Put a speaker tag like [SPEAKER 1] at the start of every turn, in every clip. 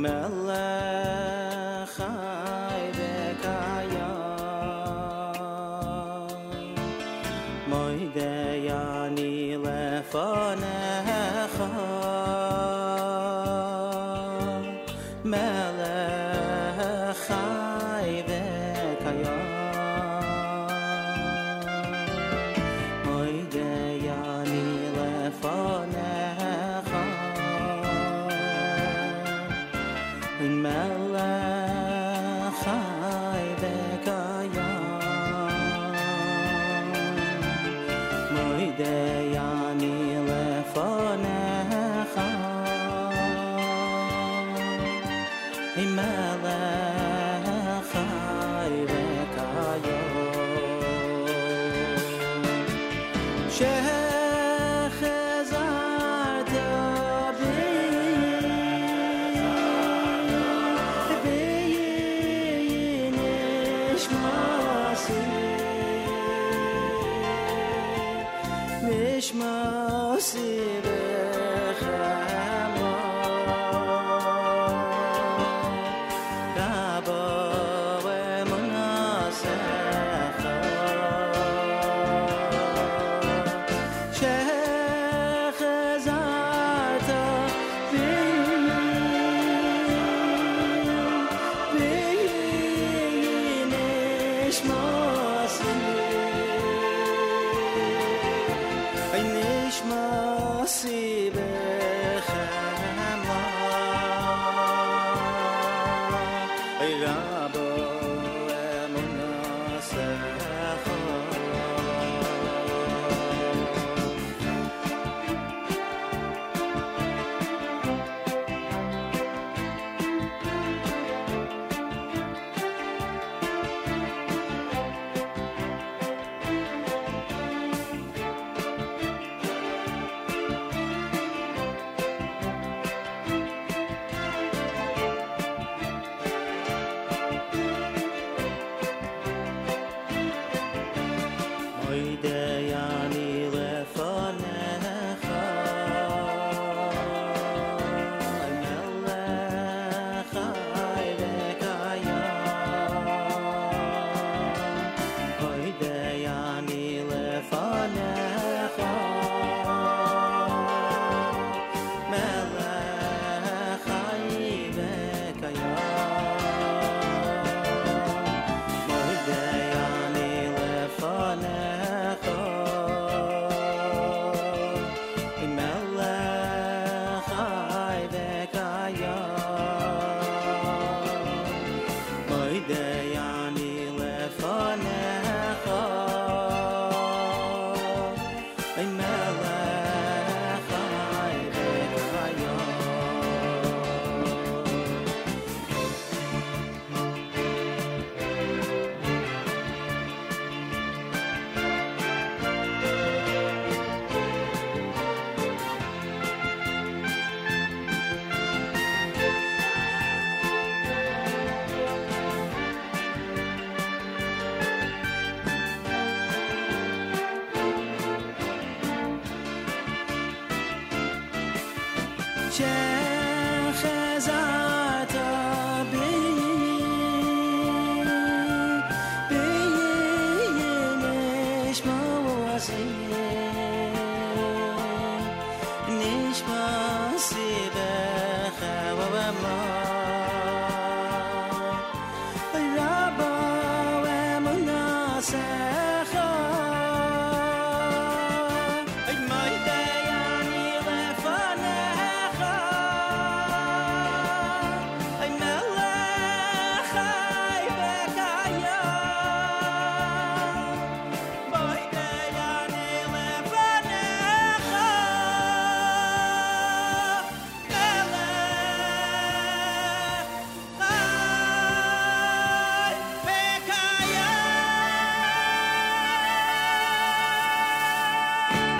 [SPEAKER 1] mellow.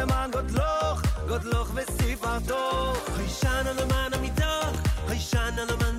[SPEAKER 1] le man
[SPEAKER 2] got loch got loch ve sifar toch hay shan man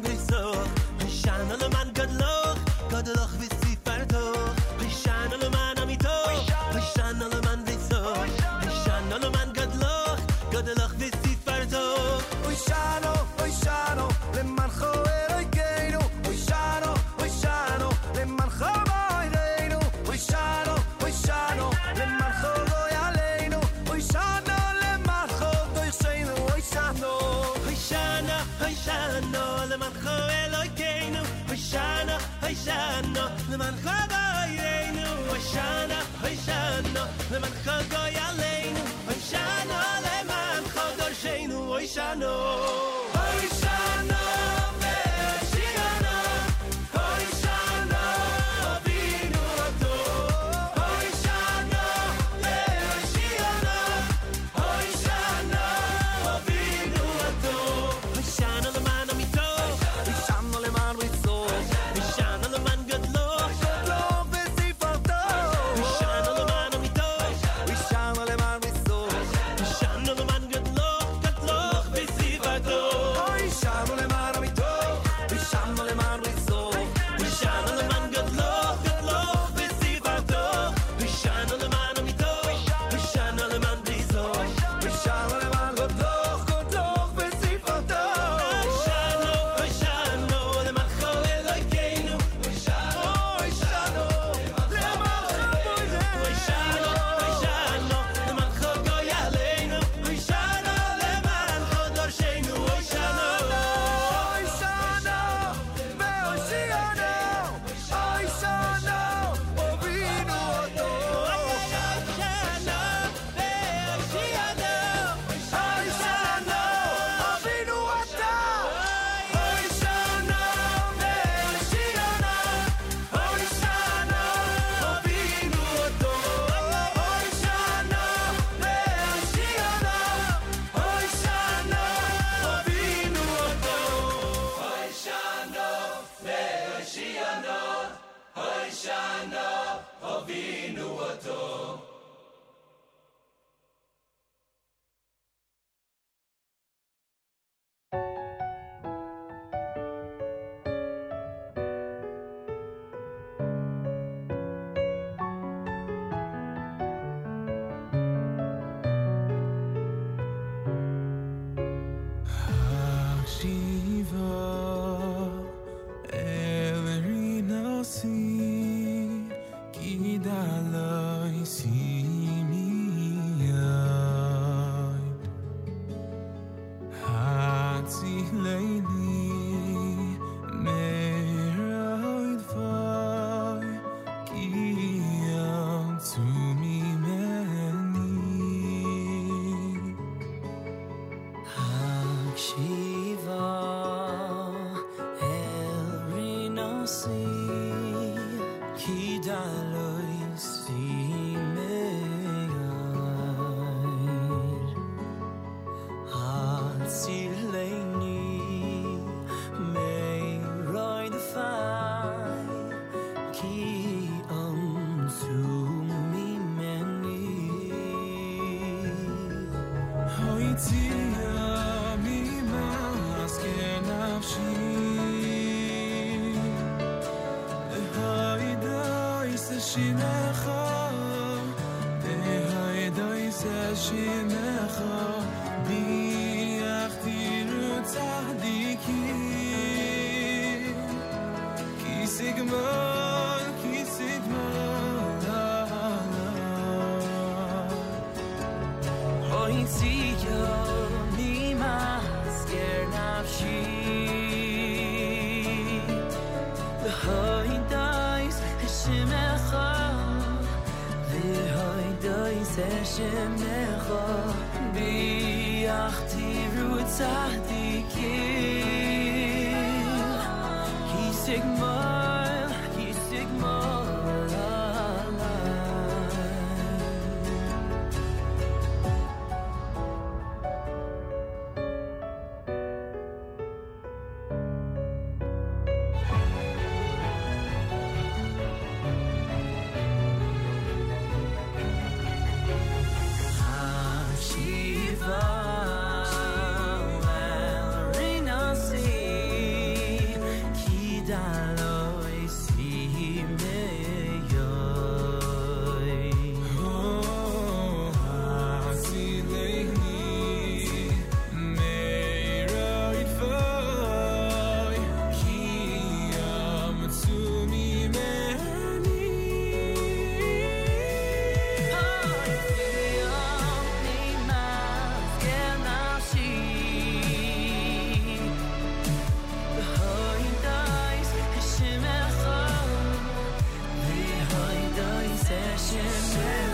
[SPEAKER 2] watching me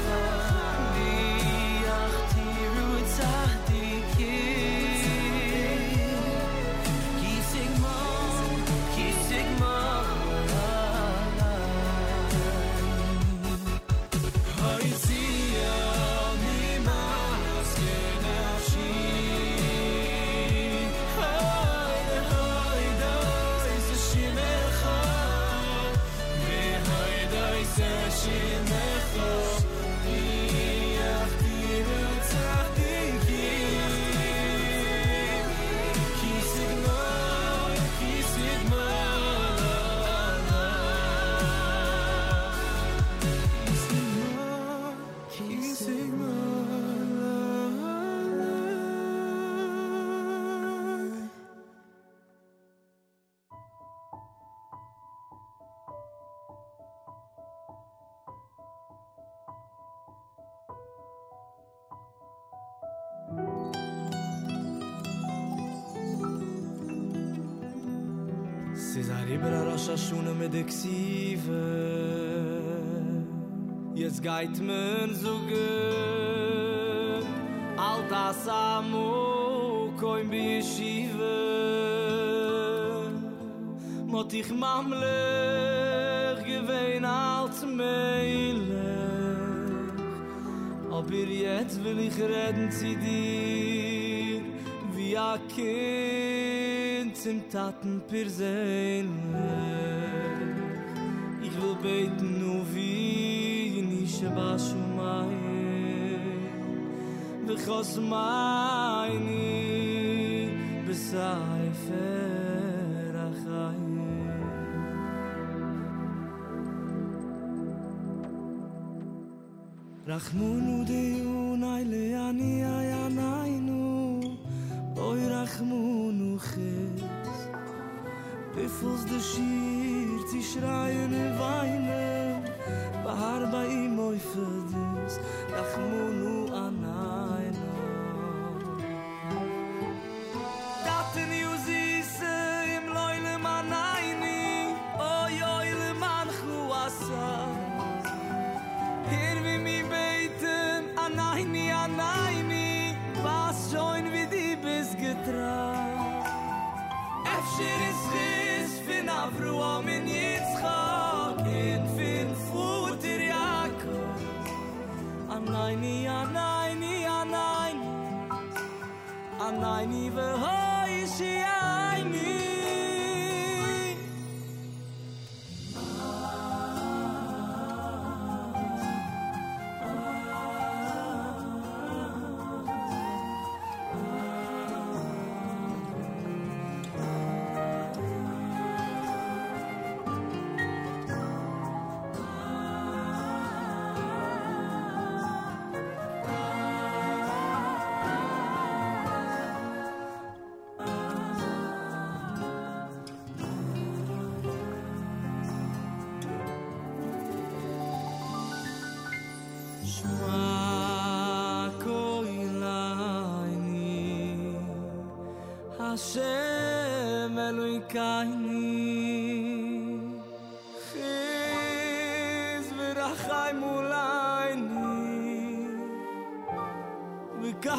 [SPEAKER 2] shune mit de xive. Jetzt geit men so ge Alta samu koim bi shive Mot ich mamle gewein alt meile Aber jetzt will ich reden zu dir Wie a Kind zum Taten persönlich beit nu vi ni shba shumay de khos may ni besayfer a khay rakhmunu de un ay le ani ay anaynu oy rakhmunu khis befuz de shir zi schreien und weinen, bahar bei ihm euch für dies, nach Munu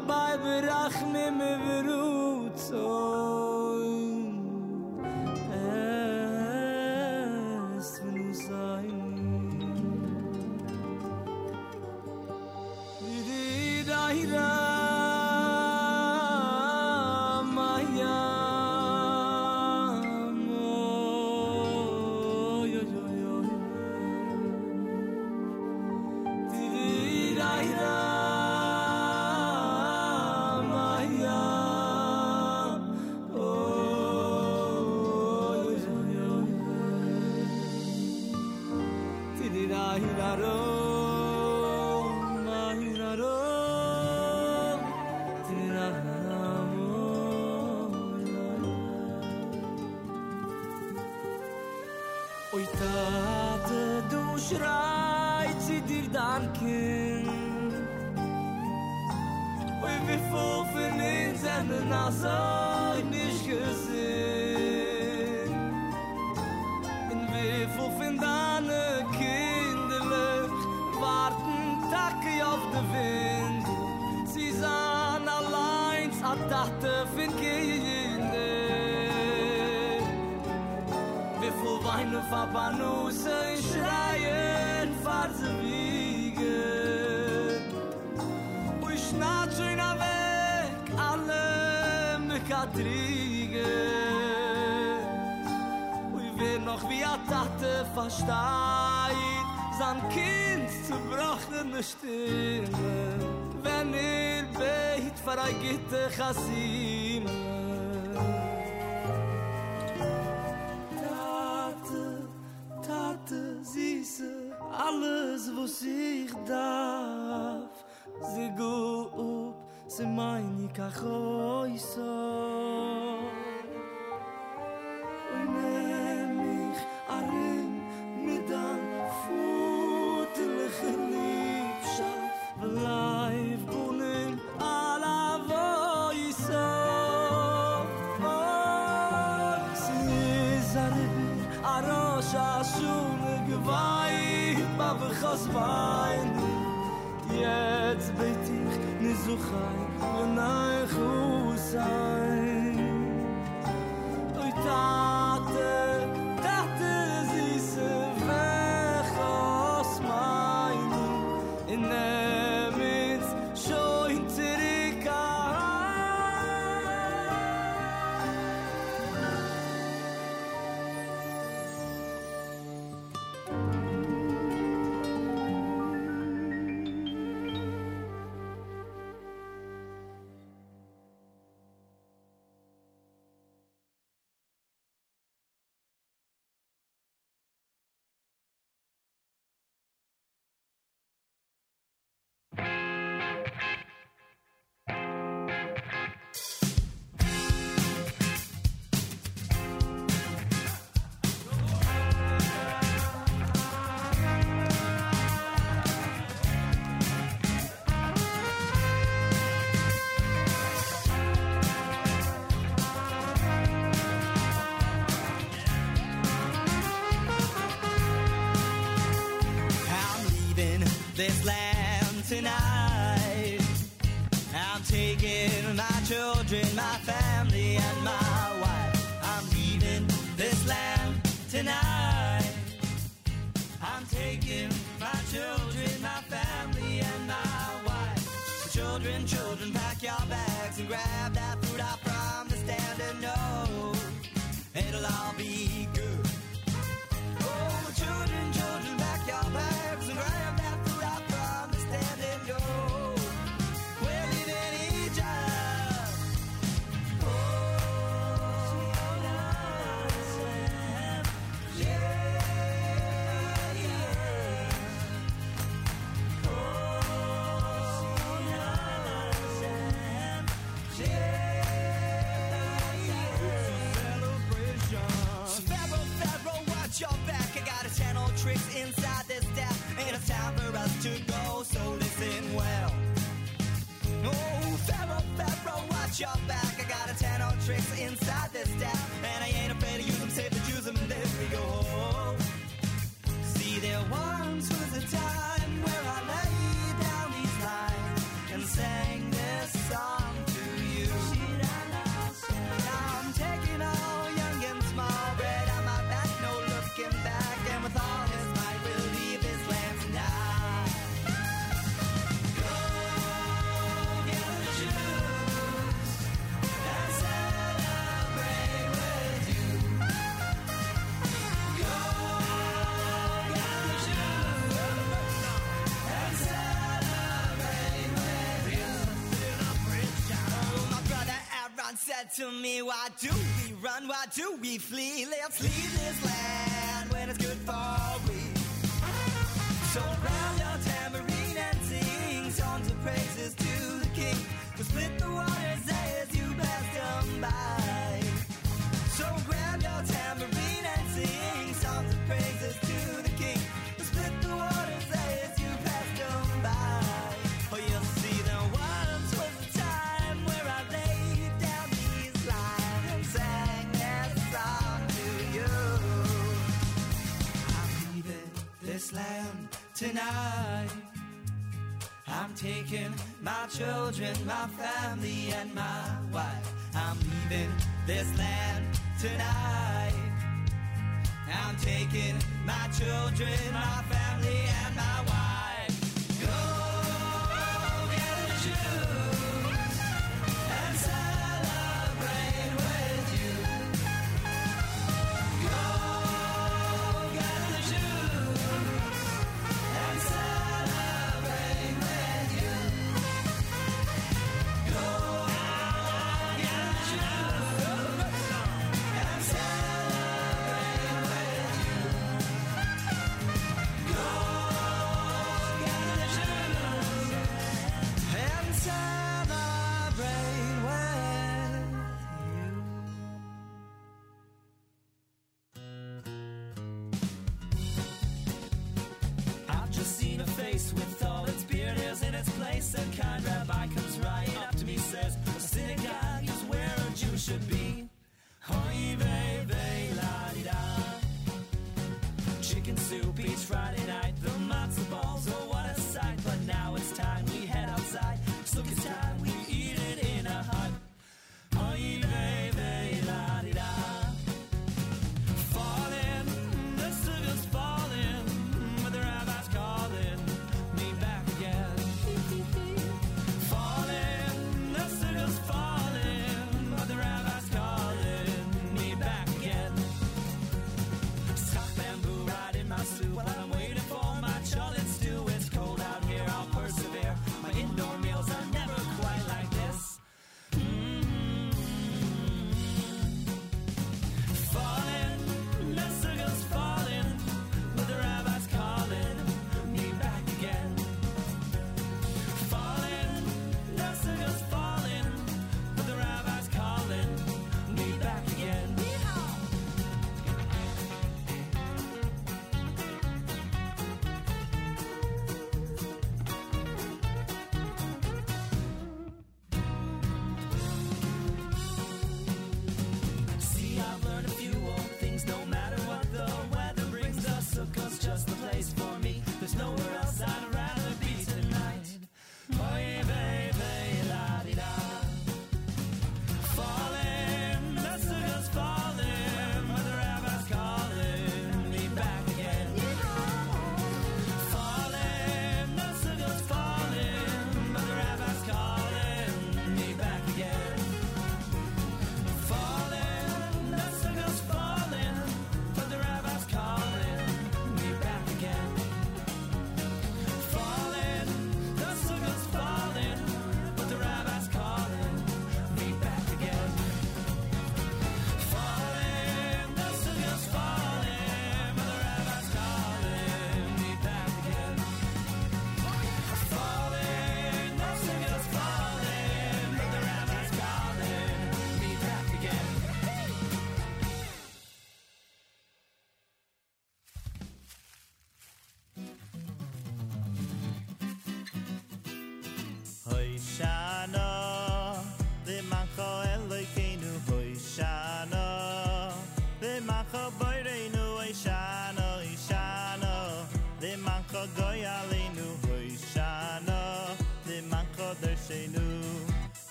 [SPEAKER 2] Rabbi, berach triges Ui wer noch wie a tate versteit Sein kind zu brachne stimme. Wenn er ihr beit verreigitte er chasime Tate, tate, siehse Alles was ich darf. Sie go up, sie meine ich
[SPEAKER 3] auch äußer It's last. to me, why do we run? Why do we flee? Let's leave
[SPEAKER 4] taking my children, my family, and my wife. I'm leaving this land tonight. I'm taking my children, my family.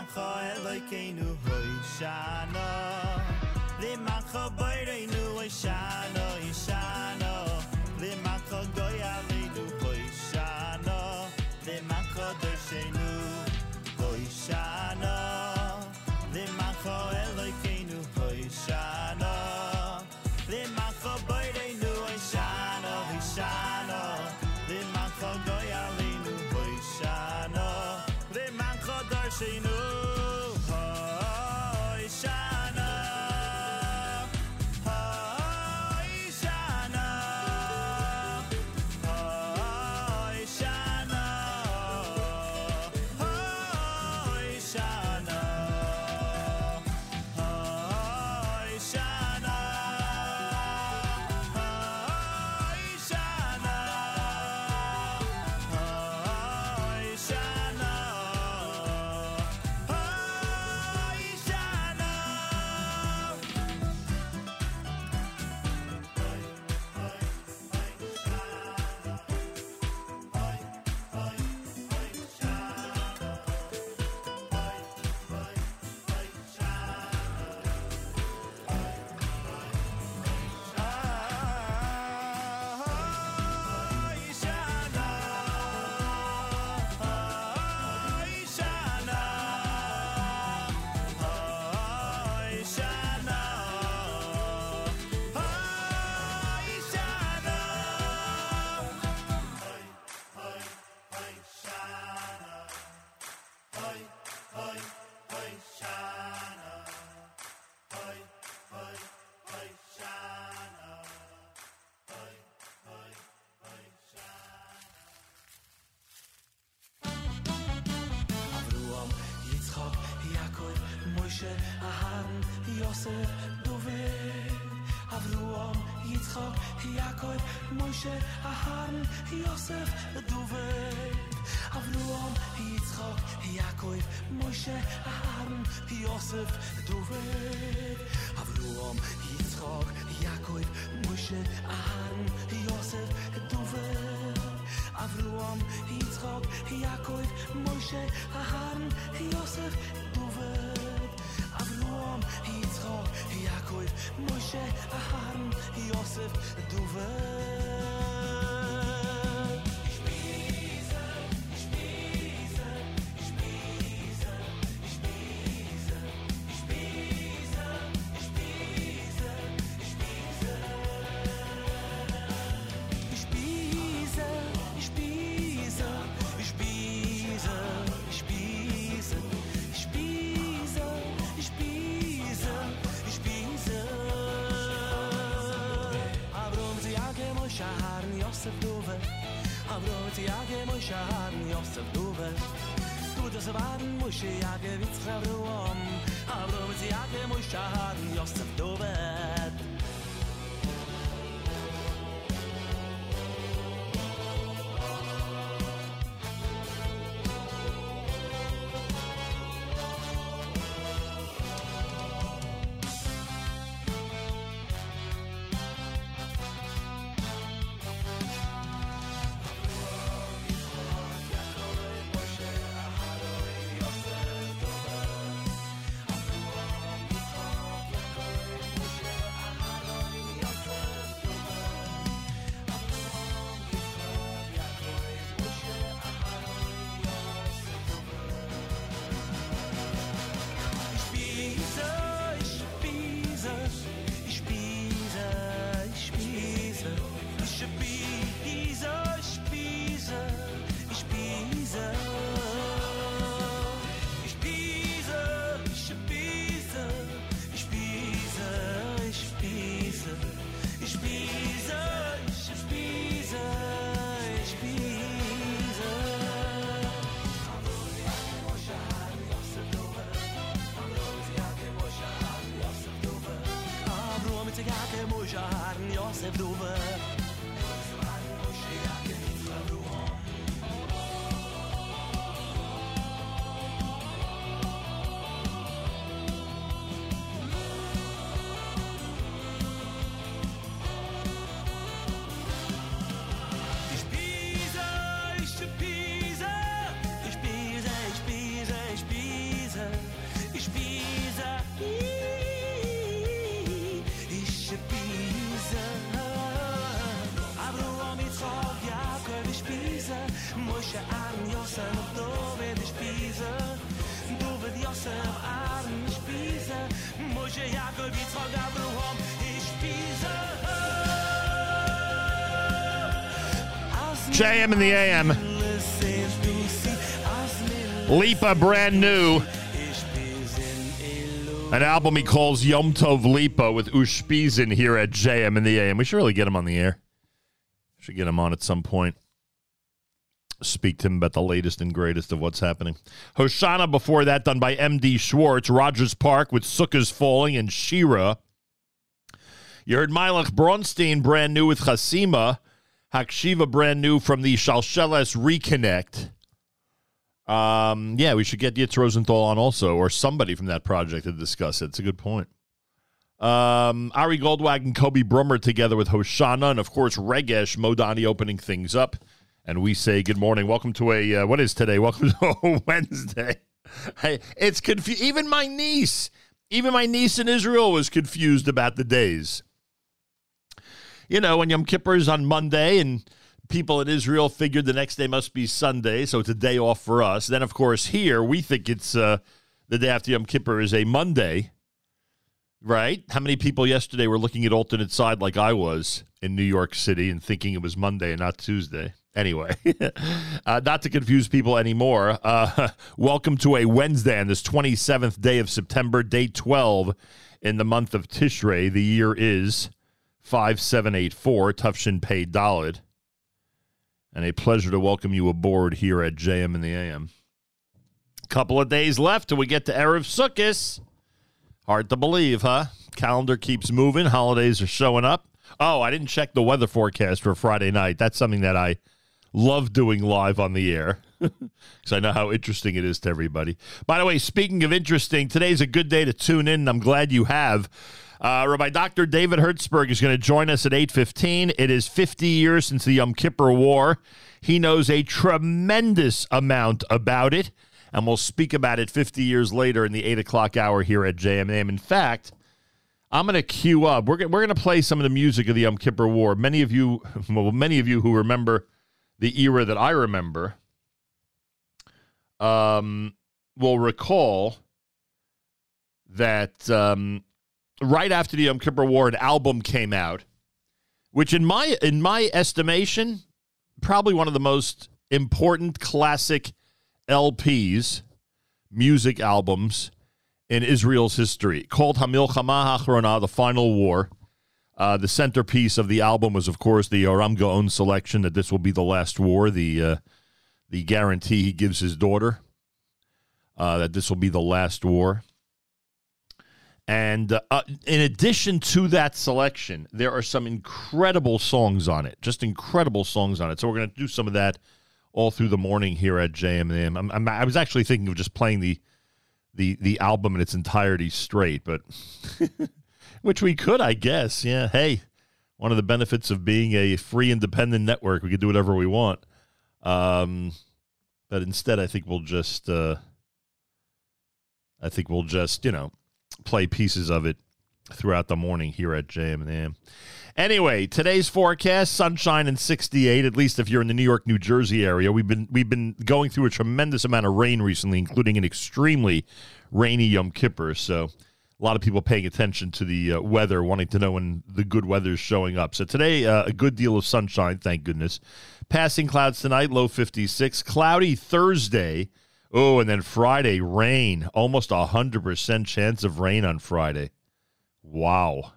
[SPEAKER 5] man kho eloy keinu
[SPEAKER 2] hoy shana. Le man kho boyre Yosef, David, Avruam, Yitzchak, Yaakov, Moshe, Aharon, Yosef, David, Avruam, Yitzchak, Yaakov, Moshe, Aharon, Yosef, David, Avruam, Yitzchak, Yaakov, Moshe, Aharon, მუშიაგე ვიცხრუომ აბროძიაგე მუშაჰარ
[SPEAKER 6] JM in the AM. Lipa, brand new. An album he calls Yom Tov Lipa with Ushpizin here at JM in the AM. We should really get him on the air. Should get him on at some point. Speak to him about the latest and greatest of what's happening. Hoshana before that, done by MD Schwartz. Rogers Park with Sukkah's Falling and Shira. You heard Milach Bronstein brand new with Chasima. Hakshiva brand new from the Shalsheles Reconnect. Um, yeah, we should get Yitz Rosenthal on also, or somebody from that project to discuss it. It's a good point. Um, Ari Goldwag and Kobe Brummer together with Hoshana, and of course Regesh Modani opening things up. And we say good morning. Welcome to a uh, what is today? Welcome to a Wednesday. Hey, it's confu- Even my niece, even my niece in Israel was confused about the days you know, when Yom Kippur is on Monday and people in Israel figured the next day must be Sunday, so it's a day off for us. Then, of course, here we think it's uh, the day after Yom Kippur is a Monday, right? How many people yesterday were looking at alternate side like I was in New York City and thinking it was Monday and not Tuesday? Anyway, uh, not to confuse people anymore, uh, welcome to a Wednesday on this 27th day of September, day 12 in the month of Tishrei. The year is 5784, Tufshin Pay Dalit. And a pleasure to welcome you aboard here at JM in the AM. Couple of days left till we get to Erev Sukkot. Hard to believe, huh? Calendar keeps moving. Holidays are showing up. Oh, I didn't check the weather forecast for Friday night. That's something that I love doing live on the air because I know how interesting it is to everybody. By the way, speaking of interesting, today's a good day to tune in, and I'm glad you have. Uh, Rabbi Dr. David Hertzberg is going to join us at 8.15. It is 50 years since the Yom Kippur War. He knows a tremendous amount about it, and we'll speak about it 50 years later in the 8 o'clock hour here at JMM. In fact, I'm going to queue up. We're, we're going to play some of the music of the Yom Kippur War. Many of you, well, many of you who remember the era that I remember, um, will recall that um, right after the Yom Kippur War, an album came out, which in my in my estimation, probably one of the most important classic LPs, music albums in Israel's history, called Hamilchama Hachrona, the Final War. Uh, the centerpiece of the album was, of course, the Yoram Gaon selection that this will be the last war. The uh, the guarantee he gives his daughter uh, that this will be the last war. And uh, in addition to that selection, there are some incredible songs on it, just incredible songs on it. So we're going to do some of that all through the morning here at JMM. I'm, I'm, I was actually thinking of just playing the the the album in its entirety straight, but which we could, I guess. Yeah. Hey, one of the benefits of being a free independent network, we could do whatever we want. Um, but instead, I think we'll just, uh, I think we'll just, you know, play pieces of it throughout the morning here at JM. Anyway, today's forecast: sunshine and 68. At least if you're in the New York, New Jersey area, we've been we've been going through a tremendous amount of rain recently, including an extremely rainy Yom Kippur. So a lot of people paying attention to the uh, weather, wanting to know when the good weather is showing up. So today, uh, a good deal of sunshine, thank goodness. Passing clouds tonight, low 56. Cloudy Thursday. Oh, and then Friday, rain. Almost a 100% chance of rain on Friday. Wow.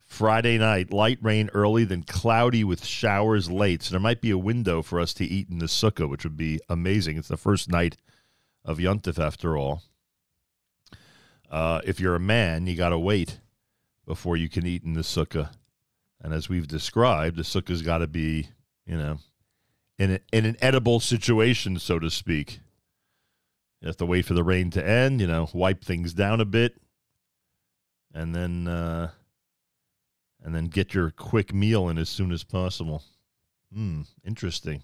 [SPEAKER 6] Friday night, light rain early, then cloudy with showers late. So there might be a window for us to eat in the sukkah, which would be amazing. It's the first night of Yontif, after all. Uh, if you're a man, you got to wait before you can eat in the sukkah. And as we've described, the sukkah's got to be, you know, in, a, in an edible situation, so to speak. You have to wait for the rain to end, you know, wipe things down a bit, and then uh, and then get your quick meal in as soon as possible. Hmm, interesting.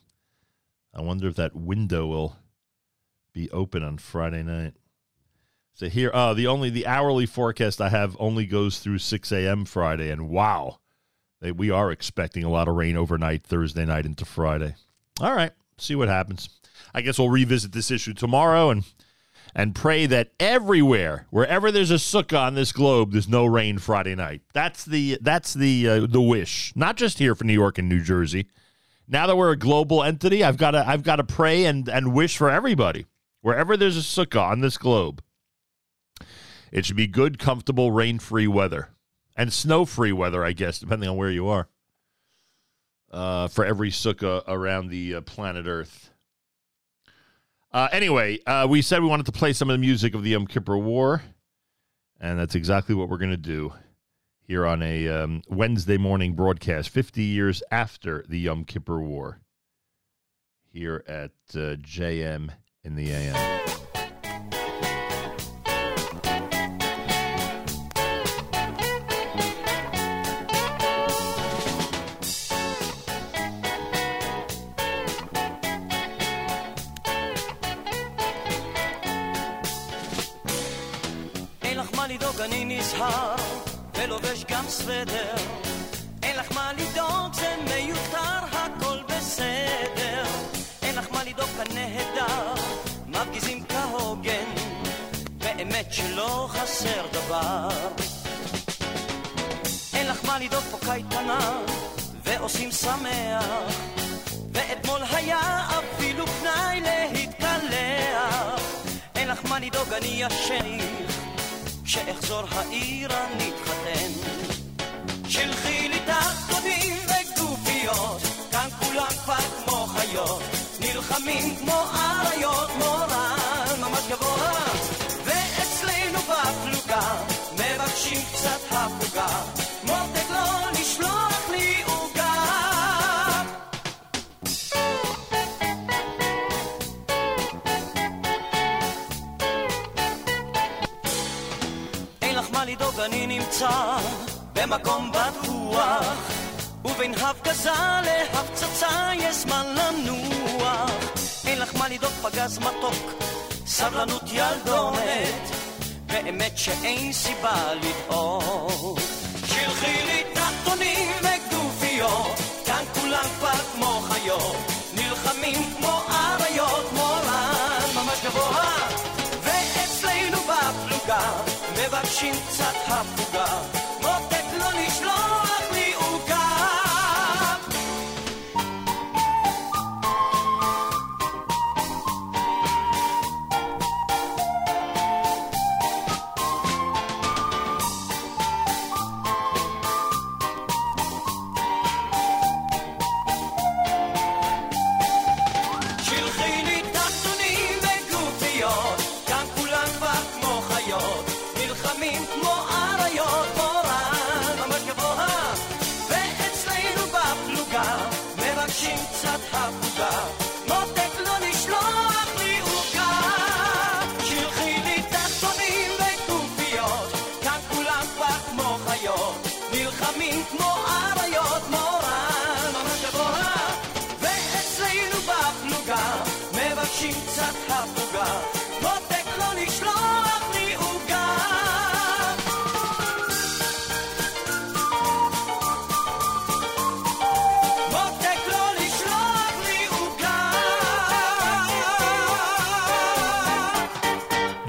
[SPEAKER 6] I wonder if that window will be open on Friday night. So here, uh, the only the hourly forecast I have only goes through 6 a.m. Friday, and wow, they, we are expecting a lot of rain overnight Thursday night into Friday. All right, see what happens. I guess we'll revisit this issue tomorrow and and pray that everywhere, wherever there's a sukkah on this globe, there's no rain Friday night. That's the that's the uh, the wish, not just here for New York and New Jersey. Now that we're a global entity, I've got to I've got to pray and and wish for everybody, wherever there's a sukkah on this globe. It should be good, comfortable, rain-free weather and snow-free weather, I guess, depending on where you are. Uh, for every sukkah around the uh, planet Earth. Uh, anyway, uh, we said we wanted to play some of the music of the Yom Kippur War, and that's exactly what we're going to do here on a um, Wednesday morning broadcast, 50 years after the Yom Kippur War, here at uh, JM in the AM.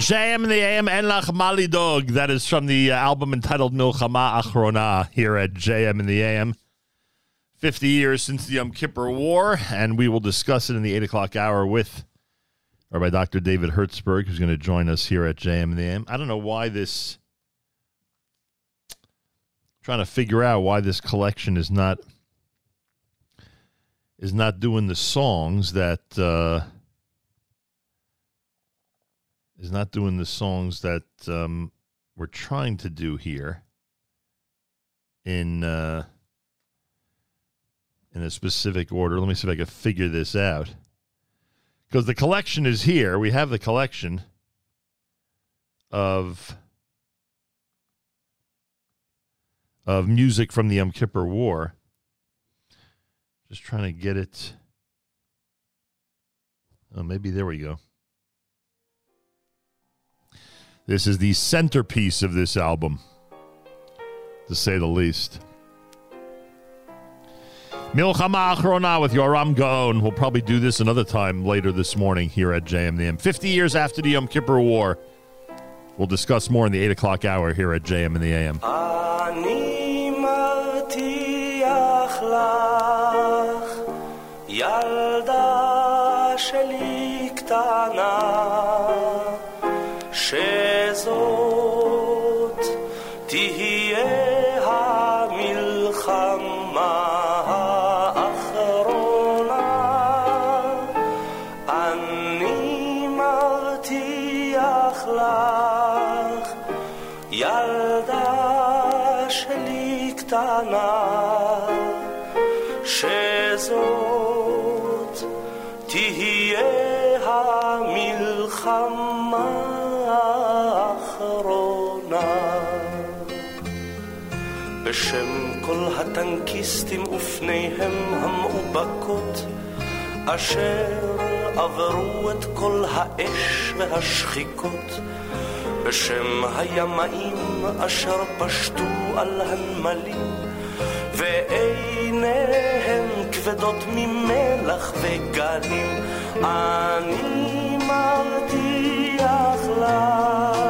[SPEAKER 6] JM in the AM and Lach Mali Dog. That is from the uh, album entitled Milchama Achrona here at JM in the AM. 50 years since the Yom Kippur War, and we will discuss it in the 8 o'clock hour with Rabbi Dr. David Hertzberg, who's going to join us here at JM in the AM. I don't know why this. Trying to figure out why this collection is not is not doing the songs that uh, is not doing the songs that um, we're trying to do here in uh, in a specific order. Let me see if I can figure this out. Because the collection is here. We have the collection of of music from the Yom Kippur War. Just trying to get it. Oh, maybe there we go. This is the centerpiece of this album, to say the least. Milchama Achrona with Yoram Gaon. We'll probably do this another time later this morning here at JMM. 50 years after the Yom Kippur War. We'll discuss more in the 8 o'clock hour here at JM in the AM.
[SPEAKER 7] אני מבטיח לך, ילדה שלי קטנה, קטנה, שזאת תהיה המלחמה האחרונה. בשם כל הטנקיסטים ופניהם המאובקות, אשר עברו את כל האש והשחיקות, בשם הימאים אשר פשטו על הנמלים, ועיניהם כבדות ממלח וגלים, אני מבטיח לך,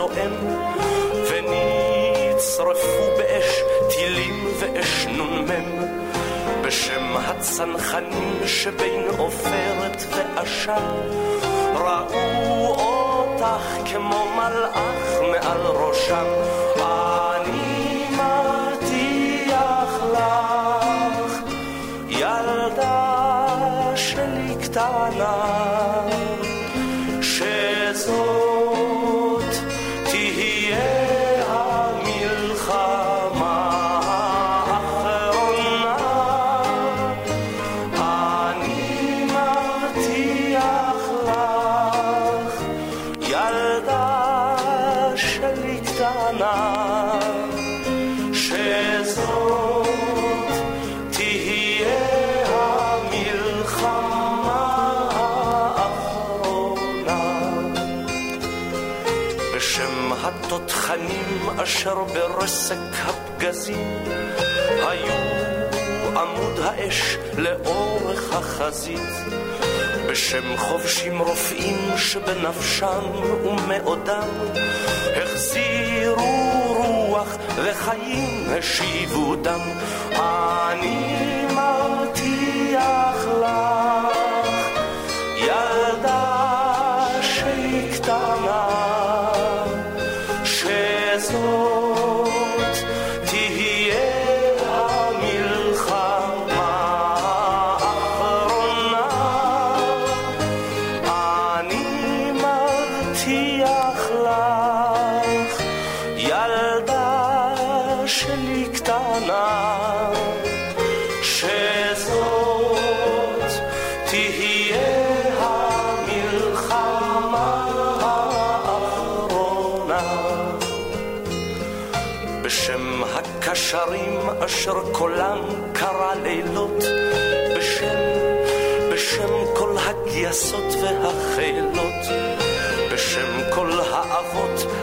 [SPEAKER 7] זועם, ונצרפו באש טילים ואש נ"מ, בשם הצנחנים שבין עופרת ועשן, ראו אותך כמו מלאך מעל ראשם. אה, לאורך החזית בשם חובשים רופאים שבנפשם ומעודם החזירו רוח וחיים השיבו דם. אני מרתיח לך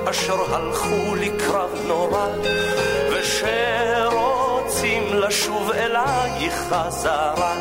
[SPEAKER 7] אשר הלכו לקרב נורא, ושרוצים לשוב אלייך חזרה.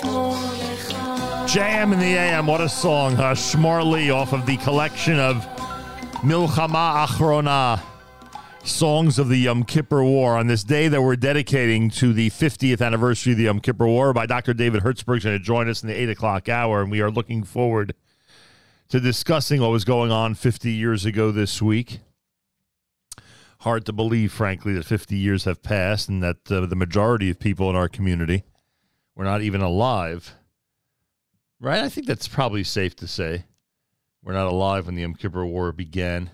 [SPEAKER 2] JM in
[SPEAKER 6] the AM, what a song. Uh, off of the collection of Milchama Achrona, songs of the Yom Kippur War. On this day that we're dedicating to the 50th anniversary of the Yom Kippur War by Dr. David Hertzberg, going to join us in the 8 o'clock hour, and we are looking forward to discussing what was going on 50 years ago this week. Hard to believe, frankly, that 50 years have passed and that uh, the majority of people in our community – were not even alive. Right? I think that's probably safe to say. We're not alive when the Yom Kippur War began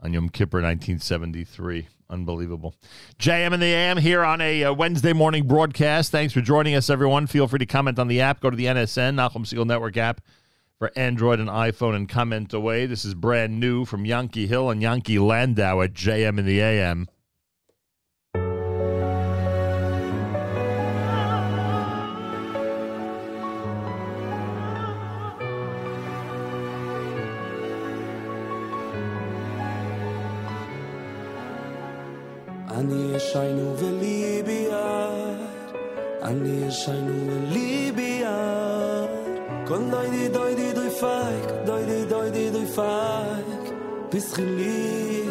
[SPEAKER 6] on Yom Kippur 1973. Unbelievable. JM and the AM here on a uh, Wednesday morning broadcast. Thanks for joining us, everyone. Feel free to comment on the app. Go to the NSN, Nachum Segal Network app for Android and iPhone and comment away. This is brand new from Yankee Hill and Yankee Landau at JM and the AM.
[SPEAKER 2] אני ישיינו וליבי יד, אני ישיינו וליבי יד. Kon doy di doy di doy fayk, doy di doy di doy fayk, bis khili.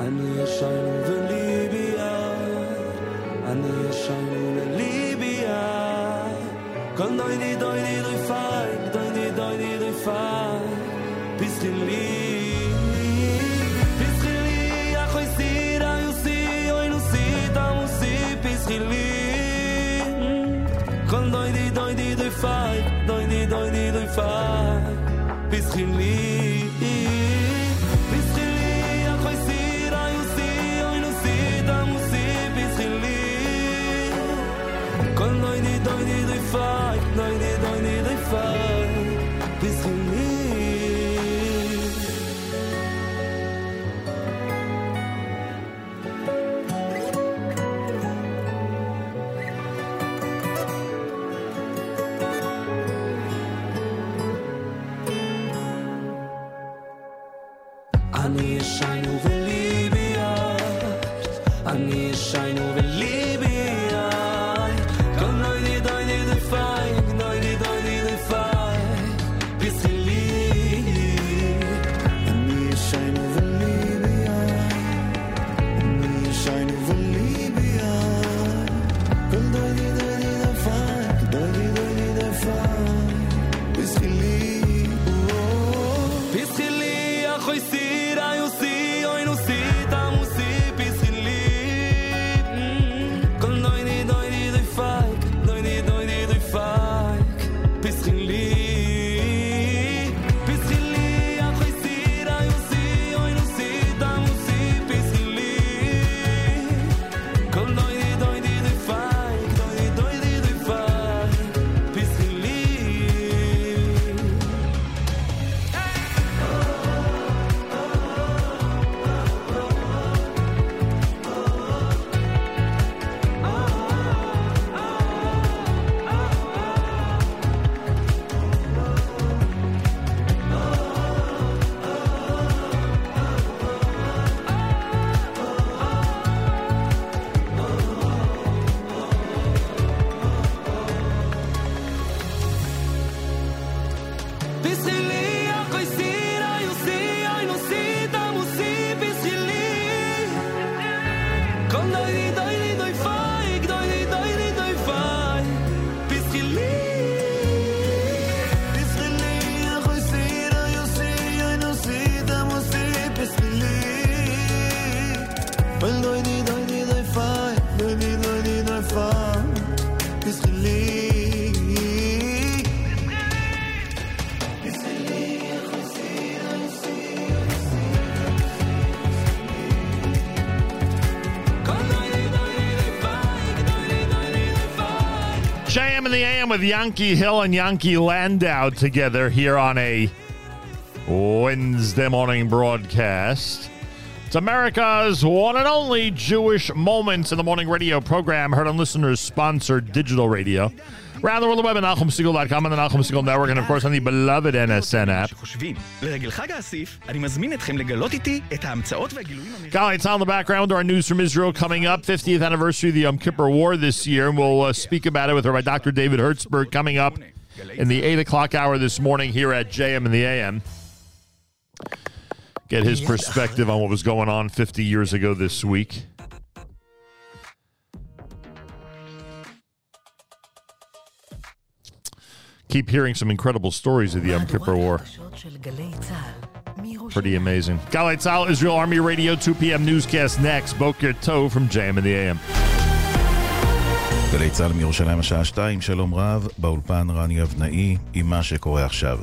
[SPEAKER 2] Ani yeshaynu ve Libya, ani yeshaynu ve Libya. Kon doy di doy di doy fayk, doy di doy di doy fayk, bis khili. fay doy ni doy ni doy fay bis khili bis khili a khoy sir a yu si
[SPEAKER 8] a yu si da mu
[SPEAKER 2] si bis khili kon doy ni doy ni
[SPEAKER 6] doy fay the AM with Yankee Hill and Yankee Landau together here on a Wednesday morning broadcast. It's America's one and only Jewish Moments in the Morning radio program, heard on listeners sponsored digital radio around the world web at NachumSegal.com and the Nachum Segal Network, and of course on the beloved NSN app. Golly, it's on the background. Our news from Israel coming up, 50th anniversary of the Yom Kippur War this year, and we'll uh, speak about it with Rabbi Dr. David Hertzberg coming up in the 8 o'clock hour this morning here at JM and the AM. Get his perspective on what was going on 50 years ago this week. keep hearing some incredible stories of the Yom Kippur War. Pretty amazing. Galei Tzahal, Israel Army Radio, 2 p.m. newscast next. Boker Tov from JAM in the AM.
[SPEAKER 9] גלי צה"ל מירושלים השעה 2, שלום רב, באולפן רני אבנאי, עם מה שקורה עכשיו.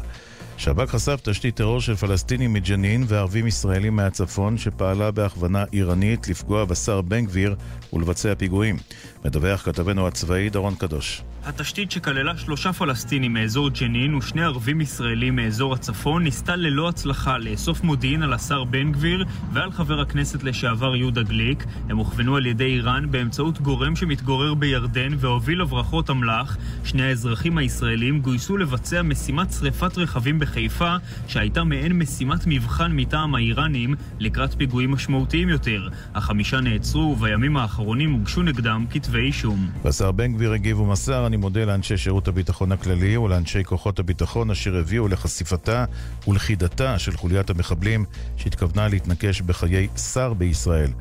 [SPEAKER 9] שב"כ חשף תשתית טרור של פלסטינים מג'נין וערבים ישראלים מהצפון שפעלה בהכוונה איראנית לפגוע בשר בן גביר ולבצע פיגועים. מדווח כתבנו הצבאי דורון קדוש.
[SPEAKER 10] התשתית שכללה שלושה פלסטינים מאזור ג'נין ושני ערבים ישראלים מאזור הצפון ניסתה ללא הצלחה לאסוף מודיעין על השר בן גביר ועל חבר הכנסת לשעבר יהודה גליק. הם הוכוונו על ידי איראן באמצעות גורם שמתגורר בירדן והוביל הברחות אמל"ח. שני האזרחים הישראלים גויסו לבצע משימת שריפת רכבים בחיפה שהייתה מעין משימת מבחן מטעם האיראנים לקראת פיגועים משמעותיים יותר. החמישה נעצרו ובימים האחרונים הוגשו נגדם כתבי אישום.
[SPEAKER 9] והשר בן גביר הגיב ומסר, אני מודה לאנשי שירות הביטחון הכללי ולאנשי כוחות הביטחון אשר הביאו לחשיפתה ולכידתה של חוליית המחבלים שהתכוונה להתנקש בחיי שר בישראל.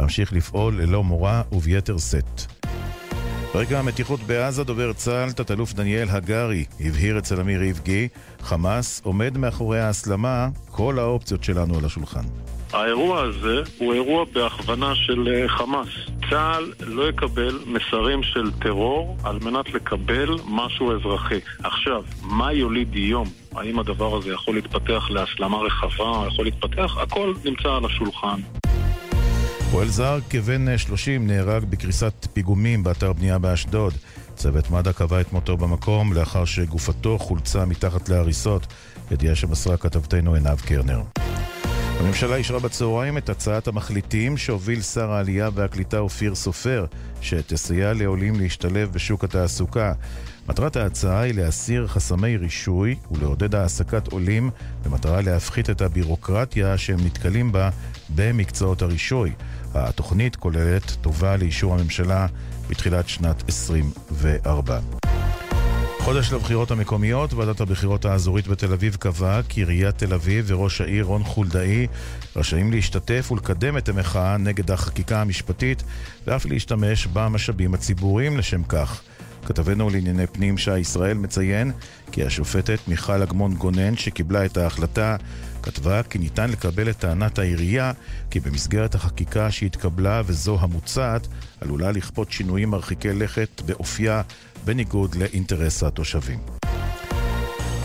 [SPEAKER 9] להמשיך לפעול ללא מורא וביתר שאת. ברקע המתיחות בעזה, דובר צה"ל, תת-אלוף דניאל הגרי, הבהיר אצל אמיר ריבגי, חמאס עומד מאחורי ההסלמה, כל האופציות שלנו על השולחן.
[SPEAKER 11] האירוע הזה הוא אירוע בהכוונה של אה, חמאס. צה"ל לא יקבל מסרים של טרור על מנת לקבל משהו אזרחי. עכשיו, מה יוליד יום? האם הדבר הזה יכול להתפתח להסלמה רחבה, יכול להתפתח? הכל נמצא על השולחן.
[SPEAKER 9] פועל זר כבן 30 נהרג בקריסת פיגומים באתר בנייה באשדוד. צוות מד"א קבע את מותו במקום לאחר שגופתו חולצה מתחת להריסות, ידיעה שמסרה כתבתנו עינב קרנר. הממשלה אישרה בצהריים את הצעת המחליטים שהוביל שר העלייה והקליטה אופיר סופר, שתסייע לעולים להשתלב בשוק התעסוקה. מטרת ההצעה היא להסיר חסמי רישוי ולעודד העסקת עולים במטרה להפחית את הבירוקרטיה שהם נתקלים בה במקצועות הרישוי. התוכנית כוללת טובה לאישור הממשלה בתחילת שנת 24. חודש לבחירות המקומיות, ועדת הבחירות האזורית בתל אביב קבעה כי עיריית תל אביב וראש העיר רון חולדאי רשאים להשתתף ולקדם את המחאה נגד החקיקה המשפטית ואף להשתמש במשאבים הציבוריים לשם כך. כתבנו לענייני פנים שי ישראל מציין כי השופטת מיכל אגמון גונן שקיבלה את ההחלטה כתבה כי ניתן לקבל את טענת העירייה כי במסגרת החקיקה שהתקבלה וזו המוצעת עלולה לכפות שינויים מרחיקי לכת באופייה בניגוד לאינטרס התושבים.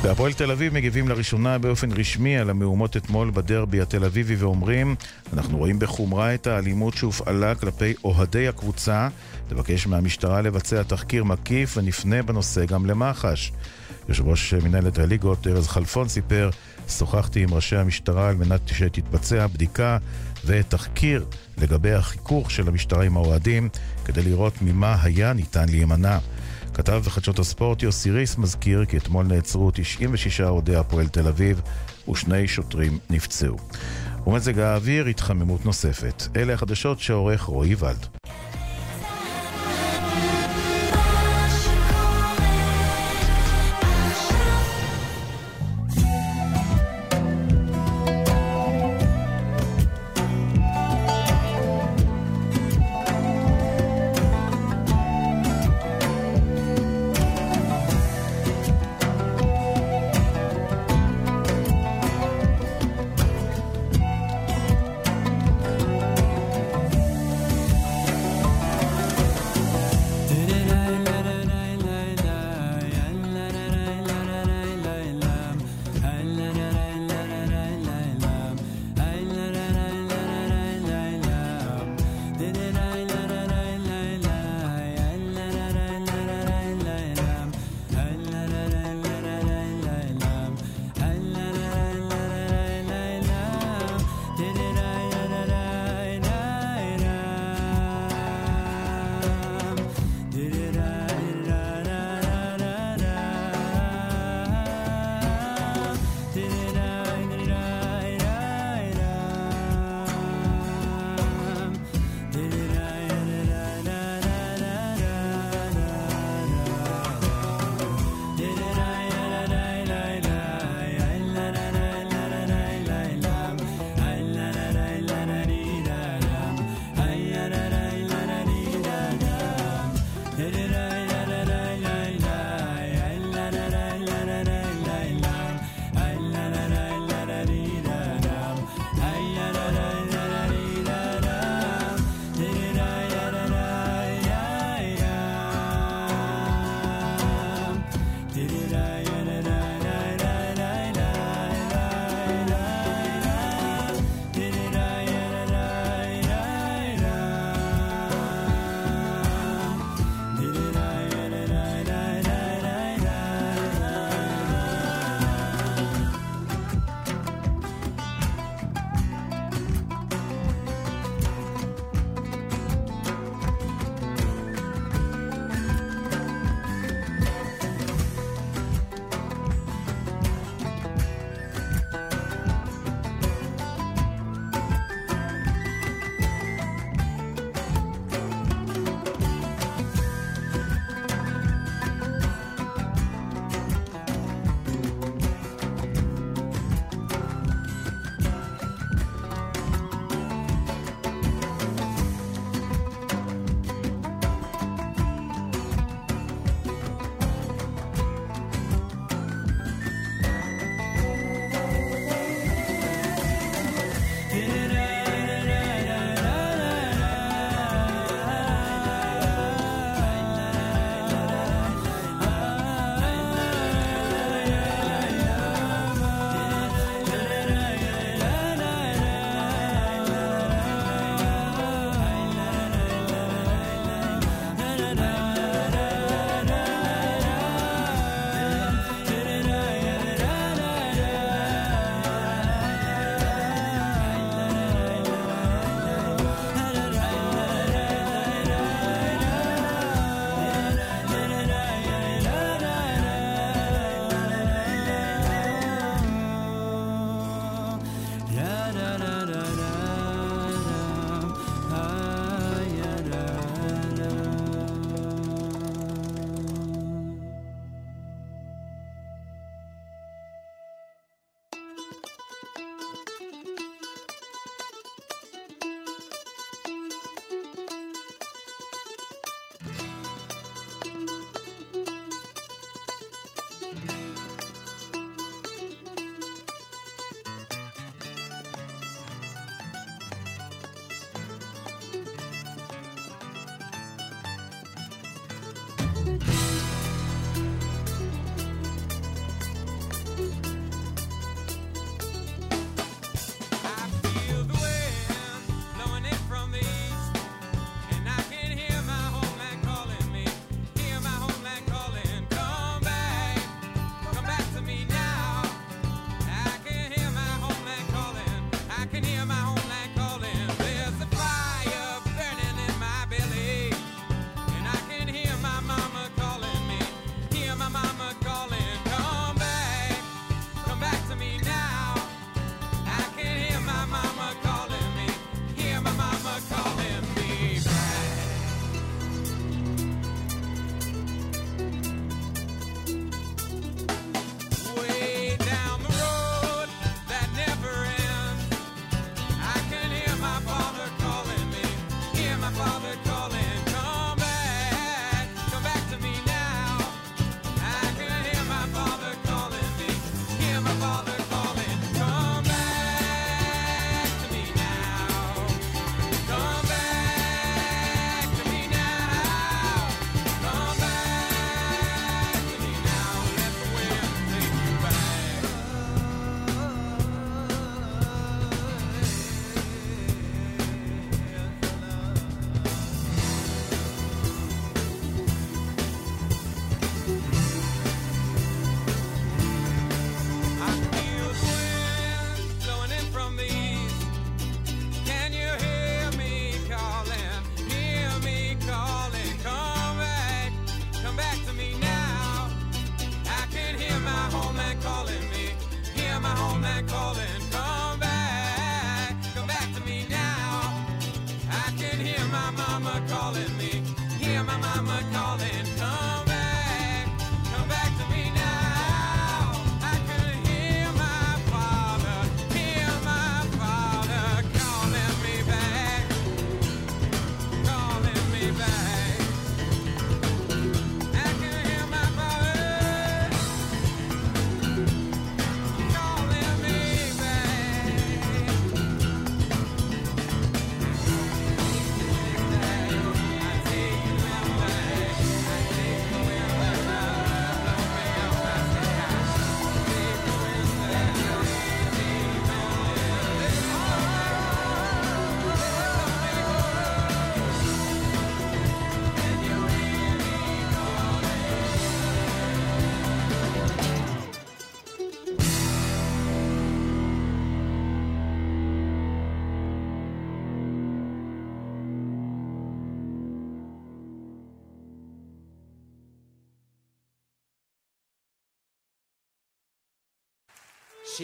[SPEAKER 9] בהפועל תל אביב מגיבים לראשונה באופן רשמי על המהומות אתמול בדרבי התל אביבי ואומרים אנחנו רואים בחומרה את האלימות שהופעלה כלפי אוהדי הקבוצה לבקש מהמשטרה לבצע תחקיר מקיף ונפנה בנושא גם למח"ש. יושב ראש מנהלת הליגות ארז חלפון סיפר שוחחתי עם ראשי המשטרה על מנת שתתבצע בדיקה ותחקיר לגבי החיכוך של המשטרה עם האוהדים כדי לראות ממה היה ניתן להימנע. כתב בחדשות הספורט יוסי ריס מזכיר כי אתמול נעצרו 96 אוהדי הפועל תל אביב ושני שוטרים נפצעו. ומזג האוויר התחממות נוספת. אלה החדשות שעורך רועי ולד.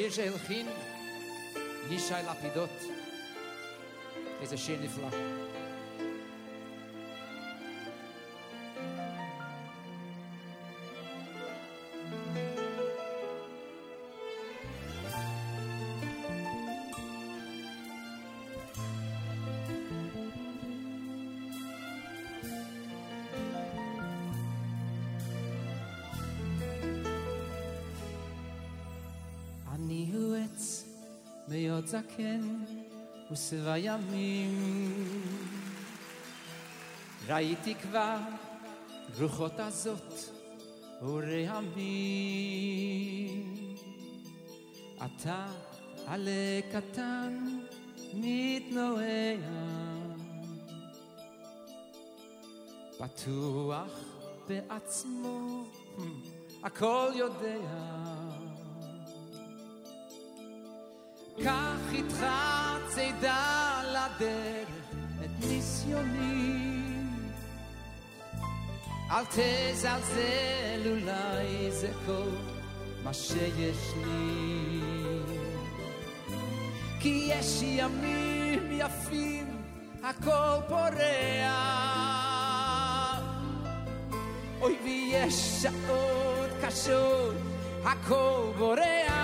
[SPEAKER 12] שיר שהלחין ישי לפידות. איזה שיר נפלא. מאוד זקן ושבע ימים. ראיתי כבר רוחות הזאת ורעמים. אתה עלה קטן מתנועע, בטוח בעצמו, הכל יודע. קח איתך צידה לדרך את ניסיוני. אל תזלזל, אולי זה כל מה שיש לי. כי יש ימים יפים, הכל פורח. אוי ויש שעות קשות, הכל בורח.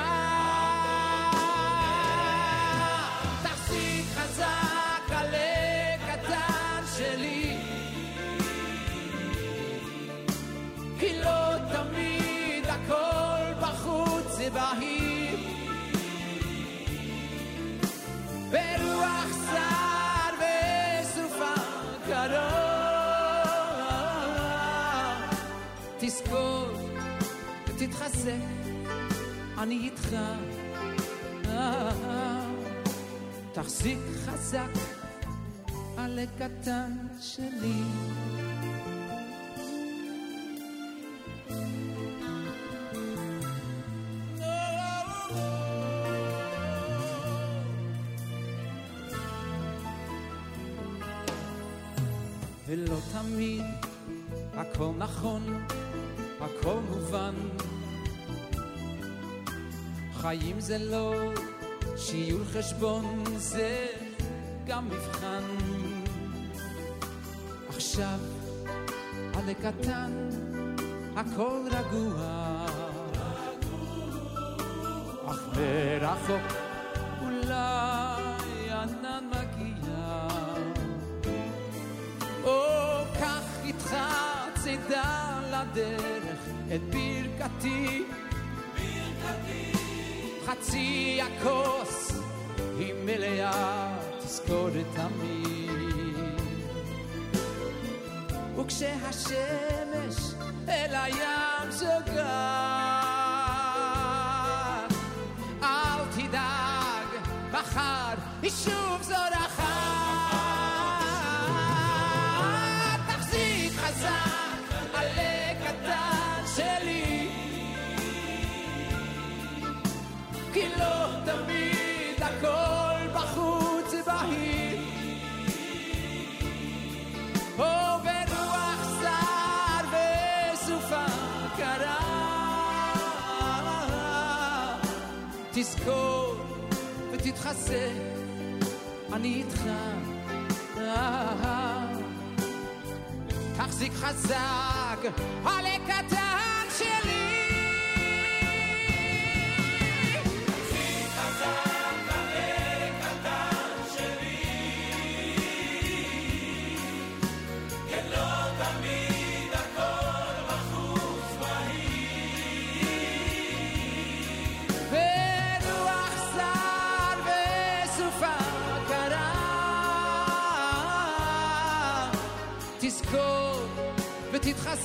[SPEAKER 12] ותתחזק אני איתך תחזיק חזק על הקטן שלי. חיים זה לא שיעור חשבון זה גם מבחן. עכשיו עלה קטן, הכל רגוע. אך מרחוק אולי ענן מגיע. או קח איתך צידה לדרך את ברכתי. חצי הכוס היא מלאה, תזכור את תמיד. וכשהשמש אל הים זוגה, אל תדאג, מחר היא שוב זורחה. ותתחזק, אני איתך. תחזיק חזק, עלה קטן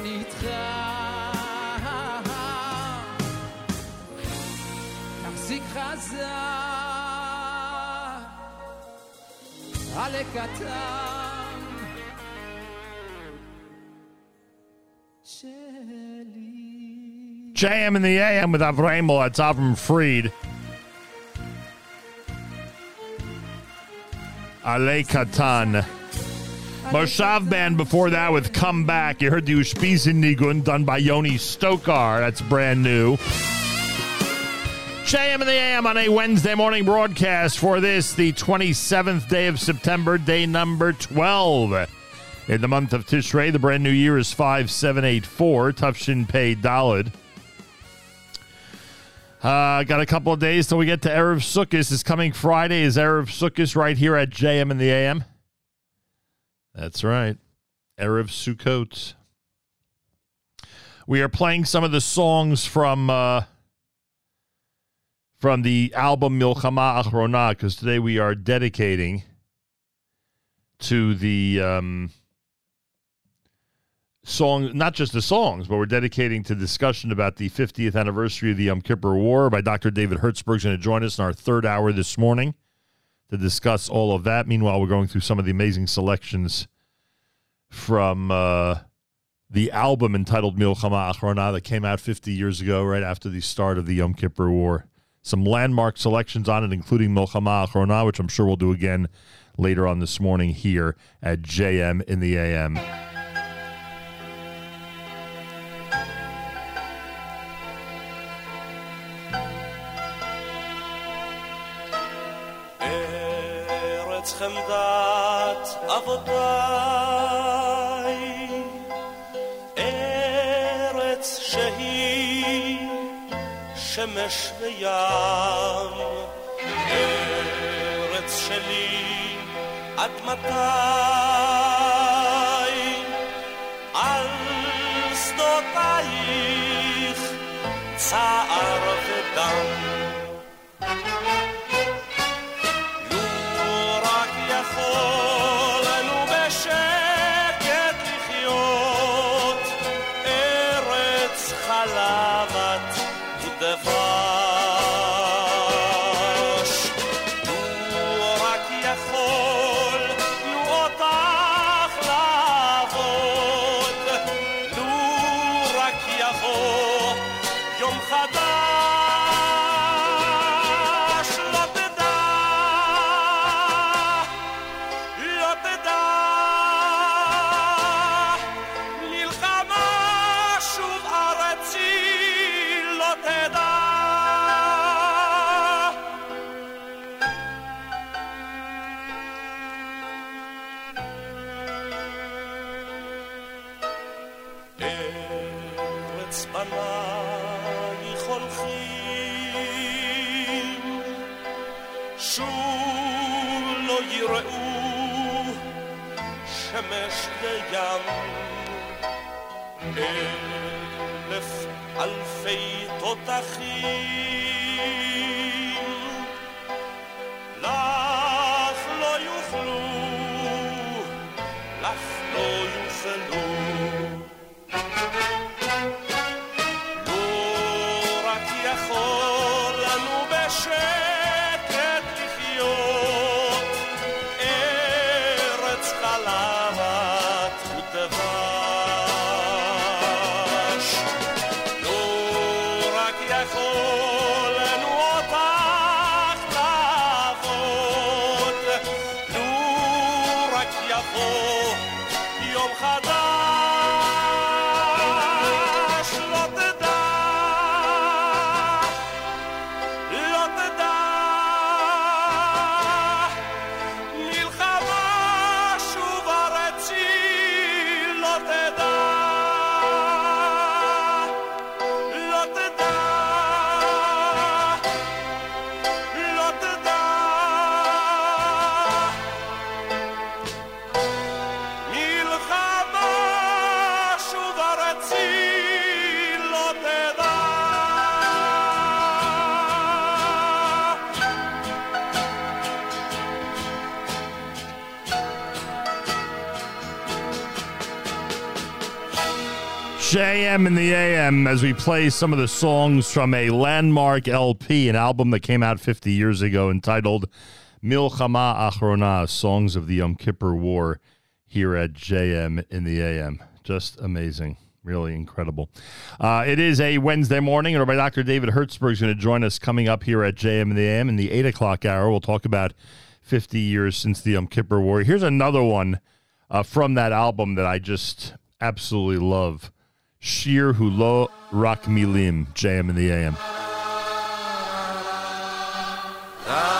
[SPEAKER 12] אני איתך. חזק, עלה קטן שלי.
[SPEAKER 6] JM in the AM with Avramo, that's Avram Fried. Ale Katan. Moshav Band before that with Come Back. You heard the Ushpizin Nigun done by Yoni Stokar. That's brand new. JM in the AM on a Wednesday morning broadcast for this, the 27th day of September, day number 12. In the month of Tishrei, the brand new year is 5784, Tufshin Pei Dalid. Uh, got a couple of days till we get to Erev Sukkot. This coming Friday is Erev Sukkot right here at JM in the AM. That's right. Erev Sukkot. We are playing some of the songs from uh, from the album Milchama Achrona because today we are dedicating to the um, song, not just the songs, but we're dedicating to discussion about the 50th anniversary of the Yom Kippur War by Dr. David Hertzberg's going to join us in our third hour this morning to discuss all of that. Meanwhile, we're going through some of the amazing selections from uh, the album entitled Milchama Achrona that came out 50 years ago, right after the start of the Yom Kippur War. Some landmark selections on it, including Milchama Achrona, which I'm sure we'll do again later on this morning here at JM in the AM.
[SPEAKER 7] ארץ חמדת אבותיי, ארץ שהיא שמש וים, ארץ שלי עד מתי, על שדותייך צער ודם. rir.
[SPEAKER 6] JM in the AM as we play some of the songs from a landmark LP, an album that came out 50 years ago entitled Milchama Achrona, Songs of the Yom Kippur War, here at JM in the AM. Just amazing. Really incredible. Uh, it is a Wednesday morning, and Rabbi Dr. David Hertzberg is going to join us coming up here at JM in the AM in the 8 o'clock hour. We'll talk about 50 years since the Yom Kippur War. Here's another one uh, from that album that I just absolutely love. Shir Hulo Rak Milim, JM in the AM.
[SPEAKER 13] Ah.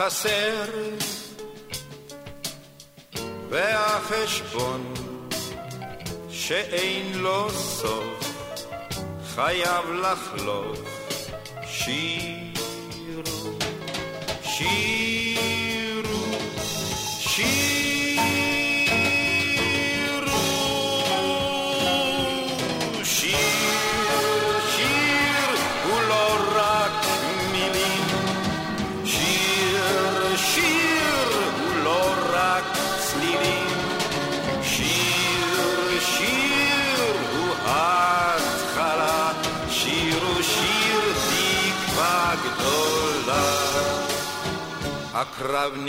[SPEAKER 13] אחד חסר, והחשבון שאין לו סוף חייב לחלוף.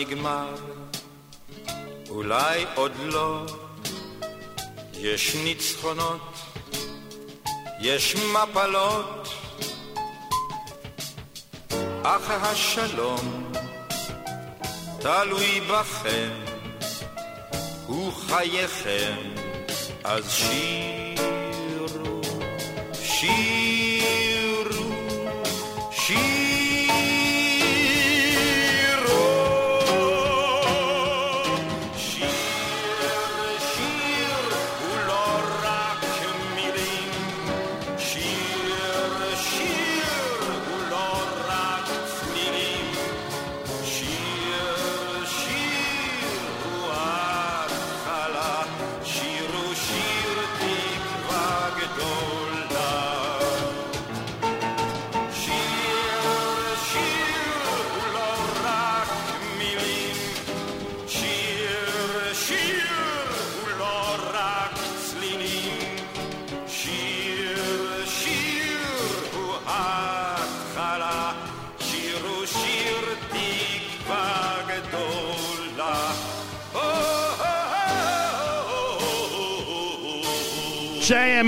[SPEAKER 13] נגמר, אולי עוד לא, יש ניצחונות, יש מפלות, אך השלום תלוי בכם, הוא חייכם, אז שירו, שירו,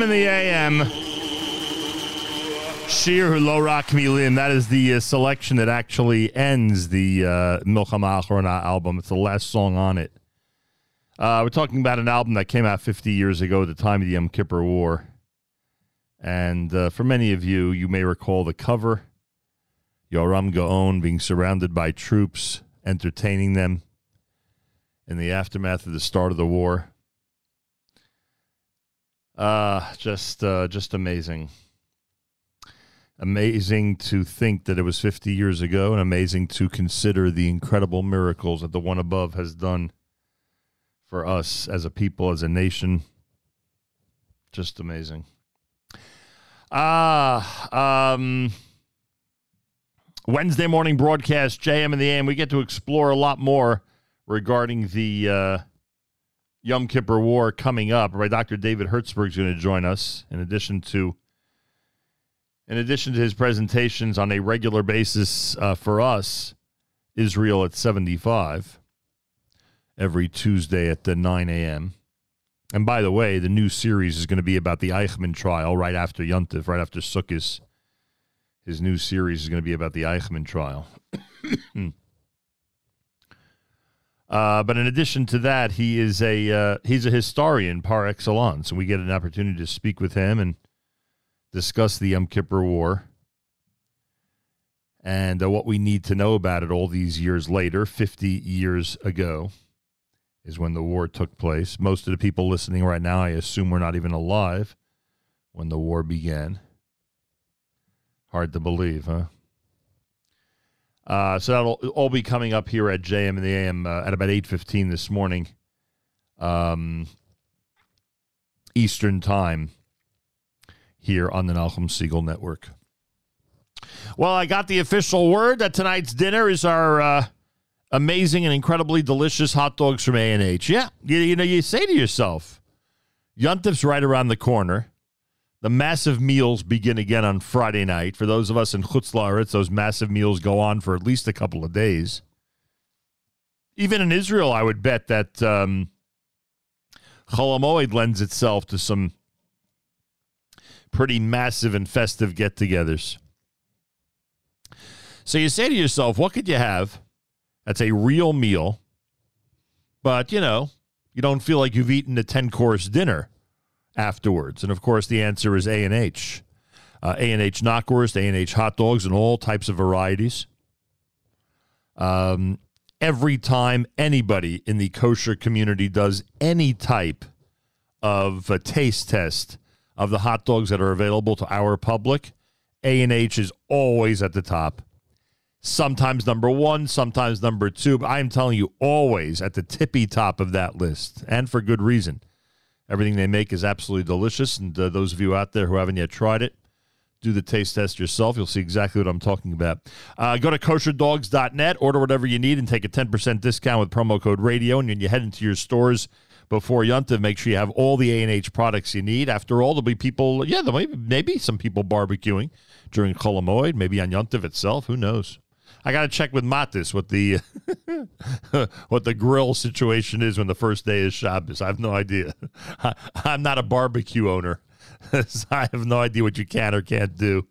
[SPEAKER 6] in the AM. Shir Hulo Rak Milim. That is the uh, selection that actually ends the uh, Milchama Achrona album. It's the last song on it. Uh, we're talking about an album that came out 50 years ago at the time of the Yom Kippur War. And uh, for many of you, you may recall the cover Yoram Gaon being surrounded by troops, entertaining them in the aftermath of the start of the war. Uh, just uh, just amazing. Amazing to think that it was 50 years ago, and amazing to consider the incredible miracles that the one above has done for us as a people, as a nation. Just amazing. Ah, um, Wednesday morning broadcast, JM and the AM. We get to explore a lot more regarding the uh, Yom Kippur War coming up. Right, Dr. David Hertzberg is going to join us in addition to in addition to his presentations on a regular basis uh, for us Israel at 75 every Tuesday at the 9 a.m. And by the way, the new series is going to be about the Eichmann trial right after Yontif, right after Sukkot. His new series is going to be about the Eichmann trial. uh, but in addition to that, he is a uh, he's a historian par excellence, and we get an opportunity to speak with him and discuss the Yom Kippur War and uh, what we need to know about it all these years later, 50 years ago is when the war took place. Most of the people listening right now, I assume, were not even alive when the war began. Hard to believe, huh? Uh, so that'll all be coming up here at JM and the AM uh, at about 8.15 this morning um, Eastern Time here on the Nachum Segal Network. Well, I got the official word that tonight's dinner is our uh, amazing and incredibly delicious hot dogs from A&H. Yeah, you, you know, you say to yourself, Yontif's right around the corner. The massive meals begin again on Friday night. For those of us in Chutz La'aretz, those massive meals go on for at least a couple of days. Even in Israel, I would bet that um, Chol HaMoed lends itself to some pretty massive and festive get-togethers. So you say to yourself, what could you have that's a real meal, but you know, you don't feel like you've eaten a 10 course dinner afterwards? And of course, the answer is A and H. Uh, A and H knockwurst, A and H hot dogs, and all types of varieties. Um, every time anybody in the kosher community does any type of a taste test of the hot dogs that are available to our public, A and H is always at the top sometimes number one, sometimes number two. But I'm telling you, always at the tippy top of that list, and for good reason. Everything they make is absolutely delicious. And uh, those of you out there who haven't yet tried it, do the taste test yourself. You'll see exactly what I'm talking about. Uh, go to kosherdogs.net, order whatever you need, and take a 10% discount with promo code radio. And when you head into your stores before Yontif, make sure you have all the A&H products you need. After all, there'll be people, yeah, there may be, maybe some people barbecuing during Chol HaMoed, maybe on Yontif itself. Who knows? I got to check with Matis what the what the grill situation is when the first day is Shabbos. I have no idea. I, I'm not a barbecue owner. so I have no idea what you can or can't do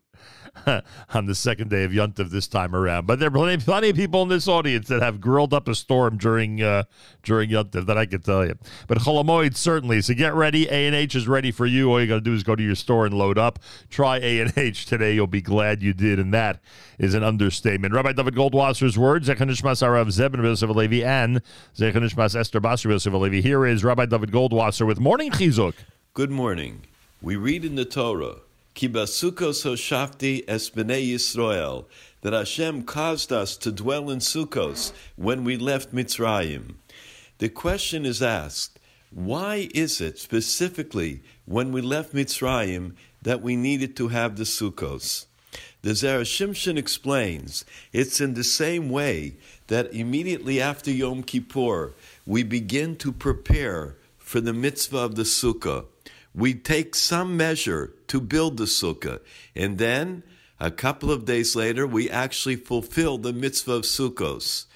[SPEAKER 6] on the second day of Yontif this time around. But there are plenty, plenty of people in this audience that have grilled up a storm during uh, during Yontif that I can tell you. But Chol HaMoed certainly. So get ready. A and H is ready for you. All you got to do is go to your store and load up. Try A and H today. You'll be glad you did, and that is an understatement. Rabbi David Goldwasser's words. Zechanishmas Arav Zeb and Yosef Alevi and Zechanishmas Esther Basri Alevi. Here is Rabbi David Goldwasser with Morning Chizuk.
[SPEAKER 14] Good morning. We read in the Torah, Ki basukos hoshafti es b'nei that Hashem caused us to dwell in Sukkos when we left Mitzrayim. The question is asked, why is it specifically when we left Mitzrayim that we needed to have the Sukkos? The Zera Shimshon explains it's in the same way that immediately after Yom Kippur we begin to prepare for the mitzvah of the Sukkah we take some measure to build the sukkah, and then a couple of days later, we actually fulfill the mitzvah of Sukkos.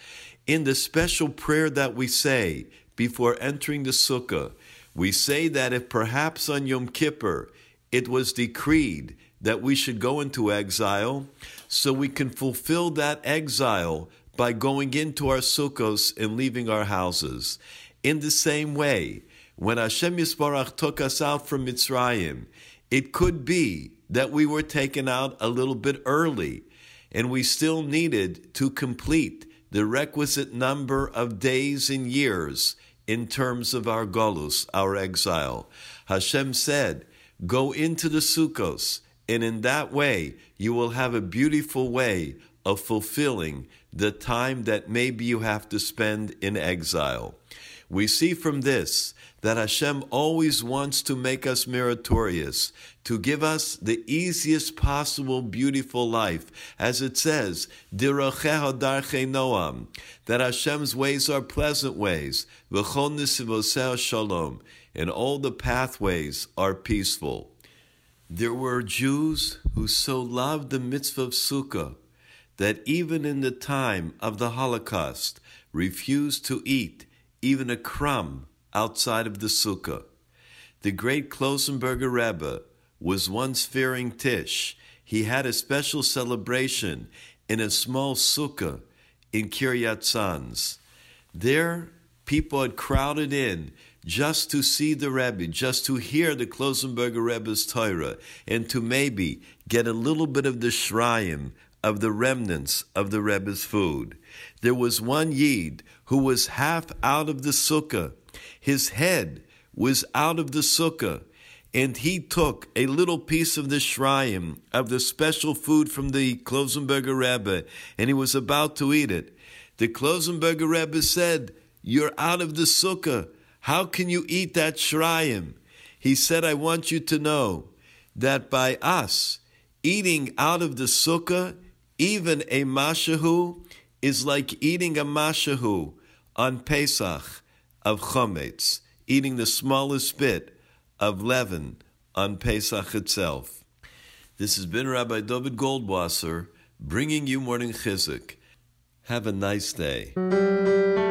[SPEAKER 14] In the special prayer that we say before entering the sukkah, we say that if perhaps on Yom Kippur it was decreed that we should go into exile, so we can fulfill that exile by going into our sukkos and leaving our houses. In the same way, when Hashem Yisbarach took us out from Mitzrayim, it could be that we were taken out a little bit early, and we still needed to complete the requisite number of days and years in terms of our golus, our exile. Hashem said, Go into the Sukkos, and in that way you will have a beautiful way of fulfilling the time that maybe you have to spend in exile. We see from this that Hashem always wants to make us meritorious, to give us the easiest possible beautiful life. As it says, Diracheha darche noam, that Hashem's ways are pleasant ways, nisivoseh shalom, and all the pathways are peaceful. There were Jews who so loved the mitzvah of Sukkah
[SPEAKER 4] that even in the time of the Holocaust refused to eat even a crumb outside of the sukkah. The great Klausenberger Rebbe was once fearing Tish. He had a special celebration in a small sukkah in Kiryat Sanz. There, people had crowded in just to see the Rebbe, just to hear the Klausenberger Rebbe's Torah, and to maybe get a little bit of the shrayim of the remnants of the Rebbe's food. There was one Yid who was half out of the sukkah. His head was out of the sukkah, and he took a little piece of the shrayim of the special food from the Klausenberger Rebbe, and he was about to eat it. The Klausenberger Rebbe said, You're out of the sukkah. How can you eat that shrayim? He said, I want you to know that by us eating out of the sukkah, even a mashahu is like eating a mashahu on Pesach of chometz, eating the smallest bit of leaven on Pesach itself. This has been Rabbi David Goldwasser bringing you morning chizuk. Have a nice day.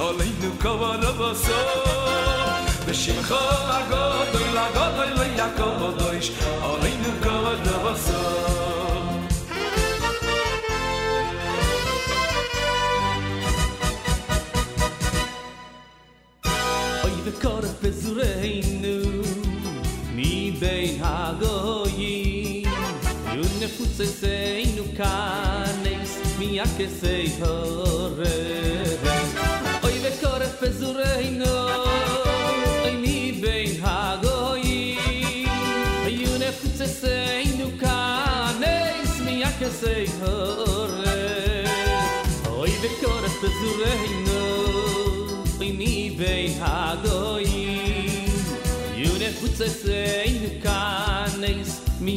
[SPEAKER 7] אולי נו קובה רבוסו בשמחו הגודוי לגודוי לא יקובו דויש אולי נו קובה רבוסו אוי וקורף בזורנו מבין הגויים יונפוצסנו כאן נס מי הכסי הו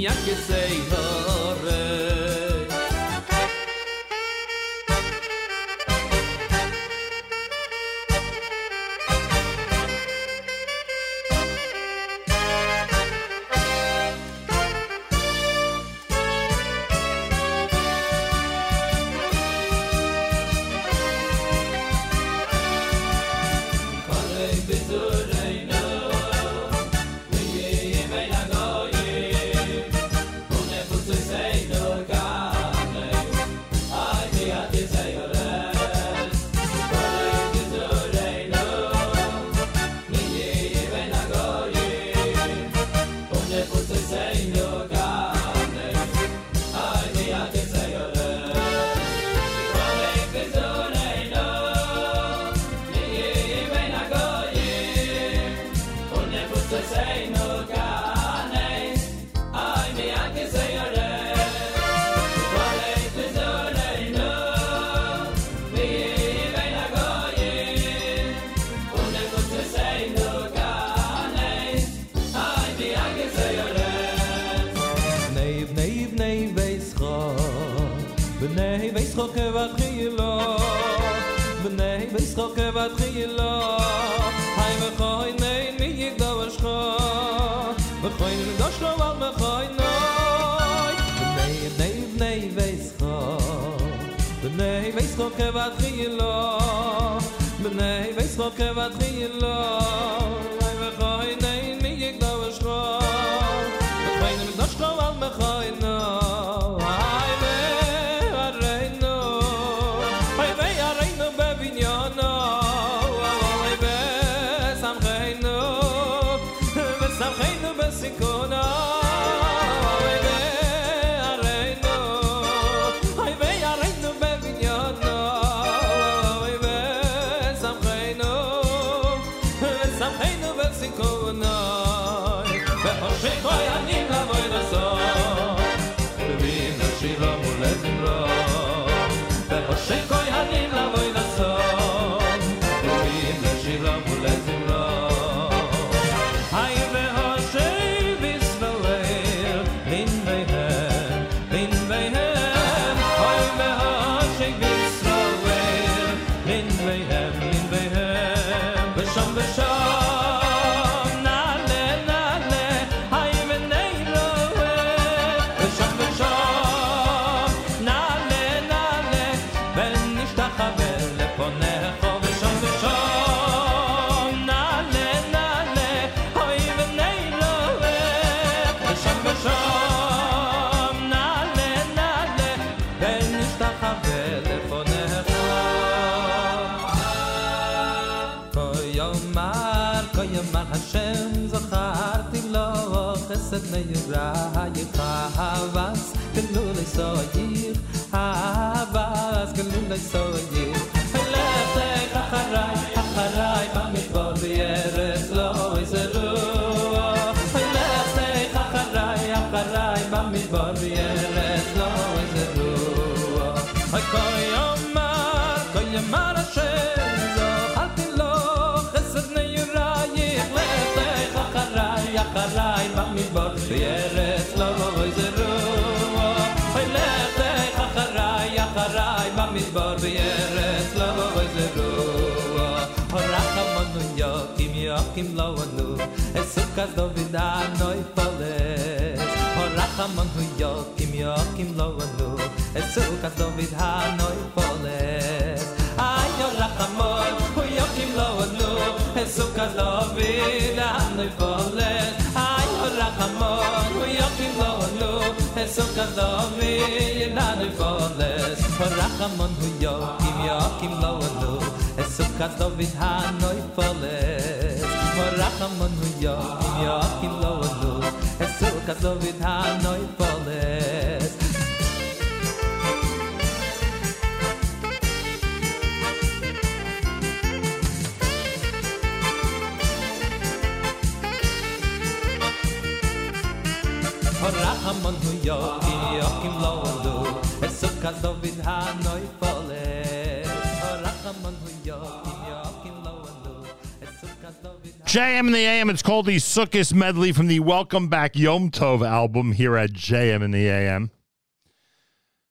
[SPEAKER 7] I can say, sejhal. מר השם זכרתי לו חסד נעירה יפה אבס גלו לי סוגיר אבס גלו לי סוגיר לך אחריי אחריי במדבר בירס לא עזר bar bi ere slava vaze ro Horacha manu yo kim yo kim lo vanu Es ukas do
[SPEAKER 15] vida noi pales Horacha manu yo kim yo kim lo vanu Es ukas do vida noi pales Ay yo manu yo kim lo vanu Es ukas do vida noi pales so kadavi na de fodes rakam on hu yo kim yo kim lo lo es so kadavi ha noy fodes rakam on hu yo kim yo kim lo lo es so kadavi ha noy fodes Horachamon hu yokim yokim lo anu Esukas David hanoy poles Horachamon hu yokim yokim lo anu Esukas David
[SPEAKER 6] JM in the AM. It's called the Sukkot medley from the Welcome Back Yom Tov album here at JM in the AM.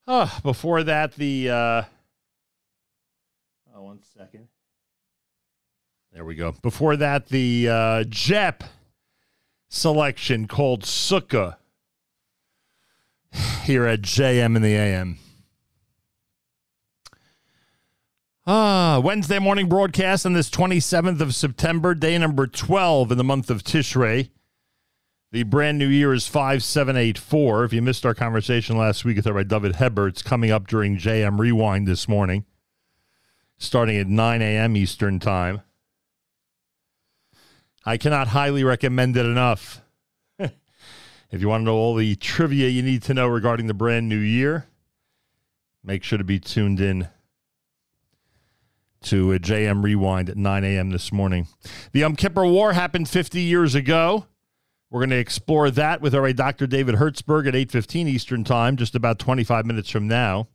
[SPEAKER 6] Ah, before that, the uh, oh, one second. There we go. Before that, the uh, Jep selection called Sukkah here at JM in the AM. Ah, Wednesday morning broadcast on this 27th of September, day number 12 in the month of Tishrei. The brand new year is 5784. If you missed our conversation last week with our David Heber, it's coming up during JM Rewind this morning, starting at 9 a.m. Eastern Time. I cannot highly recommend it enough. If you want to know all the trivia you need to know regarding the brand new year, make sure to be tuned in to uh, a JM Rewind at 9 a.m. this morning. The um Yom Kippur War happened 50 years ago. We're going to explore that with our Dr. David Hertzberg at 8.15 Eastern Time, just about 25 minutes from now,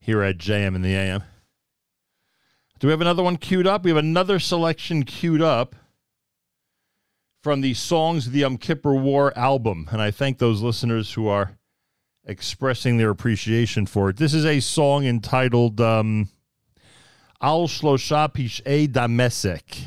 [SPEAKER 6] here at JM in the AM. Do we have another one queued up? We have another selection queued up from the Songs of the Yom Kippur War album, and I thank those listeners who are expressing their appreciation for it. This is a song entitled... Um, Al Shlosha Pish'ei Damesek.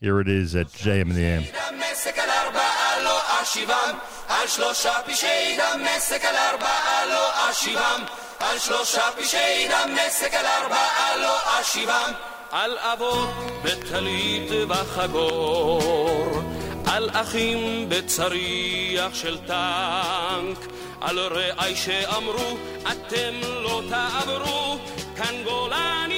[SPEAKER 6] Here it is at JM in the AM.
[SPEAKER 16] דמשק על ארבעה לא אשיבם, על שלושה פשעי דמשק על ארבעה לא אשיבם, על שלושה פשעי דמשק על ארבעה לא אשיבם.
[SPEAKER 7] על אבות בטלית וחגור, על אחים בצריח של טנק, על רעי שאמרו אתם לא תעברו, כאן גולני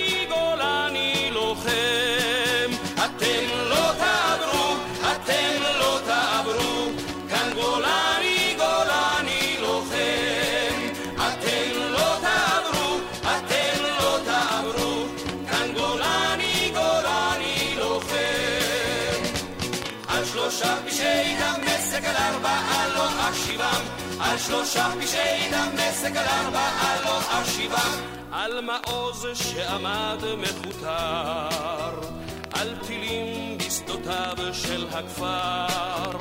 [SPEAKER 7] על שלושה פשעי דמשק על ארבעה לא אשיבם. על מעוז שעמד מכותר, על טילים בשדותיו של הכפר,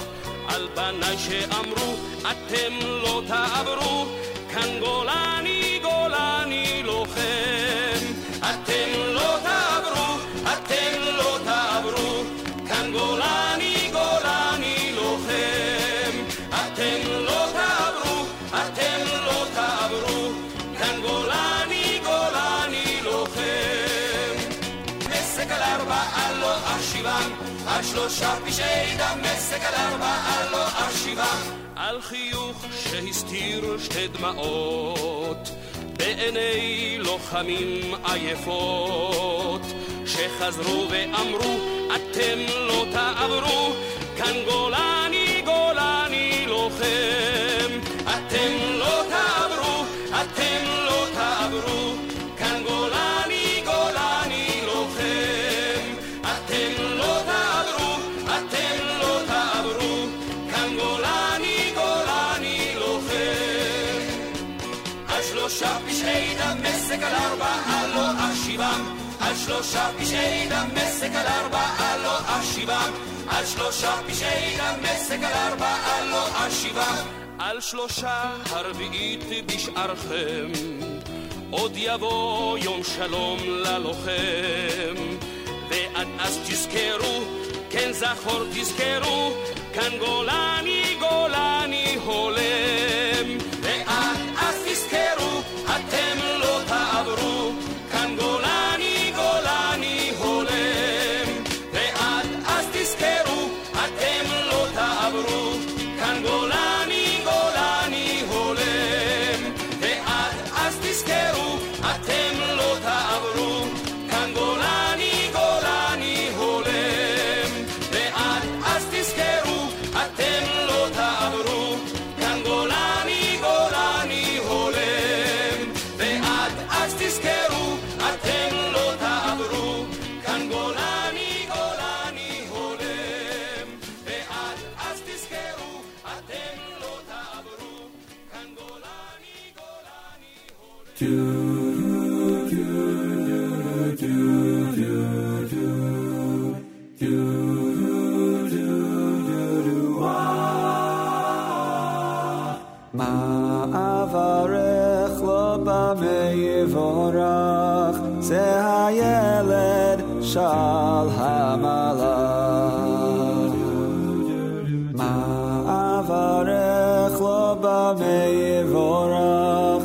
[SPEAKER 7] על בניי שאמרו אתם לא תעברו, כאן גולני גולני לוחם, אתם לא שלושה פשעי דמשק על ארבעה לא אשיבם. על חיוך שהסתיר שתי דמעות, בעיני לוחמים עייפות, שחזרו ואמרו, אתם לא תעברו, כאן גולני גולני לוחם. אתם לא תעברו,
[SPEAKER 17] שלושה פשעי דמשק על ארבעה לא אשיבם. על שלושה פשעי דמשק על ארבעה לא אשיבם. על שלושה פשעי דמשק על ארבעה לא אשיבם.
[SPEAKER 7] על שלושה הרביעית בשערכם עוד יבוא יום שלום ללוחם. ועד אז תזכרו, כן זכור תזכרו כאן גולני גולני הולם
[SPEAKER 18] shall hamalah. Ma'avarech lo ba meivorach.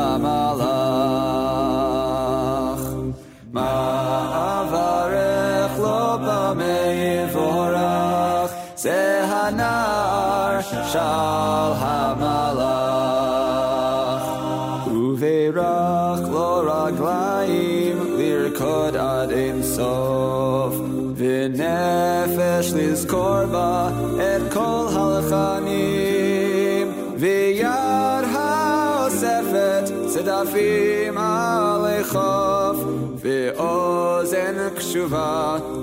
[SPEAKER 18] al hamalach uverach lo raglaim lirkod ad ein sof. V'nefesh lizkorba et er kol halachanim. V'yad haosefet sedafim alechof. V'ozen kshuvah.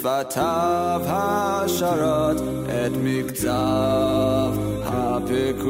[SPEAKER 18] הדרכים ושפתיו השרות את מקצב מעברך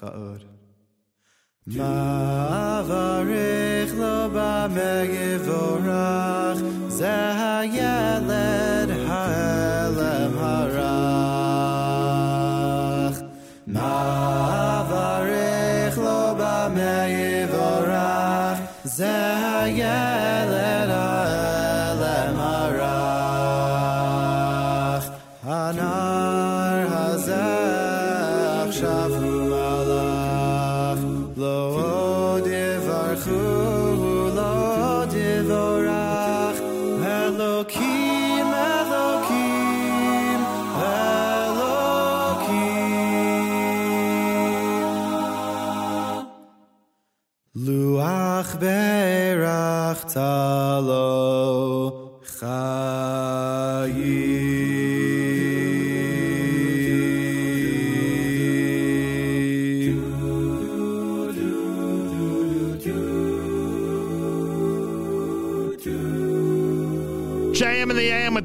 [SPEAKER 19] Ma'avarech lecha od. Lo ba'megivorach Zeh ha'yeled ha'elem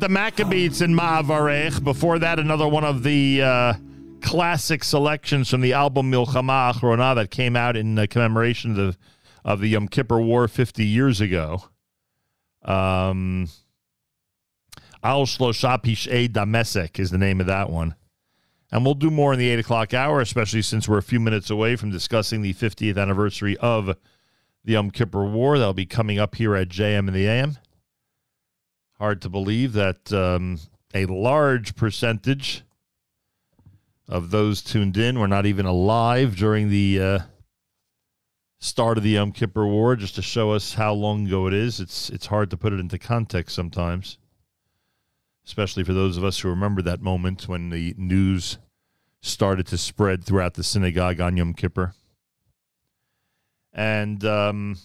[SPEAKER 6] the Maccabees and Ma'avarech. Before that, another one of the uh, classic selections from the album Milchama Achrona that came out in uh, commemoration of the, of the Yom Kippur War 50 years ago. Um, Al Shlosha Pish'ei Damesek is the name of that one. And we'll do more in the 8 o'clock hour, especially since we're a few minutes away from discussing the 50th anniversary of the Yom Kippur War. That'll be coming up here at JM in the AM. Hard to believe that um, a large percentage of those tuned in were not even alive during the uh, start of the Yom Kippur War. Just to show us how long ago it is, it's it's hard to put it into context sometimes, especially for those of us who remember that moment when the news started to spread throughout the synagogue on Yom Kippur. And um,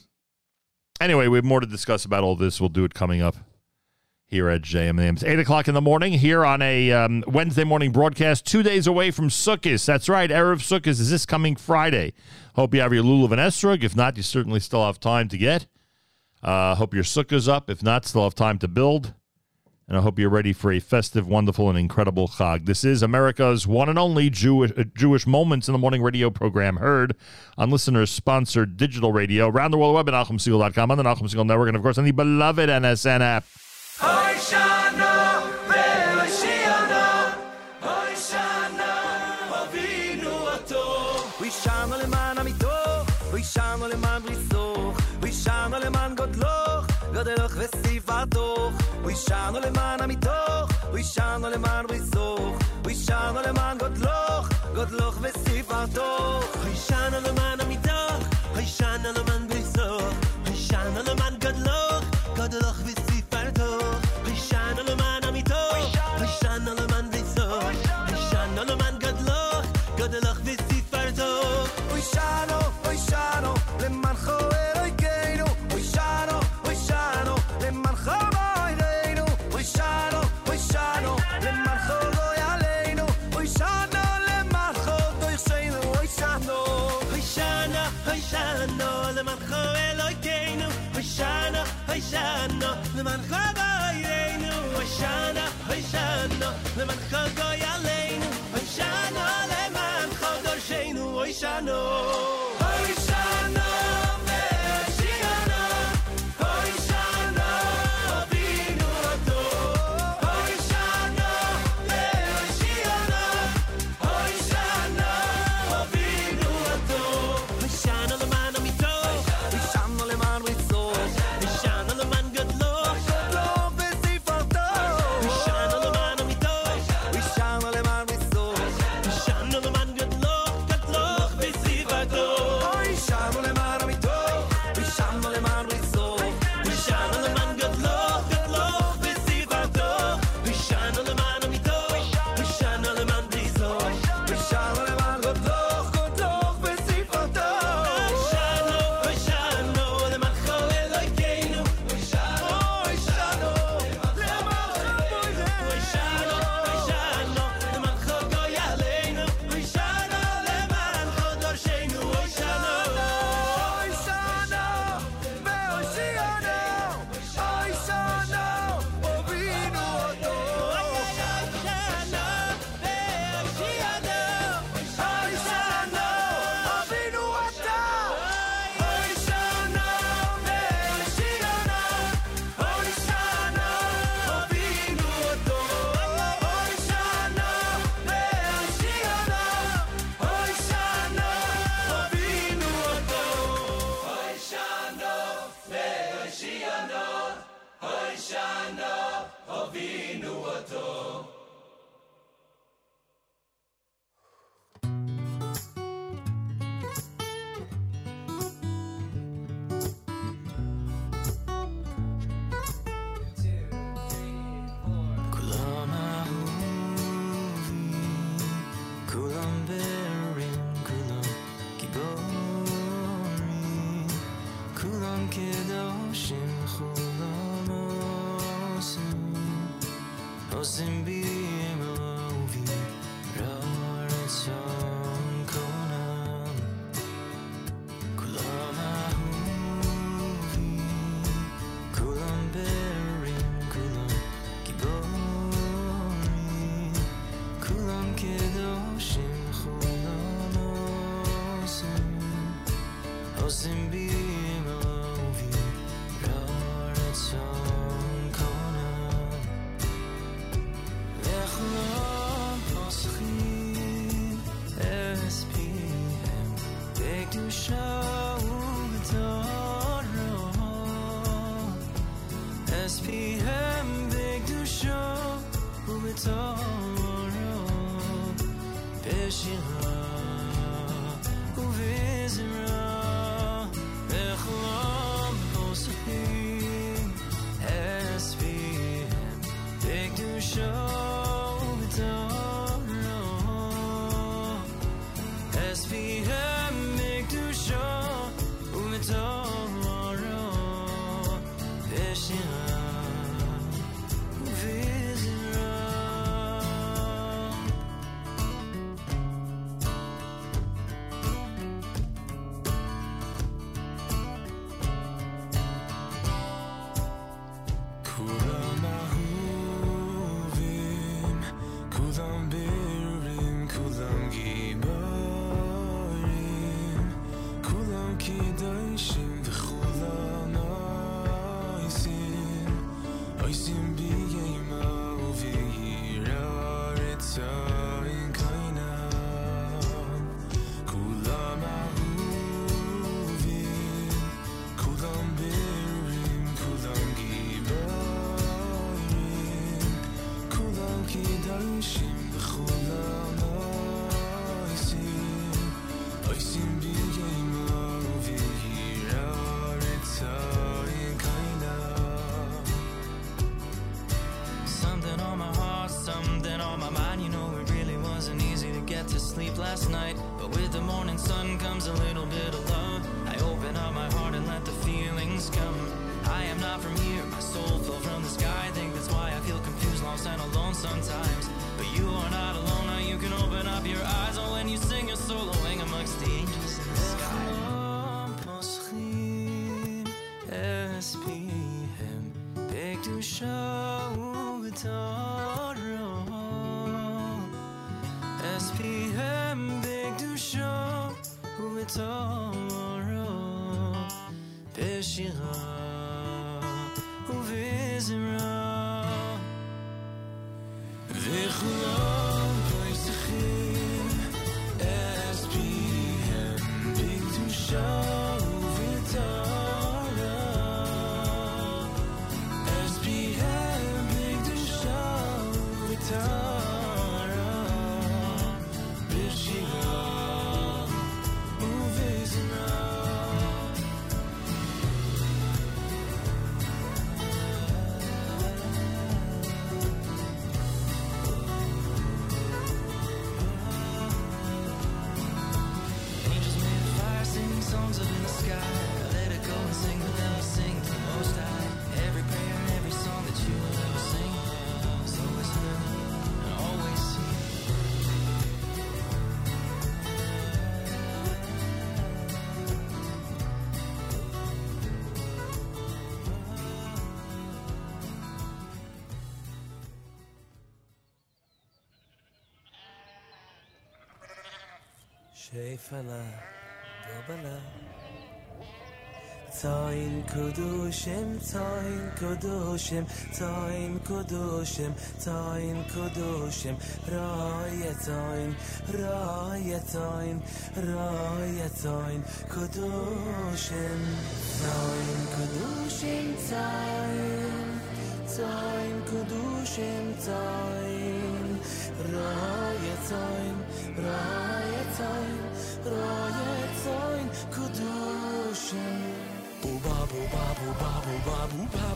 [SPEAKER 6] anyway, we have more to discuss about all this. We'll do it coming up here at JM. It's 8 o'clock in the morning here on a um, Wednesday morning broadcast, two days away from Sukkot. That's right, Erev Sukkot is this coming Friday. Hope you have your Lulav and Esrog. If not, you certainly still have time to get. Uh, hope your Sukkah's up. If not, still have time to build. And I hope you're ready for a festive, wonderful, and incredible Chag. This is America's one and only Jewish, uh, Jewish Moments in the Morning radio program heard on listeners-sponsored digital radio around the world web at NachumSegal.com on the Segal Network, and of course on the beloved NSN app.
[SPEAKER 20] Hoy Shana, Ve'oi Shiana, Hoy Shana, Avinu Atov.
[SPEAKER 2] We shine all man amito, we shine all man brisoch, we shine all man godloch, godeloch vesivatoch. We shine all man amito, we shine all man brisoch, we shine all man
[SPEAKER 1] Hoshana, le man choel Hoshana, Hoshana, le man choel aleinu. Hoshana, le man
[SPEAKER 4] کلم که داشتیم خونه آسم نازم فلا دوبلا تا این کدوشم تا این کدوشم تا این کدوشم تا این کدوشم رای تا این رای تا این رای تا این کدوشم تا این کدوشم تا این تا این کدوشم تا این رای تا این 怕不怕？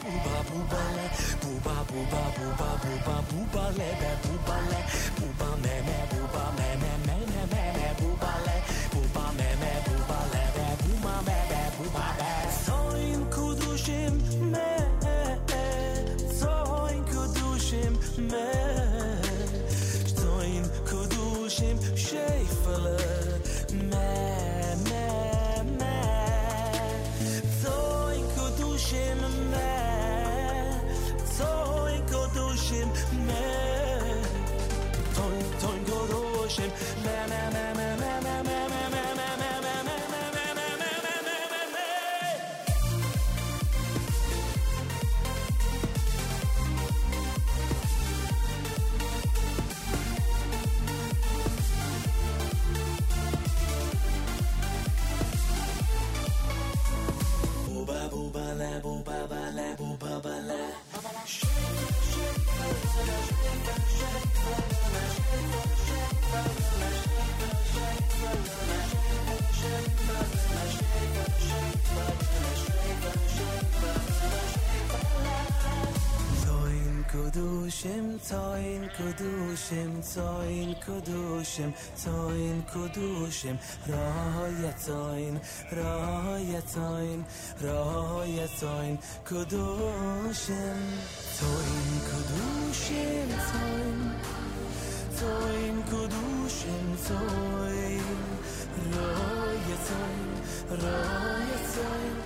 [SPEAKER 4] coin
[SPEAKER 21] kuduszem, coin kuduszem, coin kuduszem, roja coin, roja coin, roja coin kuduszem, coin kuduszem, coin, coin kuduszem, coin, roja coin, roja coin,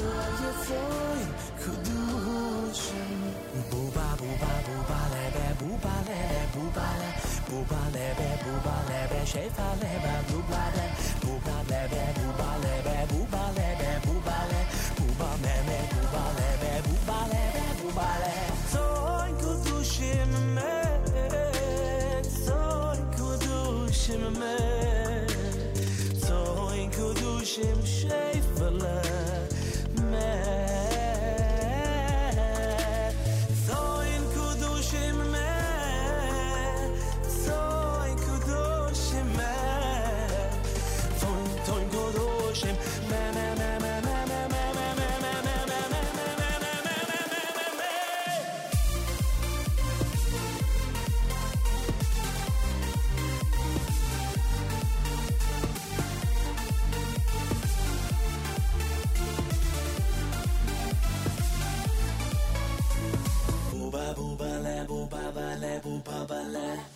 [SPEAKER 21] roja coin kuduszem, buba buba buba. bubalebe, bubale, bubalebe, bubalebe, şefalebe, bublade, bubalebe, bubalebe, bubalebe, le booba
[SPEAKER 2] ba le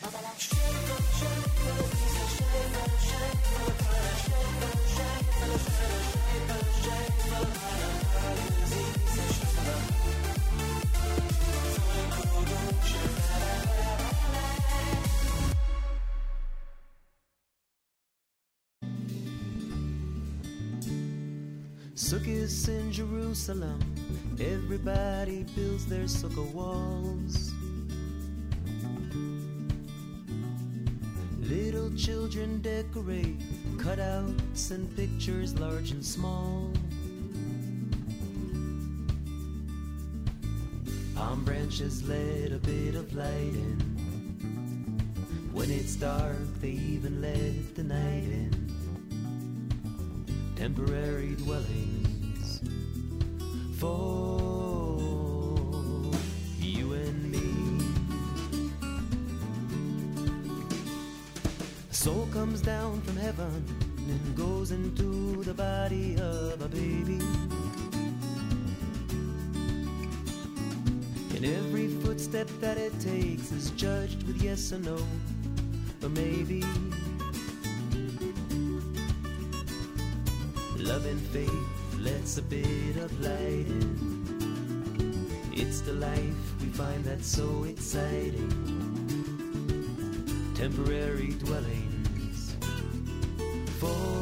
[SPEAKER 4] Sukkahs in Jerusalem, everybody builds their sukkah walls. Children decorate cutouts and pictures large and small. Palm branches let a bit of light in. When it's dark, they even let the night in temporary dwellings for soul comes down from heaven and goes into the body of a baby. And every footstep that it takes is judged with yes or no, or maybe. Love and faith lets a bit of light in. It's the life we find that's so exciting. Temporary dwellings
[SPEAKER 6] before.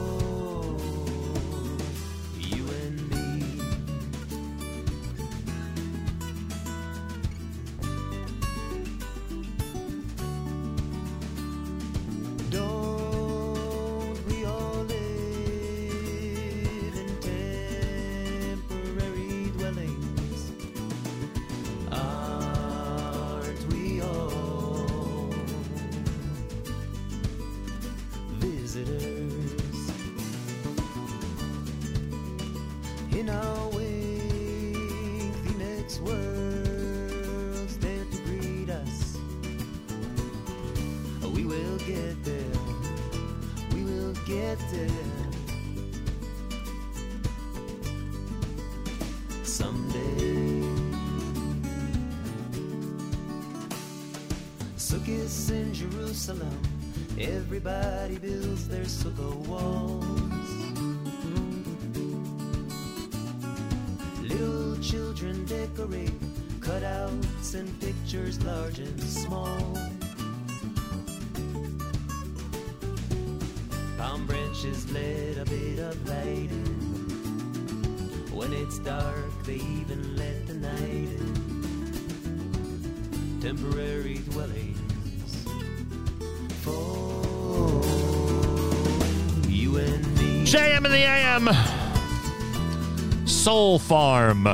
[SPEAKER 6] Soul Farm.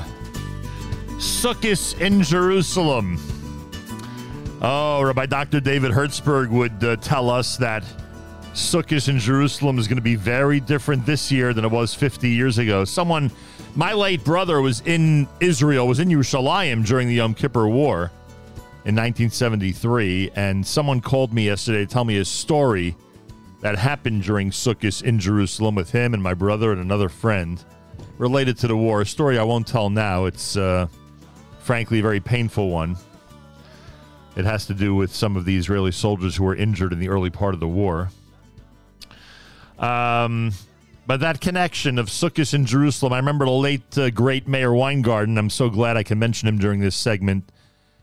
[SPEAKER 6] Sukkot in Jerusalem. Oh, Rabbi Dr. David Hertzberg would uh, tell us that Sukkot in Jerusalem is going to be very different this year than it was 50 years ago. Someone, my late brother was in Israel, was in Yerushalayim during the Yom Kippur War. in 1973, and someone called me yesterday to tell me a story that happened during Sukkot in Jerusalem with him and my brother and another friend related to the war. A story I won't tell now. It's uh, frankly a very painful one. It has to do with some of the Israeli soldiers who were injured in the early part of the war. Um, but that connection of Sukkot in Jerusalem, I remember the late uh, great Mayor Weingarten. I'm so glad I can mention him during this segment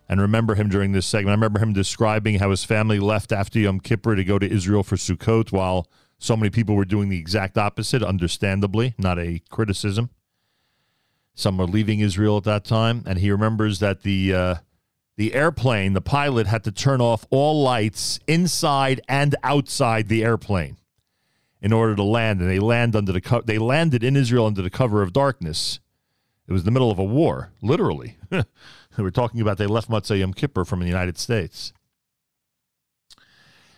[SPEAKER 6] and remember him during this segment. I remember him describing how his family left after Yom Kippur to go to Israel for Sukkot while so many people were doing the exact opposite, understandably, not a criticism. Some were leaving Israel at that time, and he remembers that the uh, the airplane, the pilot had to turn off all lights inside and outside the airplane in order to land, and they land under the co- they landed in Israel under the cover of darkness. It was the middle of a war, literally. We're talking about they left Motzei Yom Kippur from the United States.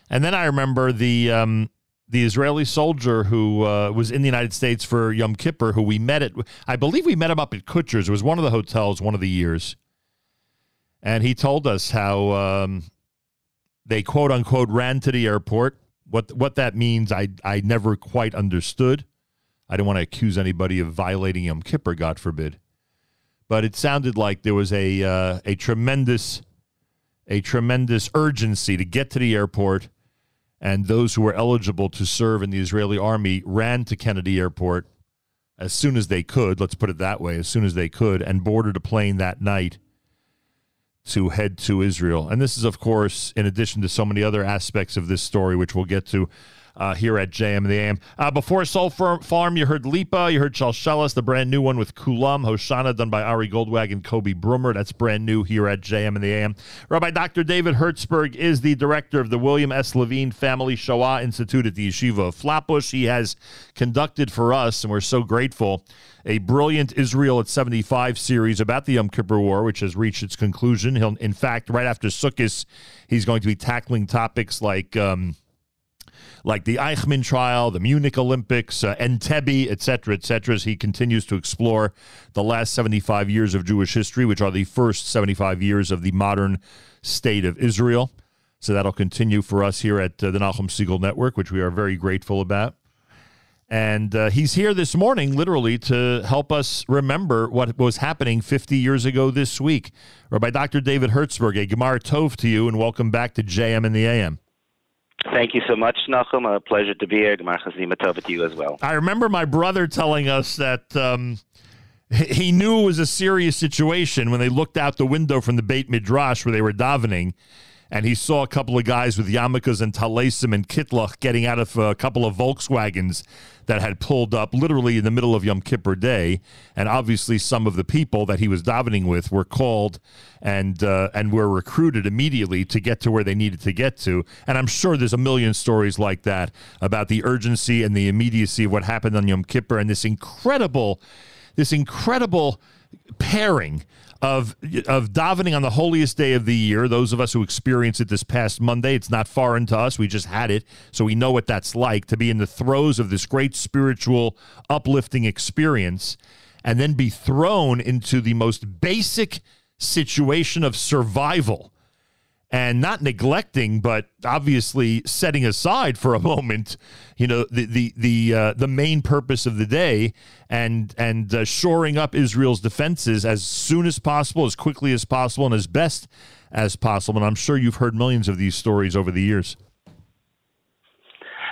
[SPEAKER 6] And then I remember the um, the Israeli soldier who uh, was in the United States for Yom Kippur, who we met at, I believe we met him up at Kutsher's. It was one of the hotels, one of the years. And he told us how um, they quote unquote ran to the airport. What what that means, I I never quite understood. I don't want to accuse anybody of violating Yom Kippur, God forbid. But it sounded like there was a uh, a tremendous a tremendous urgency to get to the airport, and those who were eligible to serve in the Israeli army ran to Kennedy Airport as soon as they could. Let's put it that way, as soon as they could, and boarded a plane that night to head to Israel. And this is, of course, in addition to so many other aspects of this story, which we'll get to uh, here at JM the AM. Uh, before Soul Farm, you heard Lipa, you heard Shalshelis, the brand new one with Kulam, Hoshana, done by Ari Goldwag and Kobi Brummer. That's brand new here at JM and the AM. Rabbi Dr. David Hertzberg is the director of the William S. Levine Family Shoah Institute at the Yeshiva of Flatbush. He has conducted for us, and we're so grateful, a brilliant Israel at 75 series about the Yom Kippur War, which has reached its conclusion. He'll, in fact, right after Sukkot, he's going to be tackling topics like. Um, like the Eichmann trial, the Munich Olympics, uh, Entebbe, etc., cetera, et cetera, as he continues to explore the last 75 years of Jewish history, which are the first 75 years of the modern state of Israel. So that'll continue for us here at uh, the Nachum Segal Network, which we are very grateful about. And uh, he's here this morning, literally, to help us remember what was happening 50 years ago this week. Rabbi Dr. David Hertzberg, a Gemar Tov to you, and welcome back to JM and the AM.
[SPEAKER 22] Thank you so much, Nachum. A pleasure to be here. To you as well.
[SPEAKER 6] I remember my brother telling us that um, he knew it was a serious situation when they looked out the window from the Beit Midrash where they were davening, and he saw a couple of guys with yarmulkes and talesim and kitlach getting out of a couple of Volkswagens that had pulled up literally in the middle of Yom Kippur Day, and obviously some of the people that he was davening with were called and uh, and were recruited immediately to get to where they needed to get to. And I'm sure there's a million stories like that about the urgency and the immediacy of what happened on Yom Kippur and this incredible, this incredible pairing of of davening on the holiest day of the year. Those of us who experienced it this past Monday, it's not foreign to us. We just had it, so we know what that's like to be in the throes of this great spiritual uplifting experience and then be thrown into the most basic situation of survival and not neglecting, but obviously setting aside for a moment, you know, the the the uh, the main purpose of the day, and and uh, shoring up Israel's defenses as soon as possible, as quickly as possible, and as best as possible. And I'm sure you've heard millions of these stories over the years.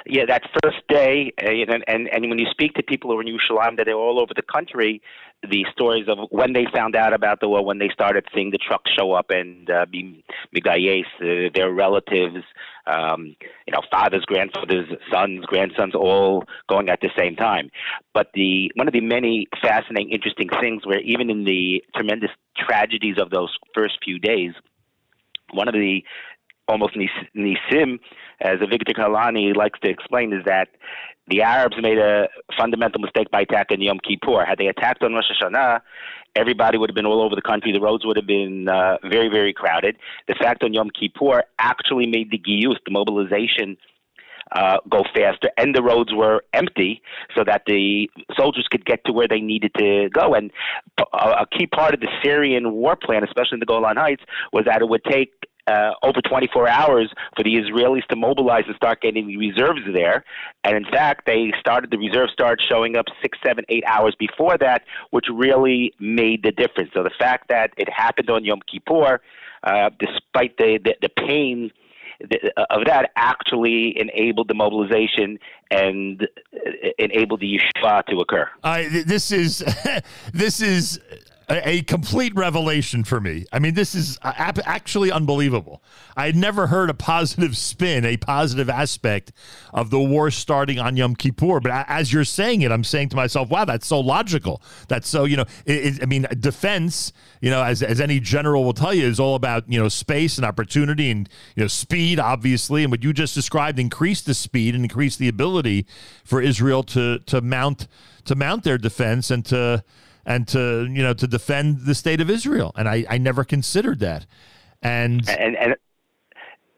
[SPEAKER 22] Yeah, that first day, uh, and, and and when you speak to people who are in Yerushalayim, that they're all over the country, the stories of when they found out about the war, when they started seeing the trucks show up and uh, be migayes, uh, their relatives, um, you know, fathers, grandfathers, sons, grandsons, all going at the same time. But the one of the many fascinating, interesting things, where even in the tremendous tragedies of those first few days, one of the almost nisim, as Avigdor Kahalani likes to explain, is that the Arabs made a fundamental mistake by attacking Yom Kippur. Had they attacked on Rosh Hashanah, everybody would have been all over the country. The roads would have been uh, very, very crowded. The fact on Yom Kippur actually made the giyus, the mobilization, uh, go faster, and the roads were empty so that the soldiers could get to where they needed to go. And a, a key part of the Syrian war plan, especially in the Golan Heights, was that it would take uh, over 24 hours for the Israelis to mobilize and start getting the reserves there. And in fact, they started the reserves started showing up six, seven, eight hours before that, which really made the difference. So the fact that it happened on Yom Kippur, uh, despite the the, the pain of that actually enabled the mobilization and uh, enabled the yeshiva to occur.
[SPEAKER 6] Th- this is this is a, a complete revelation for me. I mean, this is uh, actually unbelievable. I had never heard a positive spin, a positive aspect of the war starting on Yom Kippur. But as you're saying it, I'm saying to myself, "Wow, that's so logical. That's so you know." It, it, I mean, defense, you know, as as any general will tell you, is all about you know space and opportunity and you know speed, obviously. And what you just described increased the speed and increased the ability for Israel to to mount to mount their defense and to and to you know to defend the state of Israel. And I, I never considered that. And
[SPEAKER 22] and and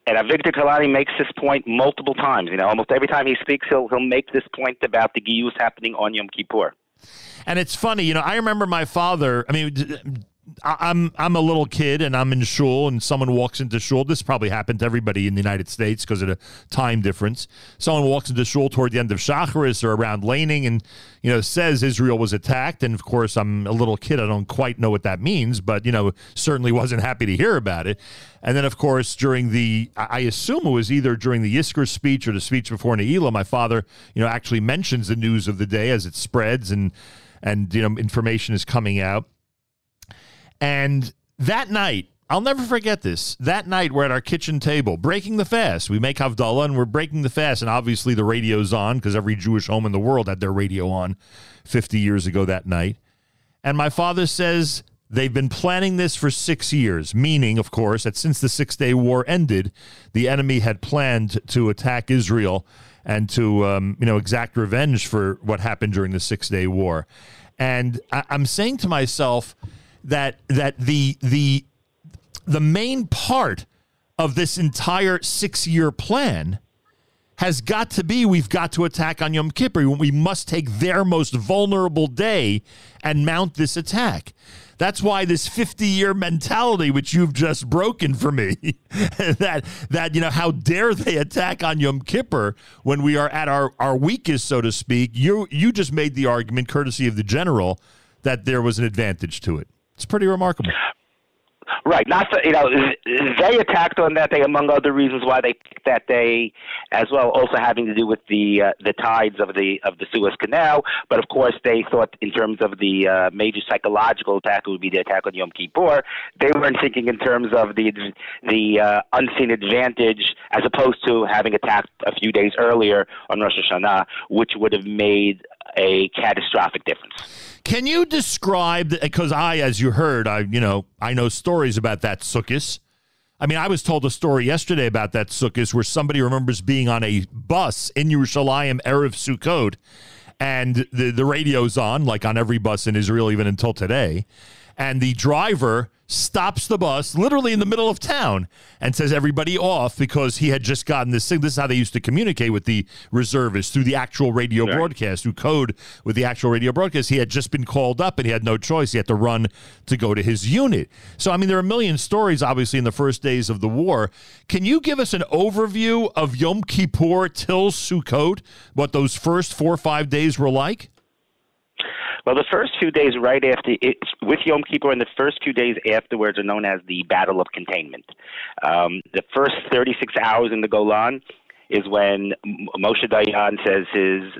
[SPEAKER 22] and Avigdor Kahalani makes this point multiple times. You know, almost every time he speaks, he'll he'll make this point about the Giyus happening on Yom Kippur.
[SPEAKER 6] And it's funny, you know. I remember my father. I mean, I'm I'm a little kid and I'm in shul and someone walks into shul. This probably happened to everybody in the United States because of the time difference. Someone walks into shul toward the end of Shacharis or around laning and you know says Israel was attacked. And of course, I'm a little kid. I don't quite know what that means, but you know certainly wasn't happy to hear about it. And then of course during the I assume it was either during the Yisker speech or the speech before Ne'ilah, my father you know actually mentions the news of the day as it spreads and and you know information is coming out. And that night, I'll never forget this. That night, we're at our kitchen table breaking the fast. We make Havdalah and we're breaking the fast. And obviously, the radio's on because every Jewish home in the world had their radio on 50 years ago that night. And my father says they've been planning this for six years, meaning, of course, that since the Six Day War ended, the enemy had planned to attack Israel and to, um, you know, exact revenge for what happened during the Six Day War. And I- I'm saying to myself that that the the the main part of this entire six year plan has got to be we've got to attack on Yom Kippur. We must take their most vulnerable day and mount this attack. That's why this 50 year mentality, which you've just broken for me, that that you know how dare they attack on Yom Kippur when we are at our, our weakest, so to speak. You you just made the argument, courtesy of the general, that there was an advantage to it. It's pretty remarkable.
[SPEAKER 22] Right. Not so, you know they attacked on that day among other reasons why they picked that day as well. Also having to do with the uh, the tides of the of the Suez Canal. But of course they thought in terms of the uh, major psychological attack it would be the attack on Yom Kippur. They weren't thinking in terms of the the uh, unseen advantage as opposed to having attacked a few days earlier on Rosh Hashanah, which would have made a catastrophic difference.
[SPEAKER 6] Can you describe because I, as you heard, I you know I know stories about that sukkis. I mean, I was told a story yesterday about that sukkis where somebody remembers being on a bus in Yerushalayim erev Sukkot, and the the radio's on like on every bus in Israel, even until today, and the driver stops the bus literally in the middle of town and says everybody off because he had just gotten this thing. This is how they used to communicate with the reservists through the actual radio broadcast, through code with the actual radio broadcast. He had just been called up and he had no choice. He had to run to go to his unit. So, I mean, there are a million stories, obviously, in the first days of the war. Can you give us an overview of Yom Kippur till Sukkot, what those first four or five days were like?
[SPEAKER 22] Well, the first few days right after it, with Yom Kippur and the first few days afterwards are known as the Battle of Containment. Um, the first 36 hours in the Golan is when Moshe Dayan says his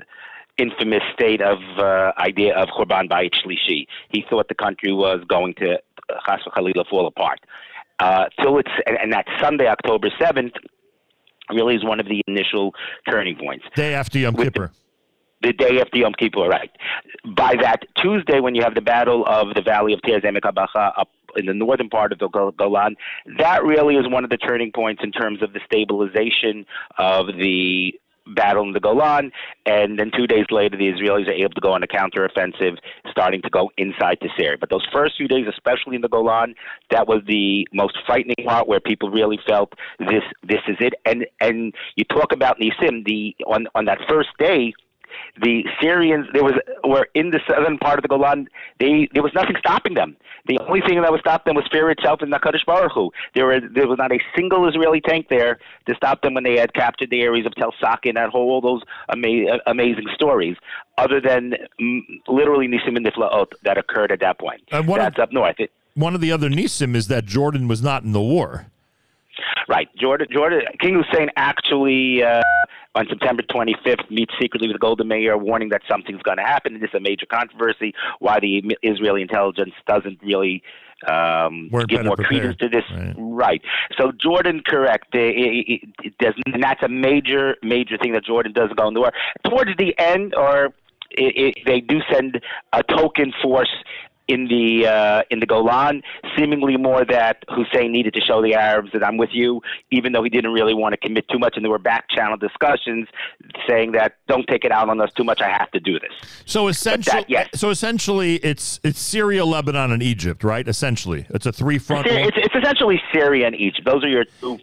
[SPEAKER 22] infamous state of uh, idea of Churban Bayit Shlishi. He thought the country was going to uh, Chas v'Chalila fall apart. Uh, till it's and, and that Sunday, October 7th, really is one of the initial turning points.
[SPEAKER 6] Day after Yom Kippur.
[SPEAKER 22] The day after Yom Kippur, right. By that Tuesday, when you have the Battle of the Valley of Tears Emek HaBacha up in the northern part of the Golan, that really is one of the turning points in terms of the stabilization of the battle in the Golan. And then two days later, the Israelis are able to go on a counteroffensive, starting to go inside to Syria. But those first few days, especially in the Golan, that was the most frightening part where people really felt this this is it. And and you talk about Nisim, the on on that first day the Syrians there was were in the southern part of the Golan. They there was nothing stopping them. The only thing that was stopping them was fear itself and Hakadosh Baruch Hu. There were there was not a single Israeli tank there to stop them when they had captured the areas of Tel Saki and that whole all those ama- amazing stories. Other than mm, literally Nisim and Niflaot that occurred at that point.
[SPEAKER 6] And one of-
[SPEAKER 22] up north. It,
[SPEAKER 6] One of the other nisim is that Jordan was not in the war.
[SPEAKER 22] Right. Jordan, Jordan, King Hussein actually uh, on September 25th meets secretly with the Golda Meir, warning that something's going to happen. And this is a major controversy. Why the Israeli intelligence doesn't really um, give more
[SPEAKER 6] prepared.
[SPEAKER 22] credence to this. Right. So Jordan, correct. It, it, it doesn't, and that's a major, major thing that Jordan doesn't go in the war. Towards the end, or it, it, they do send a token force in the uh, in the Golan, seemingly more that Hussein needed to show the Arabs that I'm with you, even though he didn't really want to commit too much, and there were back channel discussions saying that don't take it out on us too much. I have to do this.
[SPEAKER 6] So essentially,
[SPEAKER 22] yes.
[SPEAKER 6] so essentially, it's it's Syria, Lebanon, and Egypt, right? Essentially, it's a three front.
[SPEAKER 22] It's, it's, it's essentially Syria and Egypt. Those are your two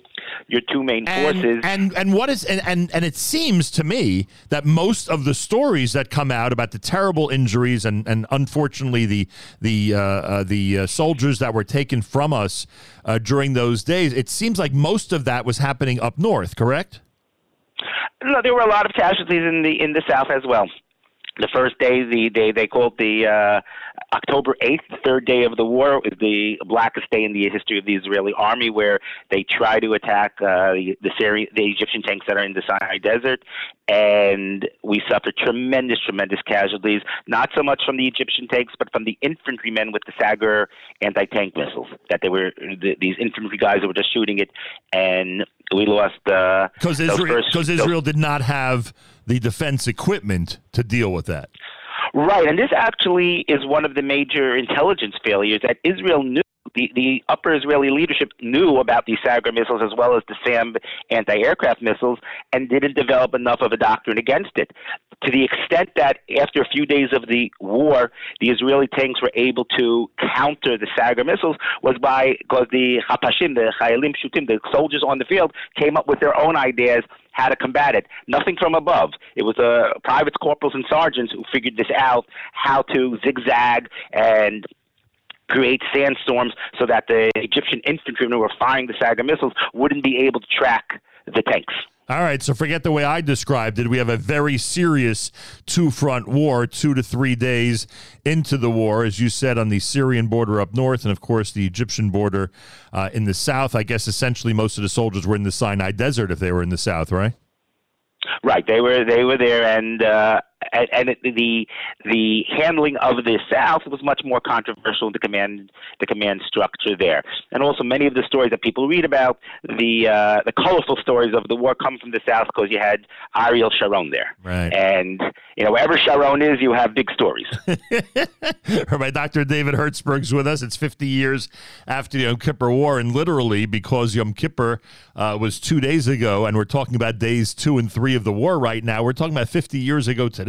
[SPEAKER 22] your two main forces.
[SPEAKER 6] And and what is and, and and it seems to me that most of the stories that come out about the terrible injuries and and unfortunately the the uh, uh, the uh, soldiers that were taken from us uh, during those days, it seems like most of that was happening up north. Correct?
[SPEAKER 22] No, there were a lot of casualties in the in the south as well. The first day, the day they called the uh, October eighth, the third day of the war, is the blackest day in the history of the Israeli army, where they try to attack uh, the the, Syri- the Egyptian tanks that are in the Sinai Desert, and we suffered tremendous, tremendous casualties. Not so much from the Egyptian tanks, but from the infantrymen with the Sagger anti-tank missiles. That they were the, these infantry guys that were just shooting it, and we lost uh,
[SPEAKER 6] Because
[SPEAKER 22] those
[SPEAKER 6] Israel,
[SPEAKER 22] first-
[SPEAKER 6] because
[SPEAKER 22] those-
[SPEAKER 6] Israel did not have the defense equipment to deal with that.
[SPEAKER 22] Right, and this actually is one of the major intelligence failures that Israel knew. The, the upper Israeli leadership knew about these Sagger missiles as well as the SAM anti aircraft missiles and didn't develop enough of a doctrine against it. To the extent that after a few days of the war, the Israeli tanks were able to counter the Sagger missiles was by because the Hapashim, the Chayalim Shutim, the soldiers on the field, came up with their own ideas how to combat it. Nothing from above. It was uh, privates, corporals, and sergeants who figured this out, how to zigzag and create sandstorms so that the Egyptian infantrymen who were firing the Sagger missiles wouldn't be able to track the tanks.
[SPEAKER 6] All right, so forget the way I described it. We have a very serious two front war, two to three days into the war, as you said, on the Syrian border up north, and of course the Egyptian border uh, in the south. I guess essentially most of the soldiers were in the Sinai Desert if they were in the south, right?
[SPEAKER 22] Right, they were they were there, and uh, and, and it, the the handling of the South was much more controversial. In the command the command structure there, and also many of the stories that people read about the uh, the colorful stories of the war come from the South because you had Ariel Sharon there,
[SPEAKER 6] Right.
[SPEAKER 22] and you know wherever Sharon is, you have big stories.
[SPEAKER 6] Rabbi Dr. David Hertzberg's with us. It's 50 years after the Yom Kippur War, and literally because Yom Kippur uh, was two days ago, and we're talking about days two and three of the war right now. We're talking about 50 years ago today,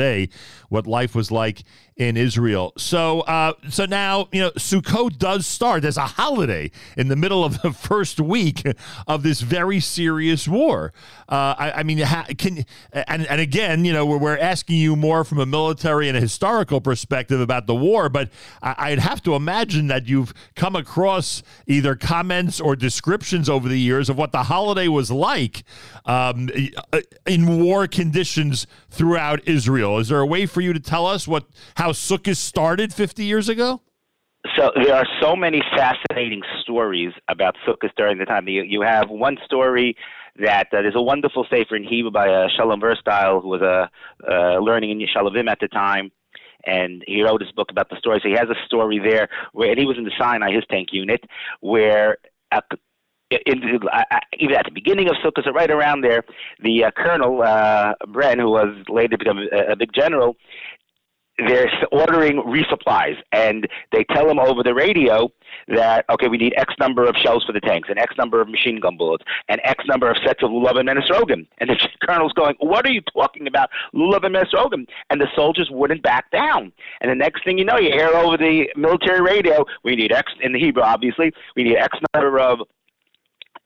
[SPEAKER 6] what life was like in Israel. So, uh, so now you know Sukkot does start. as a holiday in the middle of the first week of this very serious war. Uh, I, I mean, can and and again, you know, we're, we're asking you more from a military and a historical perspective about the war, but I, I'd have to imagine that you've come across either comments or descriptions over the years of what the holiday was like um, in war conditions throughout Israel. Is there a way for you to tell us what how Sukkot started 50 years ago?
[SPEAKER 22] So there are so many fascinating stories about Sukkot during the time. You, you have one story that uh, there's a wonderful sefer in Hebrew by uh, Shalom Verstyle, who was uh, uh, learning in Yeshalavim at the time, and he wrote his book about the story. So he has a story there where, and he was in the Sinai, his tank unit, where the, in, uh, even at the beginning of Sukkot, so right around there, the uh, colonel uh, Bren, who was later become a, a big general, they're ordering resupplies, and they tell him over the radio that okay, we need X number of shells for the tanks, and X number of machine gun bullets, and X number of sets of lulav and menesrogim. And the colonel's going, "What are you talking about, lulav and menesrogim?" And the soldiers wouldn't back down. And the next thing you know, you hear over the military radio, "We need X in the Hebrew, obviously. We need X number of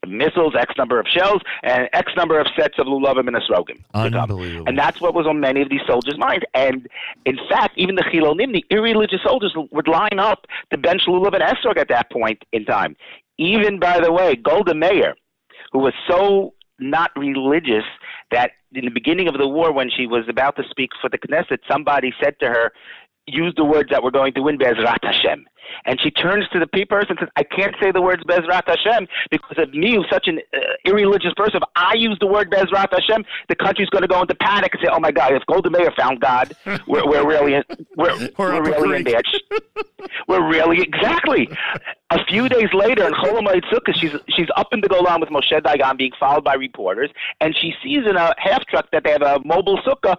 [SPEAKER 22] missiles, X number of shells, and X number of sets of lulavim and esrogim.
[SPEAKER 6] Unbelievable.
[SPEAKER 22] And that's what was on many of these soldiers' minds. And in fact, even the Chilonim, the irreligious soldiers, would line up to bench lulav and esrog at that point in time. Even, by the way, Golda Meir, who was so not religious that in the beginning of the war, when she was about to speak for the Knesset, somebody said to her, use the words that we're going to win, Bezrat Hashem. And she turns to the pe- person and says, I can't say the words Bezrat Hashem because of me, who's such an uh, irreligious person. If I use the word Bezrat Hashem, the country's going to go into panic and say, oh my God, if Golda Meir found God, we're, we're really in, we're, we're really in bad We're really, exactly. A few days later in Chol Hamoed she's, she's up in the Golan with Moshe Dayan being followed by reporters, and she sees in a half truck that they have a mobile sukkah,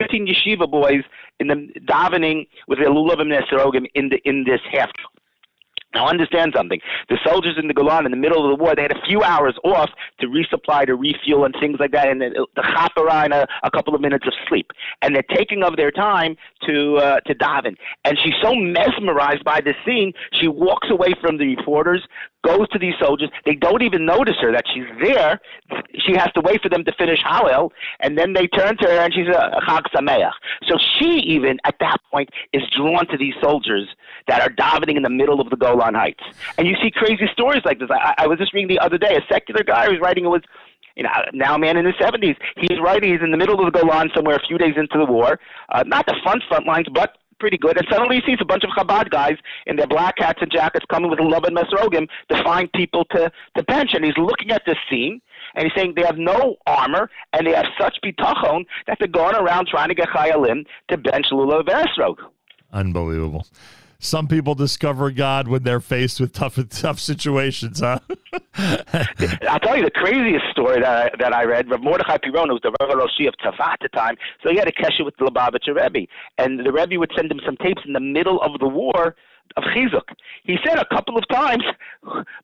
[SPEAKER 22] 15 yeshiva boys in the davening with their lulavim nesirogim in the in this half. Now understand something. The soldiers in the Golan in the middle of the war, they had a few hours off to resupply, to refuel, and things like that, and the, the chapara and a, a couple of minutes of sleep. And they're taking of their time to uh, to daven. And she's so mesmerized by this scene, she walks away from the reporters, goes to these soldiers. They don't even notice her that she's there. She has to wait for them to finish Hallel, and then they turn to her and she's a Chag Sameach. So she even at that point is drawn to these soldiers that are davening in the middle of the Golan Heights. And you see crazy stories like this. I, I was just reading the other day a secular guy who's writing it was you know, now a man in his 70s. He's writing, he's in the middle of the Golan somewhere a few days into the war. Uh, not the front, front lines, but pretty good. And suddenly he sees a bunch of Chabad guys in their black hats and jackets coming with a love and Mesrogim to find people to, to bench. And he's looking at this scene. And he's saying they have no armor and they have such bitachon that they're going around trying to get chayalim to bench lulav and esrog.
[SPEAKER 6] Unbelievable. Some people discover God when they're faced with tough tough situations, huh?
[SPEAKER 22] I'll tell you the craziest story that I, that I read. Rav Mordechai Piron was the Rav Roshi of Tzava at the time, so he had a kesher with the Lubavitcher Rebbe, and the Rebbe would send him some tapes in the middle of the war of Chizuk. He said a couple of times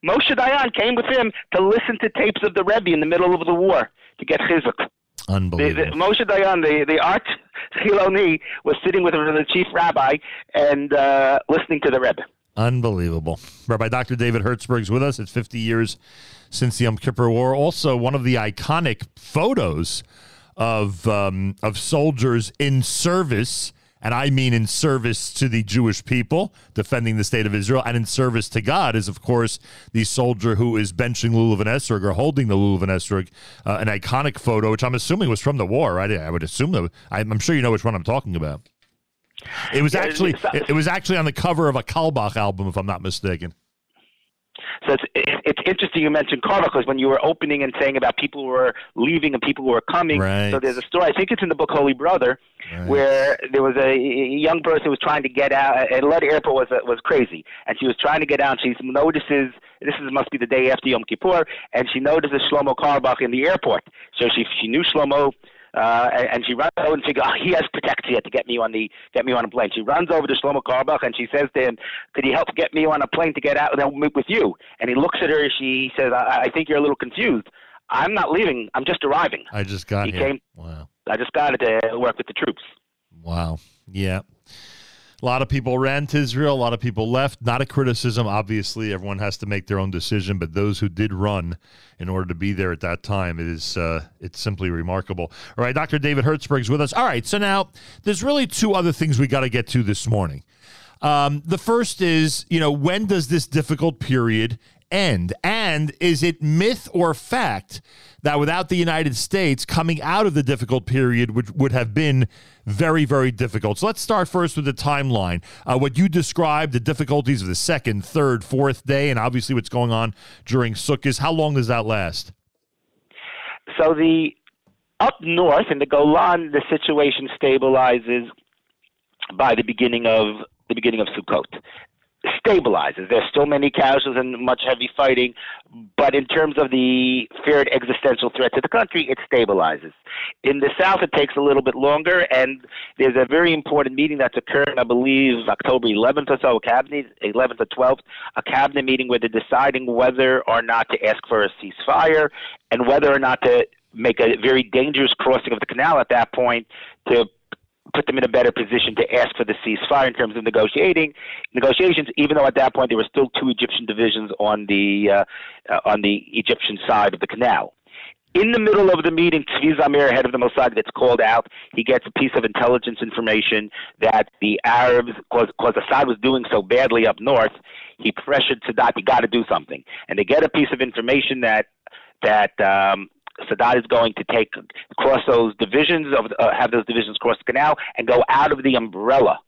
[SPEAKER 22] Moshe Dayan came with him to listen to tapes of the Rebbe in the middle of the war to get Chizuk. The,
[SPEAKER 6] Unbelievable.
[SPEAKER 22] the, Moshe Dayan, the, the arch Chiloni, was sitting with the chief rabbi and uh, listening to the Rebbe.
[SPEAKER 6] Unbelievable. Rabbi Dr. David Hertzberg's with us. It's 50 years since the Yom Kippur War. Also, one of the iconic photos of um, of soldiers in service, and I mean in service to the Jewish people, defending the state of Israel, and in service to God, is of course the soldier who is benching Lulav and Esrog or holding the Lulav and Esrog, uh, an iconic photo, which I'm assuming was from the war, right? I would assume that. I'm I'm sure you know which one I'm talking about. It was actually it was actually on the cover of a Carlebach album, if I'm not mistaken.
[SPEAKER 22] So it's, it, it's interesting you mentioned Carlebach because when you were opening and saying about people who were leaving and people who were coming,
[SPEAKER 6] Right.
[SPEAKER 22] so there's a story, I think it's in the book Holy Brother, where there was a young person who was trying to get out. Atlanta Airport was was crazy, and she was trying to get out. And she notices this is must be the day after Yom Kippur, and she notices Shlomo Carlebach in the airport. So she she knew Shlomo. Uh, and, and she runs over and figures, oh, he has protectia to get me on the get me on a plane. She runs over to Shlomo Carlebach and she says to him, "Could you help get me on a plane to get out and meet with you?" And he looks at her. And she says, I, "I think you're a little confused. I'm not leaving. I'm just arriving.
[SPEAKER 6] I just got
[SPEAKER 22] He
[SPEAKER 6] here.
[SPEAKER 22] came-
[SPEAKER 6] Wow.
[SPEAKER 22] I just got to work with the troops."
[SPEAKER 6] Wow. Yeah. A lot of people ran to Israel. A lot of people left. Not a criticism. Obviously, everyone has to make their own decision. But those who did run in order to be there at that time, it is uh, it's simply remarkable. All right, Dr. David Hertzberg's with us. All right, so now there's really two other things we got to get to this morning. Um, the first is, you know, when does this difficult period end? And is it myth or fact that without the United States coming out of the difficult period would, would have been very, very difficult? So let's start first with the timeline. Uh, what you described, the difficulties of the second, third, fourth day, and obviously what's going on during Sukkot. How long does that last?
[SPEAKER 22] So the up north in the Golan, the situation stabilizes by the beginning of the beginning of Sukkot. Stabilizes. There's still many casualties and much heavy fighting, but in terms of the feared existential threat to the country, it stabilizes. In the south, it takes a little bit longer, and there's a very important meeting that's occurring, I believe, October 11th or so, a cabinet, 11th or 12th, a cabinet meeting where they're deciding whether or not to ask for a ceasefire and whether or not to make a very dangerous crossing of the canal at that point to put them in a better position to ask for the ceasefire in terms of negotiating negotiations. Even though at that point there were still two Egyptian divisions on the uh, uh, on the Egyptian side of the canal. In the middle of the meeting, Tzvi Zamir, head of the Mossad, gets called out. He gets a piece of intelligence information that the Arabs, because Assad was doing so badly up north, he pressured Sadat, you got to do something. And they get a piece of information that that um, Sadat is going to take cross those divisions of uh, have those divisions cross the canal and go out of the umbrella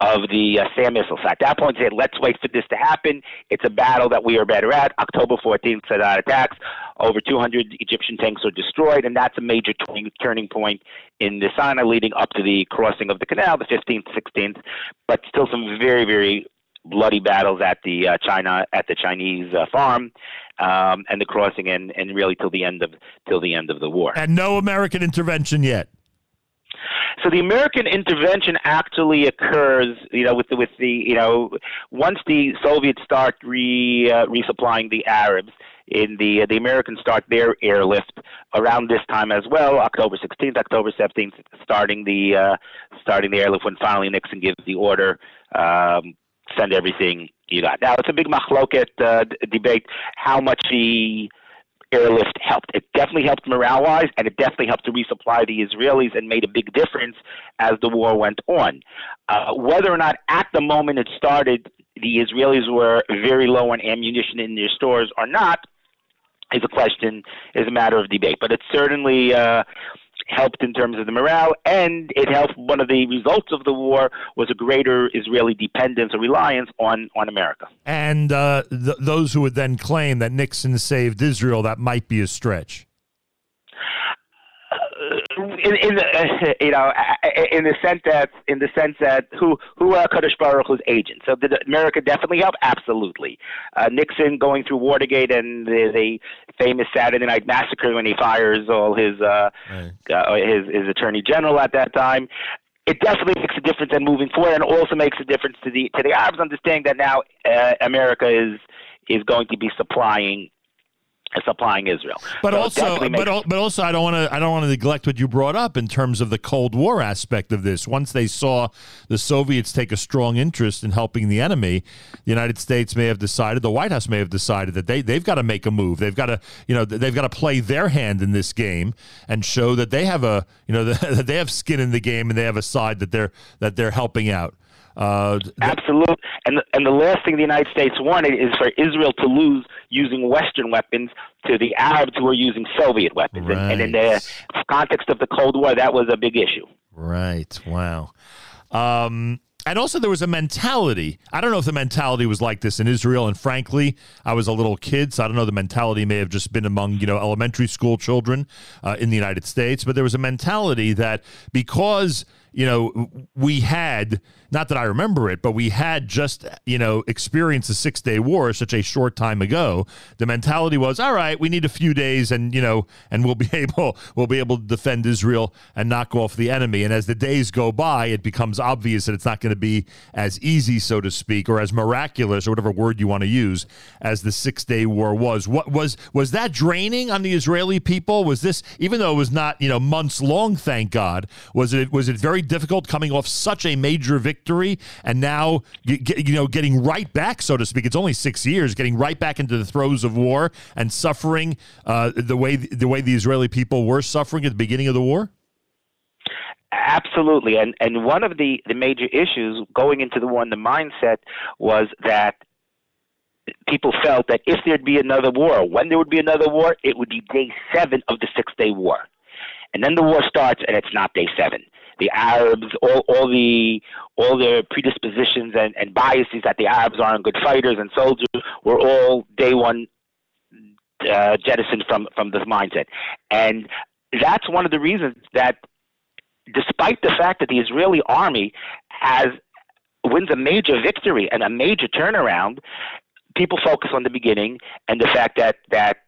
[SPEAKER 22] of the uh, SAM missiles. At that point, said, let's wait for this to happen. It's a battle that we are better at. October 14th, Sadat attacks. Over 200 Egyptian tanks are destroyed, and that's a major turning, turning point in the Sinai leading up to the crossing of the canal, the 15th, 16th. But still some very, very bloody battles at the uh, China at the Chinese uh, farm, um, and the crossing, and, and really till the end of till the end of the war.
[SPEAKER 6] And no American intervention yet.
[SPEAKER 22] So the American intervention actually occurs, you know, with the, with the you know, once the Soviets start re uh, resupplying the Arabs. In the the Americans start their airlift around this time as well, October 16th, October 17th, starting the uh, starting the airlift when finally Nixon gives the order, um, send everything you got. Now it's a big machloket uh, debate how much the airlift helped. It definitely helped morale wise, and it definitely helped to resupply the Israelis and made a big difference as the war went on. Uh, whether or not at the moment it started, the Israelis were very low on ammunition in their stores or not is a question, is a matter of debate. But it certainly. Uh, helped in terms of the morale, and it helped. One of the results of the war was a greater Israeli dependence or reliance on on America.
[SPEAKER 6] And uh, th- those who would then claim that Nixon saved Israel, that might be a stretch.
[SPEAKER 22] In, in the, uh, you know, in the sense that, in the sense that who who are Kadosh Baruch Hu's agent? So did America definitely help? Absolutely. Uh, Nixon going through Watergate and the, the famous Saturday Night Massacre when he fires all his uh,
[SPEAKER 6] right.
[SPEAKER 22] uh, his his attorney general at that time. It definitely makes a difference in moving forward, and also makes a difference to the to the Arabs understanding that now uh, America is is going to be supplying supplying Israel.
[SPEAKER 6] But
[SPEAKER 22] So
[SPEAKER 6] also,
[SPEAKER 22] makes-
[SPEAKER 6] but, but also, I don't want to. I don't want to neglect what you brought up in terms of the Cold War aspect of this. Once they saw the Soviets take a strong interest in helping the enemy, the United States may have decided, the White House may have decided that they they've got to make a move. They've got to, you know, they've got to play their hand in this game and show that they have a, you know, that they have skin in the game and they have a side that they're that they're helping out. Uh, th-
[SPEAKER 22] Absolutely. And the, and the last thing the United States wanted is for Israel to lose using Western weapons to the Arabs who were using Soviet weapons. And, and in the context of the Cold War, that was a big issue.
[SPEAKER 6] Right. Wow. Um, and also, there was a mentality. I don't know if the mentality was like this in Israel. And frankly, I was a little kid, so I don't know. The mentality may have just been among you know elementary school children uh, in the United States. But there was a mentality that because you know we had not that I remember it, but we had just you know experienced the Six Day War such a short time ago. The mentality was, all right, we need a few days, and you know, and we'll be able we'll be able to defend Israel and knock off the enemy. And as the days go by, it becomes obvious that it's not going to be as easy, so to speak, or as miraculous, or whatever word you want to use, as the Six Day War was. What was was that draining on the Israeli people? Was this even though it was not you know months long? Thank God. Was it was it very difficult coming off such a major victory and now you, know getting right back, so to speak? It's only six years, getting right back into the throes of war and suffering uh, the way the way the Israeli people were suffering at the beginning of the war.
[SPEAKER 22] Absolutely. And and one of the, the major issues going into the war in the mindset was that people felt that if there'd be another war, when there would be another war, it would be day seven of the Six Day War. And then the war starts and it's not day seven. The Arabs, all, all the all the predispositions and, and biases that the Arabs aren't good fighters and soldiers were all day one uh, jettisoned from from this mindset. And that's one of the reasons that despite the fact that the Israeli army has wins a major victory and a major turnaround, people focus on the beginning and the fact that that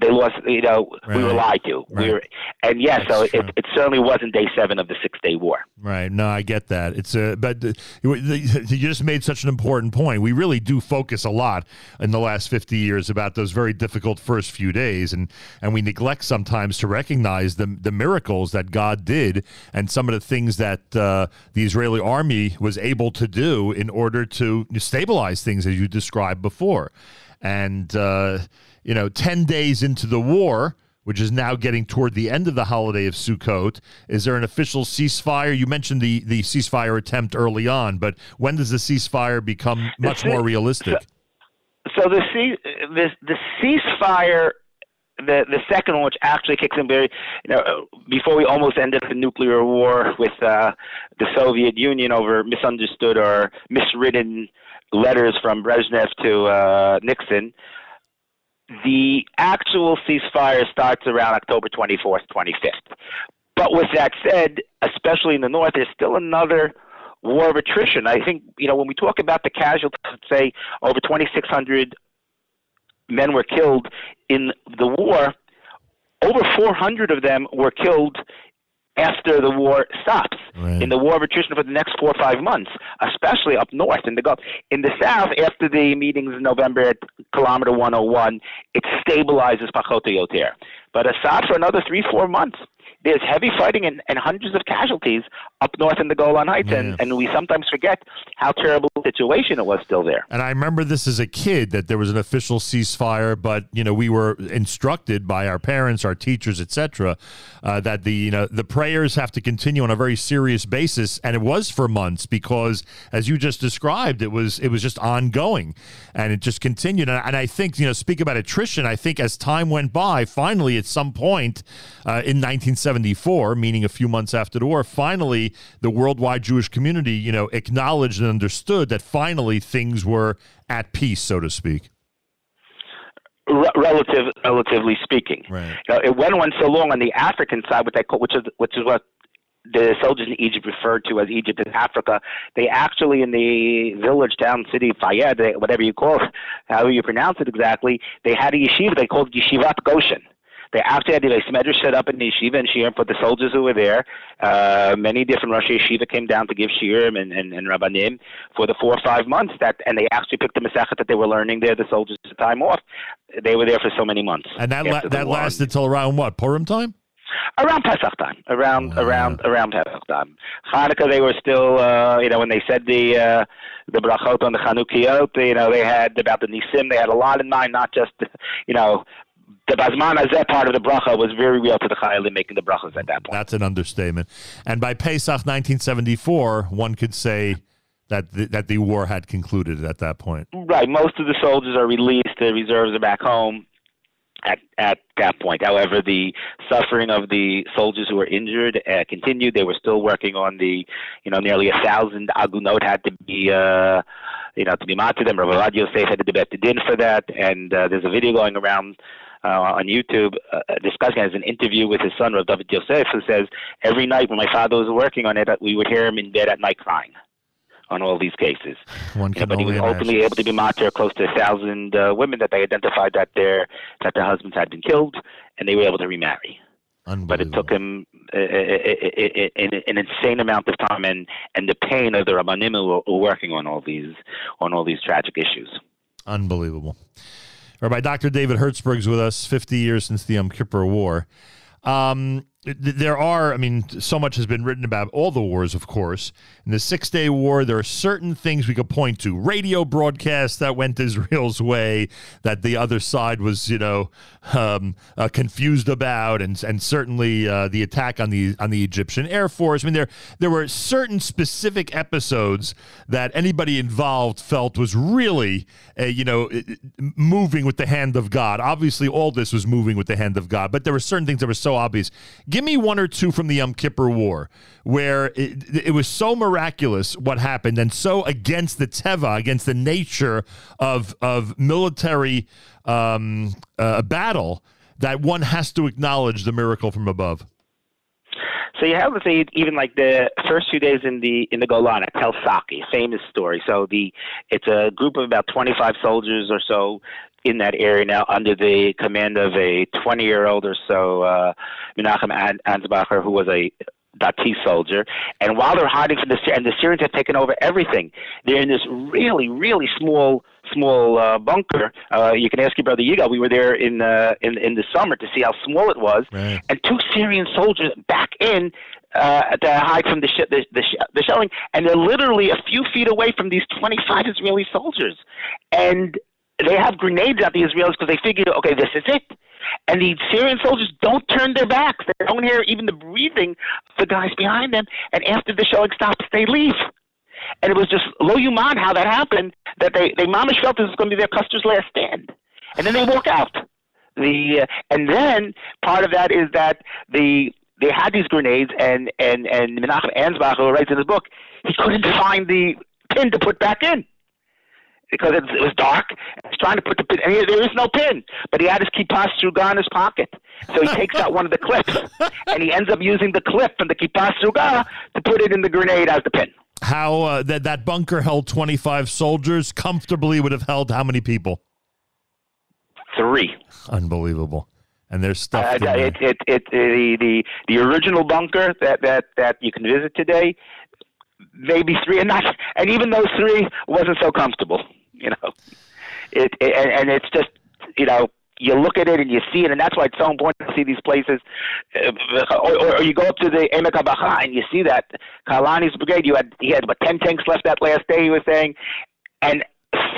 [SPEAKER 22] they lost. You know, we were lied to. We were, and yes, so it, it certainly wasn't day seven of the Six Day War.
[SPEAKER 6] Right. No, I get that. It's a, but the, you just made such an important point. We really do focus a lot in the last 50 years about those very difficult first few days. And, and we neglect sometimes to recognize the, the miracles that God did and some of the things that uh, the Israeli army was able to do in order to stabilize things, as you described before. And, uh, you know, 10 days into the war, which is now getting toward the end of the holiday of Sukkot. Is there an official ceasefire? You mentioned the, the ceasefire attempt early on, but when does the ceasefire become much more realistic?
[SPEAKER 22] So the ce- the the ceasefire, the the second one, which actually kicks in very, you know, before we almost ended the nuclear war with uh, the Soviet Union over misunderstood or miswritten letters from Brezhnev to uh, Nixon. The actual ceasefire starts around October 24th, 25th. But with that said, especially in the north, there's still another war of attrition. I think, you know, when we talk about the casualties, say over 2,600 men were killed in the war, over 400 of them were killed after the war stops. In the war of attrition for the next four or five months, especially up north in the Gulf. In the south, after the meetings in November at kilometer 101, it stabilizes Pachot Yoter. But Assad for another three, four months. There's heavy fighting and, and hundreds of casualties up north in the Golan Heights, and, and we sometimes forget how terrible the situation it was still there.
[SPEAKER 6] And I remember this as a kid that there was an official ceasefire, but you know we were instructed by our parents, our teachers, etc., uh, that the you know the prayers have to continue on a very serious basis, and it was for months because, as you just described, it was it was just ongoing, and it just continued. And, and I think you know speak about attrition. I think as time went by, finally at some point uh, in 1974, meaning a few months after the war, finally the worldwide Jewish community you know acknowledged and understood that finally things were at peace, so to speak.
[SPEAKER 22] Re- relative, relatively speaking,
[SPEAKER 6] right.
[SPEAKER 22] You know, it went on so long on the African side, what they call, which is which is what the soldiers in Egypt referred to as Egypt and Africa. They actually in the village, town, city, Fayed, whatever you call it, however you pronounce it exactly, they had a yeshiva. They called it Yeshivat Goshen. They actually had the Medrash set up in the yeshiva and shiurim for the soldiers who were there. Uh, many different Rosh Yeshiva came down to give shiurim and, and, and rabbanim for the four or five months. That and they actually picked the Masechet that they were learning there. The soldiers time off. They were there for so many months.
[SPEAKER 6] And that la- that
[SPEAKER 22] war.
[SPEAKER 6] lasted till around what Purim time?
[SPEAKER 22] around Pesach time, around around around Pesach time. Hanukkah, they were still, uh, you know, when they said the uh, the brachot on the Chanukiot, you know, they had about the Nisim. They had a lot in mind, not just, you know, the Bazman Azeh part of the bracha was very real to the Chayalim making the brachos at that point.
[SPEAKER 6] That's an understatement. And by Pesach 1974, one could say that the, that the war had concluded at that point.
[SPEAKER 22] Right. Most of the soldiers are released. The reserves are back home at at that point. However, the suffering of the soldiers who were injured uh, continued. They were still working on the, you know, nearly a thousand agunot had to be, uh, you know, to be mounted. And Rabbi Yosef had to be din for that. And uh, there's a video going around. Uh, on YouTube, uh, discussing as an interview with his son, Rav David Yosef, who says every night when my father was working on it, we would hear him in bed at night crying on all these cases.
[SPEAKER 6] One can
[SPEAKER 22] but he was
[SPEAKER 6] only
[SPEAKER 22] openly able to be martyred close to a thousand uh, women that they identified that their that their husbands had been killed, and they were able to remarry. But it took him uh, uh, uh, an an insane amount of time, and and the pain of the rabbanim who were working on all these on all these tragic issues.
[SPEAKER 6] Unbelievable. Rabbi Dr. David Hertzberg's with us, 50 years since the Yom Kippur War. Um, there are, I mean, so much has been written about all the wars, of course. In the Six Day War, there are certain things we could point to. Radio broadcasts that went Israel's way, that the other side was, you know, um, uh, confused about, and and certainly uh, the attack on the on the Egyptian Air Force. I mean, there there were certain specific episodes that anybody involved felt was really, you know, moving with the hand of God. Obviously, all this was moving with the hand of God, but there were certain things that were so obvious. Give me one or two from the Yom Kippur War where it, it was so miraculous what happened and so against the teva, against the nature of of military um, uh, battle that one has to acknowledge the miracle from above.
[SPEAKER 22] So you have, let's say, even like the first few days in the in the Golan at Tel Saki, famous story. So the it's a group of about 25 soldiers or so in that area now under the command of a 20 year old or so uh, Menachem An- Ansbacher, who was a Dati soldier. And while they're hiding from the and the Syrians have taken over everything, they're in this really, really small, small uh, bunker. Uh, you can ask your brother Yigal. We were there in uh, in in the summer to see how small it was. And two Syrian soldiers back in uh, to hide from the, sh- the, the, sh- the shelling, and they're literally a few feet away from these 25 Israeli soldiers. And they have grenades at the Israelis because they figure, okay, this is it. And the Syrian soldiers don't turn their backs. They don't hear even the breathing of the guys behind them. And after the shelling stops, they leave. And it was just lo yuman how that happened. That they they mamish felt this was going to be their Custer's last stand, and then they walk out. The uh, and then part of that is that the they had these grenades, and and and Menachem Ansbach, who writes in his book, he couldn't find the pin to put back in because it, it was dark. He's trying to put the pin, and he, there is no pin, but he had his kippah sruga in his pocket. So he takes out one of the clips, and he ends up using the clip from the kippah sruga to put it in the grenade as the pin.
[SPEAKER 6] How uh, that that bunker held 25 soldiers comfortably would have held how many people?
[SPEAKER 22] Three.
[SPEAKER 6] Unbelievable. And there's stuff.
[SPEAKER 22] Uh,
[SPEAKER 6] in there.
[SPEAKER 22] it, it, it, the, the the original bunker that, that, that you can visit today, maybe three, and not, and even those three wasn't so comfortable. You know, it, it and, and it's just you know you look at it and you see it, and that's why it's so important to see these places. Uh, or, or you go up to the Emek HaBacha and you see that Kahalani's brigade. You had he had about ten tanks left that last day. He was saying, and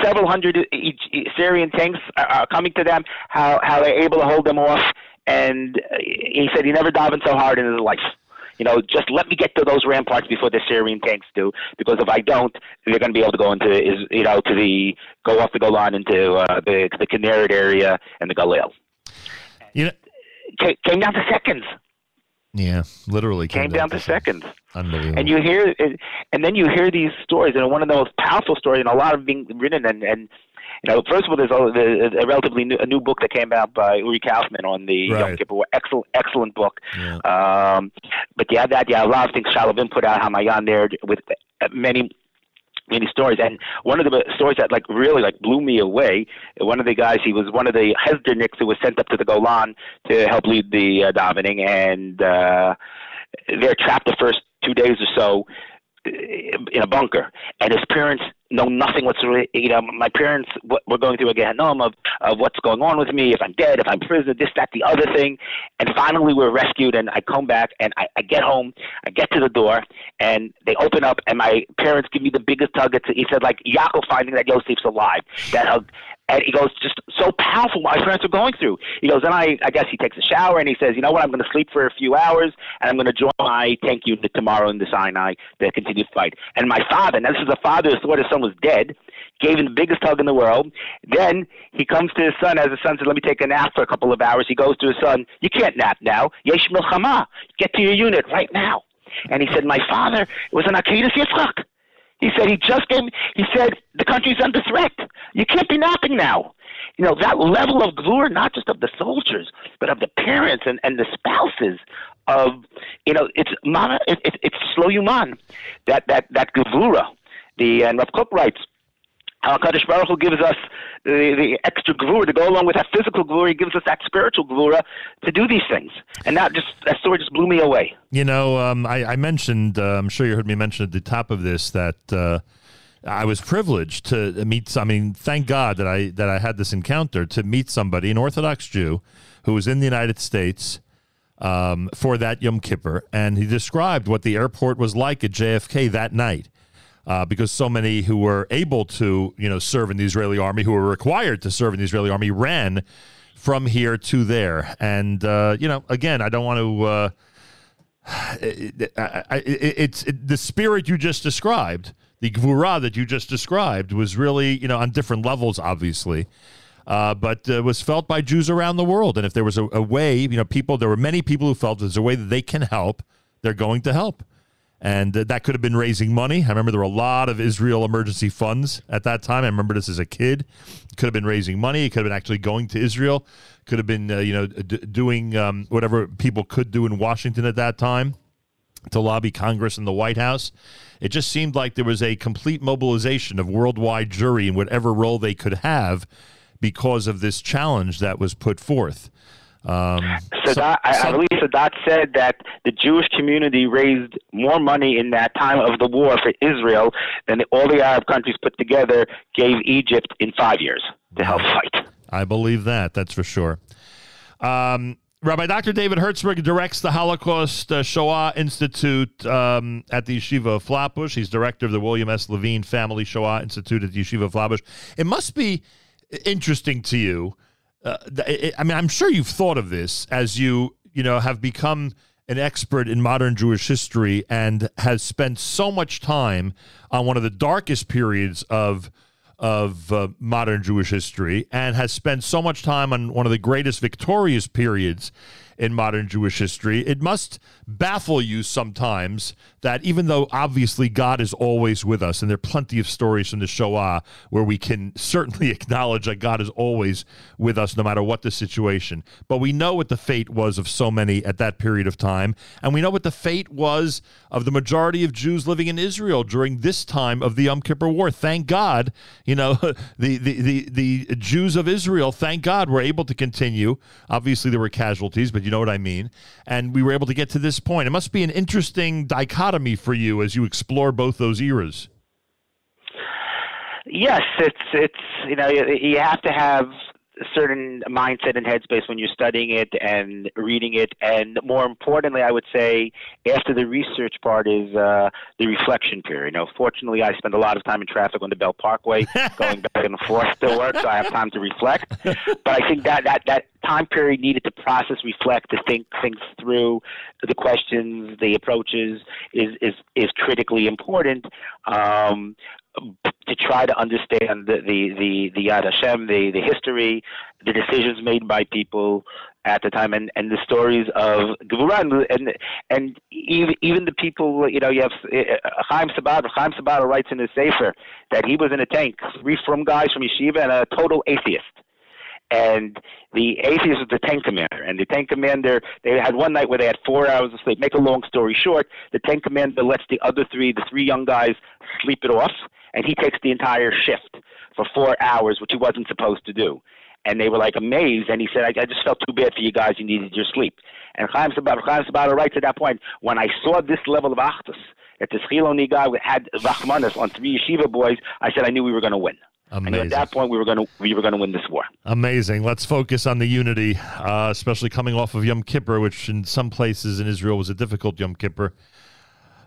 [SPEAKER 22] several hundred each Syrian tanks are, coming to them. How how they're able to hold them off, and uh, he said he never davened so hard in his life. You know, just let me get to those ramparts before the Syrian tanks do, because if I don't, they're going to be able to go into, is you know, to the go off the Golan into uh, the the Kinneret area and the Galil.
[SPEAKER 6] You know,
[SPEAKER 22] came, came down to seconds.
[SPEAKER 6] Yeah, literally
[SPEAKER 22] Came down to seconds.
[SPEAKER 6] Unbelievable.
[SPEAKER 22] And you hear, and then you hear these stories, and one of the most powerful stories, and a lot of being written, and and you know, first of all, there's a, a relatively new, a new book that came out by Uri Kaufman on the Yom Kippur War. Excellent, excellent book. Um, but yeah, that yeah, a lot of things Shaalvim put out Hamayan there with uh, many many stories. And one of the stories that like really like blew me away. One of the guys, he was one of the Hesderniks who was sent up to the Golan to help lead the uh, davening, and uh, they're trapped the first two days or so in a bunker, and his parents know nothing whatsoever. You know, my parents were going through a gehenom of of what's going on with me, if I'm dead, if I'm prisoner, this, that, the other thing. And finally, we're rescued, and I come back, and I, I get home, I get to the door, and they open up, and my parents give me the biggest hug. It's, he said, like Yaakov finding that Yosef's alive. That hug. And he goes, just so powerful my parents are going through. He goes, and I, I guess he takes a shower and he says, you know what, I'm going to sleep for a few hours and I'm going to join my tank unit tomorrow in the Sinai to continue the fight. And my father, now this is a father who thought his son was dead, gave him the biggest hug in the world. Then he comes to his son as his son says, let me take a nap for a couple of hours. He goes to his son, you can't nap now. Yesh milchama. Get to your unit right now. And he said, my father was an Akedas Yitzchak. He said he just gave. He said the country's under threat. You can't be napping now. You know that level of glory, not just of the soldiers, but of the parents and, and the spouses. Of you know, it's mana. It, it, it's slow yuman. That that that gevura. The and Rav Kook writes. How Kadosh Baruch Hu gives us the, the extra gvura to go along with that physical glory. He gives us that spiritual gvura to do these things, and that just that story just blew me away.
[SPEAKER 6] You know, um, I, I mentioned, uh, I'm sure you heard me mention at the top of this that uh, I was privileged to meet. I mean, thank God that I that I had this encounter to meet somebody, an Orthodox Jew, who was in the United States um, for that Yom Kippur, and he described what the airport was like at JFK that night. Uh, because so many who were able to, you know, serve in the Israeli army, who were required to serve in the Israeli army, ran from here to there. And uh, you know, again, I don't want to. Uh, it, it, it's it, the spirit you just described, the gvura that you just described, was really you know on different levels, obviously, uh, but uh, was felt by Jews around the world. And if there was a, a way, you know, people there were many people who felt there's a way that they can help, they're going to help. And that could have been raising money. I remember there were a lot of Israel emergency funds at that time. I remember this as a kid. Could have been raising money. It could have been actually going to Israel. Could have been, uh, you know, d- doing um, whatever people could do in Washington at that time. to lobby Congress and the White House. It just seemed like there was a complete mobilization of worldwide Jewry in whatever role they could have because of this challenge that was put forth. Um,
[SPEAKER 22] Sadat, I, I believe Sadat said that the Jewish community raised more money in that time of the war for Israel than all the Arab countries put together gave Egypt in five years to help fight.
[SPEAKER 6] I believe that. That's for sure. Um, Rabbi Dr. David Hertzberg directs the Holocaust uh, Shoah Institute um, at the Yeshiva of Flatbush. He's director of the William S. Levine Family Shoah Institute at the Yeshiva of Flatbush. It must be interesting to you. Uh, th- I mean, I'm sure you've thought of this as you, you know, have become an expert in modern Jewish history and has spent so much time on one of the darkest periods of of uh, modern Jewish history and has spent so much time on one of the greatest victorious periods in modern Jewish history. It must baffle you sometimes that even though obviously God is always with us, and there are plenty of stories from the Shoah where we can certainly acknowledge that God is always with us no matter what the situation, but we know what the fate was of so many at that period of time, and we know what the fate was of the majority of Jews living in Israel during this time of the Yom Kippur War. Thank God, you know, the, the, the, the Jews of Israel, thank God, were able to continue. Obviously, there were casualties, but you know what I mean. And we were able to get to this point. It must be an interesting dichotomy for you as you explore both those eras.
[SPEAKER 22] Yes, it's it's you know you, you have to have certain mindset and headspace when you're studying it and reading it, and more importantly, I would say after the research part is uh, the reflection period. You know, fortunately, I spend a lot of time in traffic on the Belt Parkway, going back and forth to work, so I have time to reflect. But I think that that that time period needed to process, reflect, to think things through, the questions, the approaches is is is critically important. Um, to try to understand the the the, Yad Hashem, the the history, the decisions made by people at the time, and, and the stories of Gevurah, and and even even the people, you know, you have uh, Chaim Sabat. Chaim Sabat writes in his sefer that he was in a tank, three from guys from yeshiva, and a total atheist. And the atheist was the tank commander, and the tank commander they had one night where they had four hours of sleep. Make a long story short, the tank commander lets the other three, the three young guys, sleep it off, and he takes the entire shift for four hours, which he wasn't supposed to do. And they were like amazed, and he said, "I, I just felt too bad for you guys. You needed your sleep." And Chaim Sabat, Chaim Sabat writes at that point, when I saw this level of achdus, that this Chiloni guy had Rachmanus on three yeshiva boys, I said I knew we were going to win.
[SPEAKER 6] Amazing.
[SPEAKER 22] And at that point, we were going to we were going to win this war.
[SPEAKER 6] Amazing. Let's focus on the unity, uh, especially coming off of Yom Kippur, which in some places in Israel was a difficult Yom Kippur.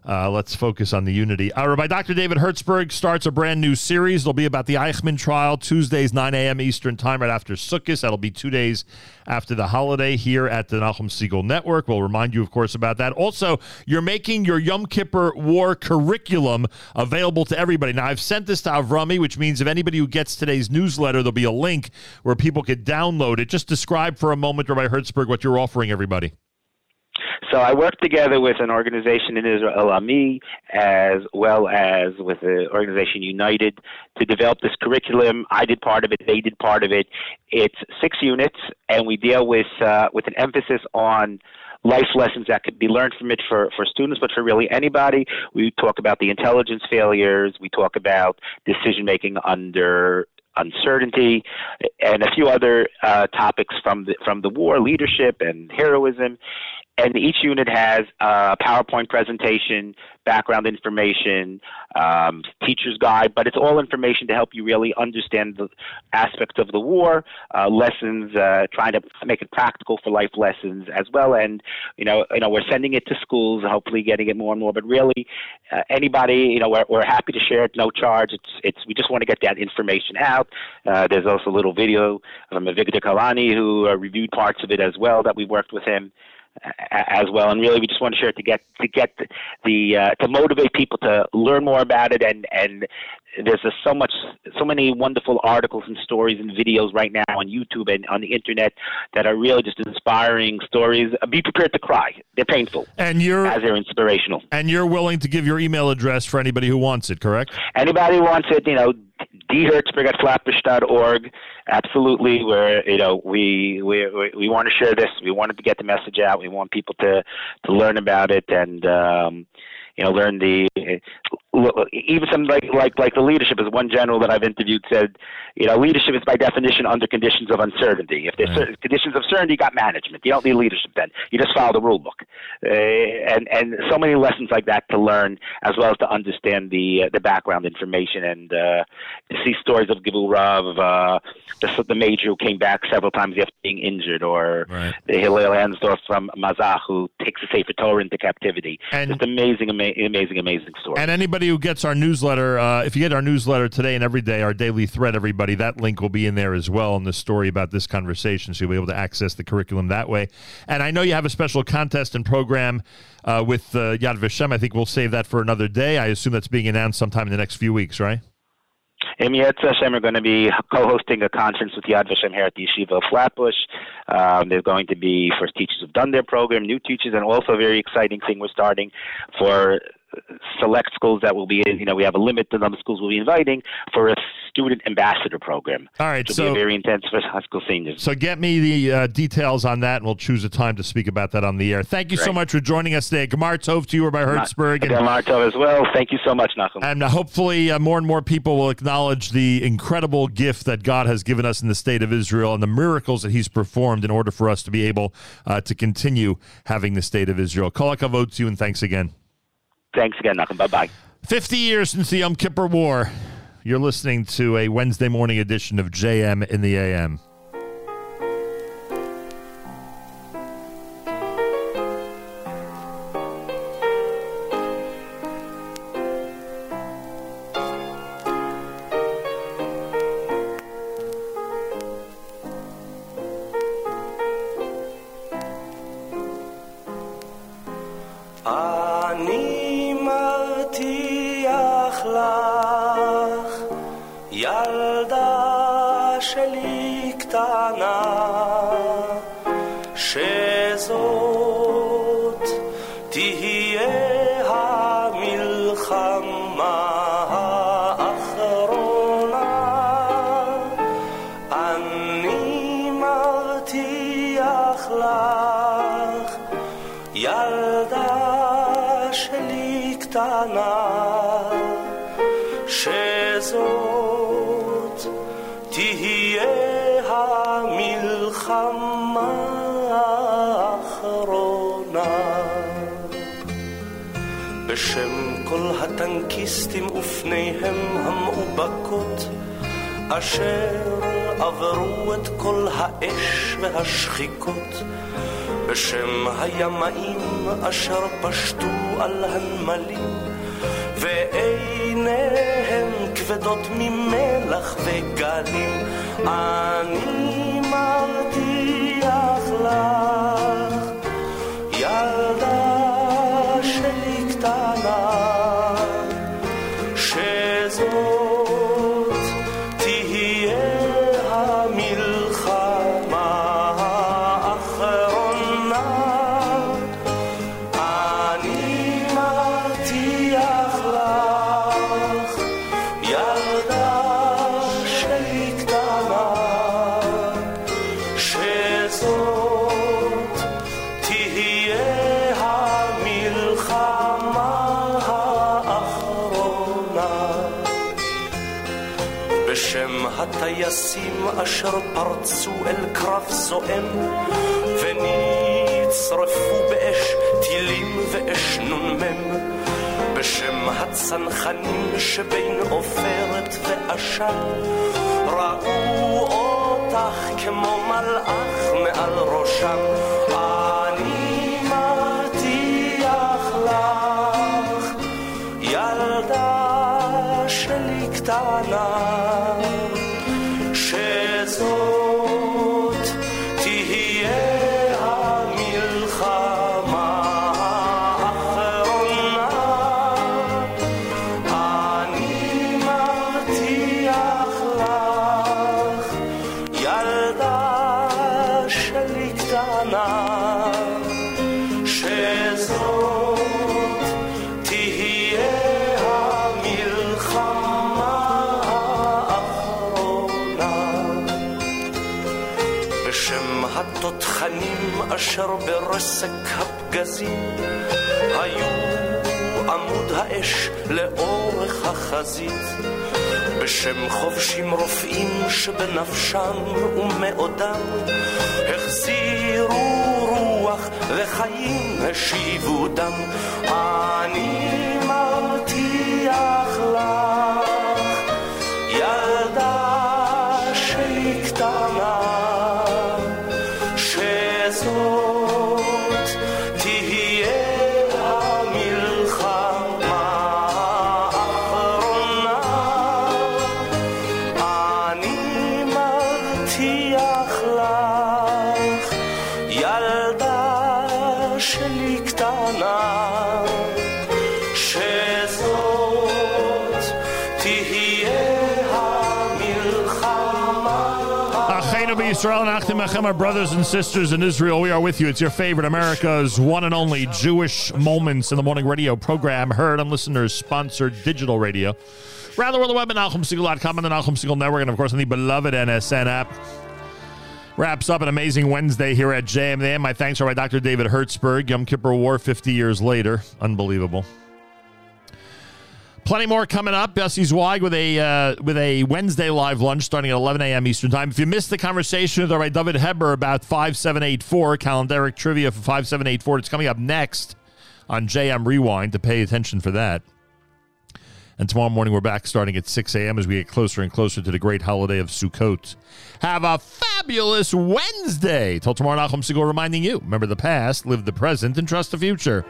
[SPEAKER 6] Uh, let's focus on the unity. Uh, Rabbi Dr. David Hertzberg starts a brand new series. It'll be about the Eichmann trial, Tuesdays, 9 a.m. Eastern Time, right after Sukkot. That'll be two days after the holiday here at the Nachum Segal Network. We'll remind you, of course, about that. Also, you're making your Yom Kippur War curriculum available to everybody. Now, I've sent this to Avrami, which means if anybody who gets today's newsletter, there'll be a link where people could download it. Just describe for a moment, Rabbi Hertzberg, what you're offering everybody.
[SPEAKER 22] So I worked together with an organization in Israel, Ami, as well as with the organization United, to develop this curriculum. I did part of it; they did part of it. It's six units, and we deal with uh, with an emphasis on life lessons that could be learned from it for, for students, but for really anybody. We talk about the intelligence failures. We talk about decision making under uncertainty, and a few other uh, topics from the from the war, leadership, and heroism and each unit has a PowerPoint presentation, background information, um, teacher's guide, but it's all information to help you really understand the aspects of the war, uh, lessons, uh, trying to make it practical for life lessons as well. And you know, you know, we're sending it to schools, hopefully getting it more and more. But really, uh, anybody, you know, we're, we're happy to share it, no charge. It's it's we just want to get that information out. Uh, there's also a little video from Avigdor Kahalani who uh, reviewed parts of it as well that we worked with him as well. And really, we just want to share it to get to get the, the uh, to motivate people to learn more about it and and there's just so much, so many wonderful articles and stories and videos right now on YouTube and on the internet that are really just inspiring stories. Be prepared to cry; they're painful,
[SPEAKER 6] and you're
[SPEAKER 22] as they're inspirational.
[SPEAKER 6] And you're willing to give your email address for anybody who wants it, correct?
[SPEAKER 22] Anybody who wants it, you know, dhertzberg. Absolutely, we're you know we we we, we want to share this. We wanted to get the message out. We want people to to learn about it and. Um, you know, learn the even some like like like the leadership as one general that I've interviewed said, you know, leadership is by definition under conditions of uncertainty. If there's certain conditions of certainty, you got management. You don't need leadership then. You just follow the rule book. Uh, and and so many lessons like that to learn, as well as to understand the uh, the background information and uh, see stories of Gibul Rav, uh, the, the major who came back several times after being injured, or
[SPEAKER 6] right.
[SPEAKER 22] the Hillel Ansdorf from Mazah who takes the Sefer Torah into captivity.
[SPEAKER 6] And-
[SPEAKER 22] just amazing, ama- amazing, amazing story.
[SPEAKER 6] And anybody who gets our newsletter, uh, if you get our newsletter today and every day, our daily thread, everybody, that link will be in there as well in the story about this conversation. So you'll be able to access the curriculum that way. And I know you have a special contest and program uh, with uh, Yad Vashem. I think we'll save that for another day. I assume that's being announced sometime in the next few weeks, right?
[SPEAKER 22] Amy Yetz Hashem are going to be co-hosting a conference with Yad Vashem here at the Yeshiva of Flatbush. Um, there's going to be first teachers who've done their program, new teachers, and also a very exciting thing we're starting for select schools that will be, in you know, we have a limit to the number of schools we'll be inviting for a student ambassador program.
[SPEAKER 6] All right,
[SPEAKER 22] Which
[SPEAKER 6] so-
[SPEAKER 22] very intense for high school seniors.
[SPEAKER 6] So get me the uh, details on that, and we'll choose a time to speak about that on the air. Thank you so much for joining us today. Gemar Tov to you, Rabbi Hertzberg.
[SPEAKER 22] And Marto as well. Thank you so much, Nachum.
[SPEAKER 6] And uh, hopefully, uh, more and more people will acknowledge the incredible gift that God has given us in the state of Israel and the miracles that He's performed in order for us to be able uh, to continue having the state of Israel. Kol to you, and thanks again.
[SPEAKER 22] Thanks again, Nachum. Bye-bye.
[SPEAKER 6] 50 years since the Yom Kippur War. You're listening to a Wednesday morning edition of JM in the AM.
[SPEAKER 7] הטנקיסטים ופניהם המאובקות, אשר עברו את כל האש והשחיקות, בשם הימאים אשר פשטו על הנמלים, ועיניהם כבדות ממלח וגלים, אני מבטיח לך, אשר פרצו אל קרב זועם ונצרפו באש טילים ואש נ"מ. בשם הצנחנים שבין עופרת ועשן ראו אותך כמו מלאך מעל ראשם הפגזים היו עמוד האש לאורך החזית. בשם חובשים רופאים שבנפשם ומאודם החזירו רוח וחיים השיבו דם. אני מבטיח לך
[SPEAKER 6] Achem, our brothers and sisters in Israel. We are with you. It's your favorite America's one and only Jewish Moments in the Morning radio program, heard on listeners sponsored digital radio. Rather, we're on the web at NachumSegal.com and the Nachum Segal Network, and of course on the beloved NSN app. Wraps up an amazing Wednesday here at JMN. My thanks are by Dr. David Hertzberg. Yom Kippur War 50 years later. Unbelievable. Plenty more coming up. Bessie Zweig with a uh, with a Wednesday live lunch starting at 11 a.m. Eastern Time. If you missed the conversation with our David Heber about 5784 calendaric trivia for 5784, it's coming up next on JM Rewind to pay attention for that. And tomorrow morning we're back starting at 6 a.m. as we get closer and closer to the great holiday of Sukkot. Have a fabulous Wednesday. Till tomorrow, Nachum Segal reminding you remember the past, live the present, and trust the future.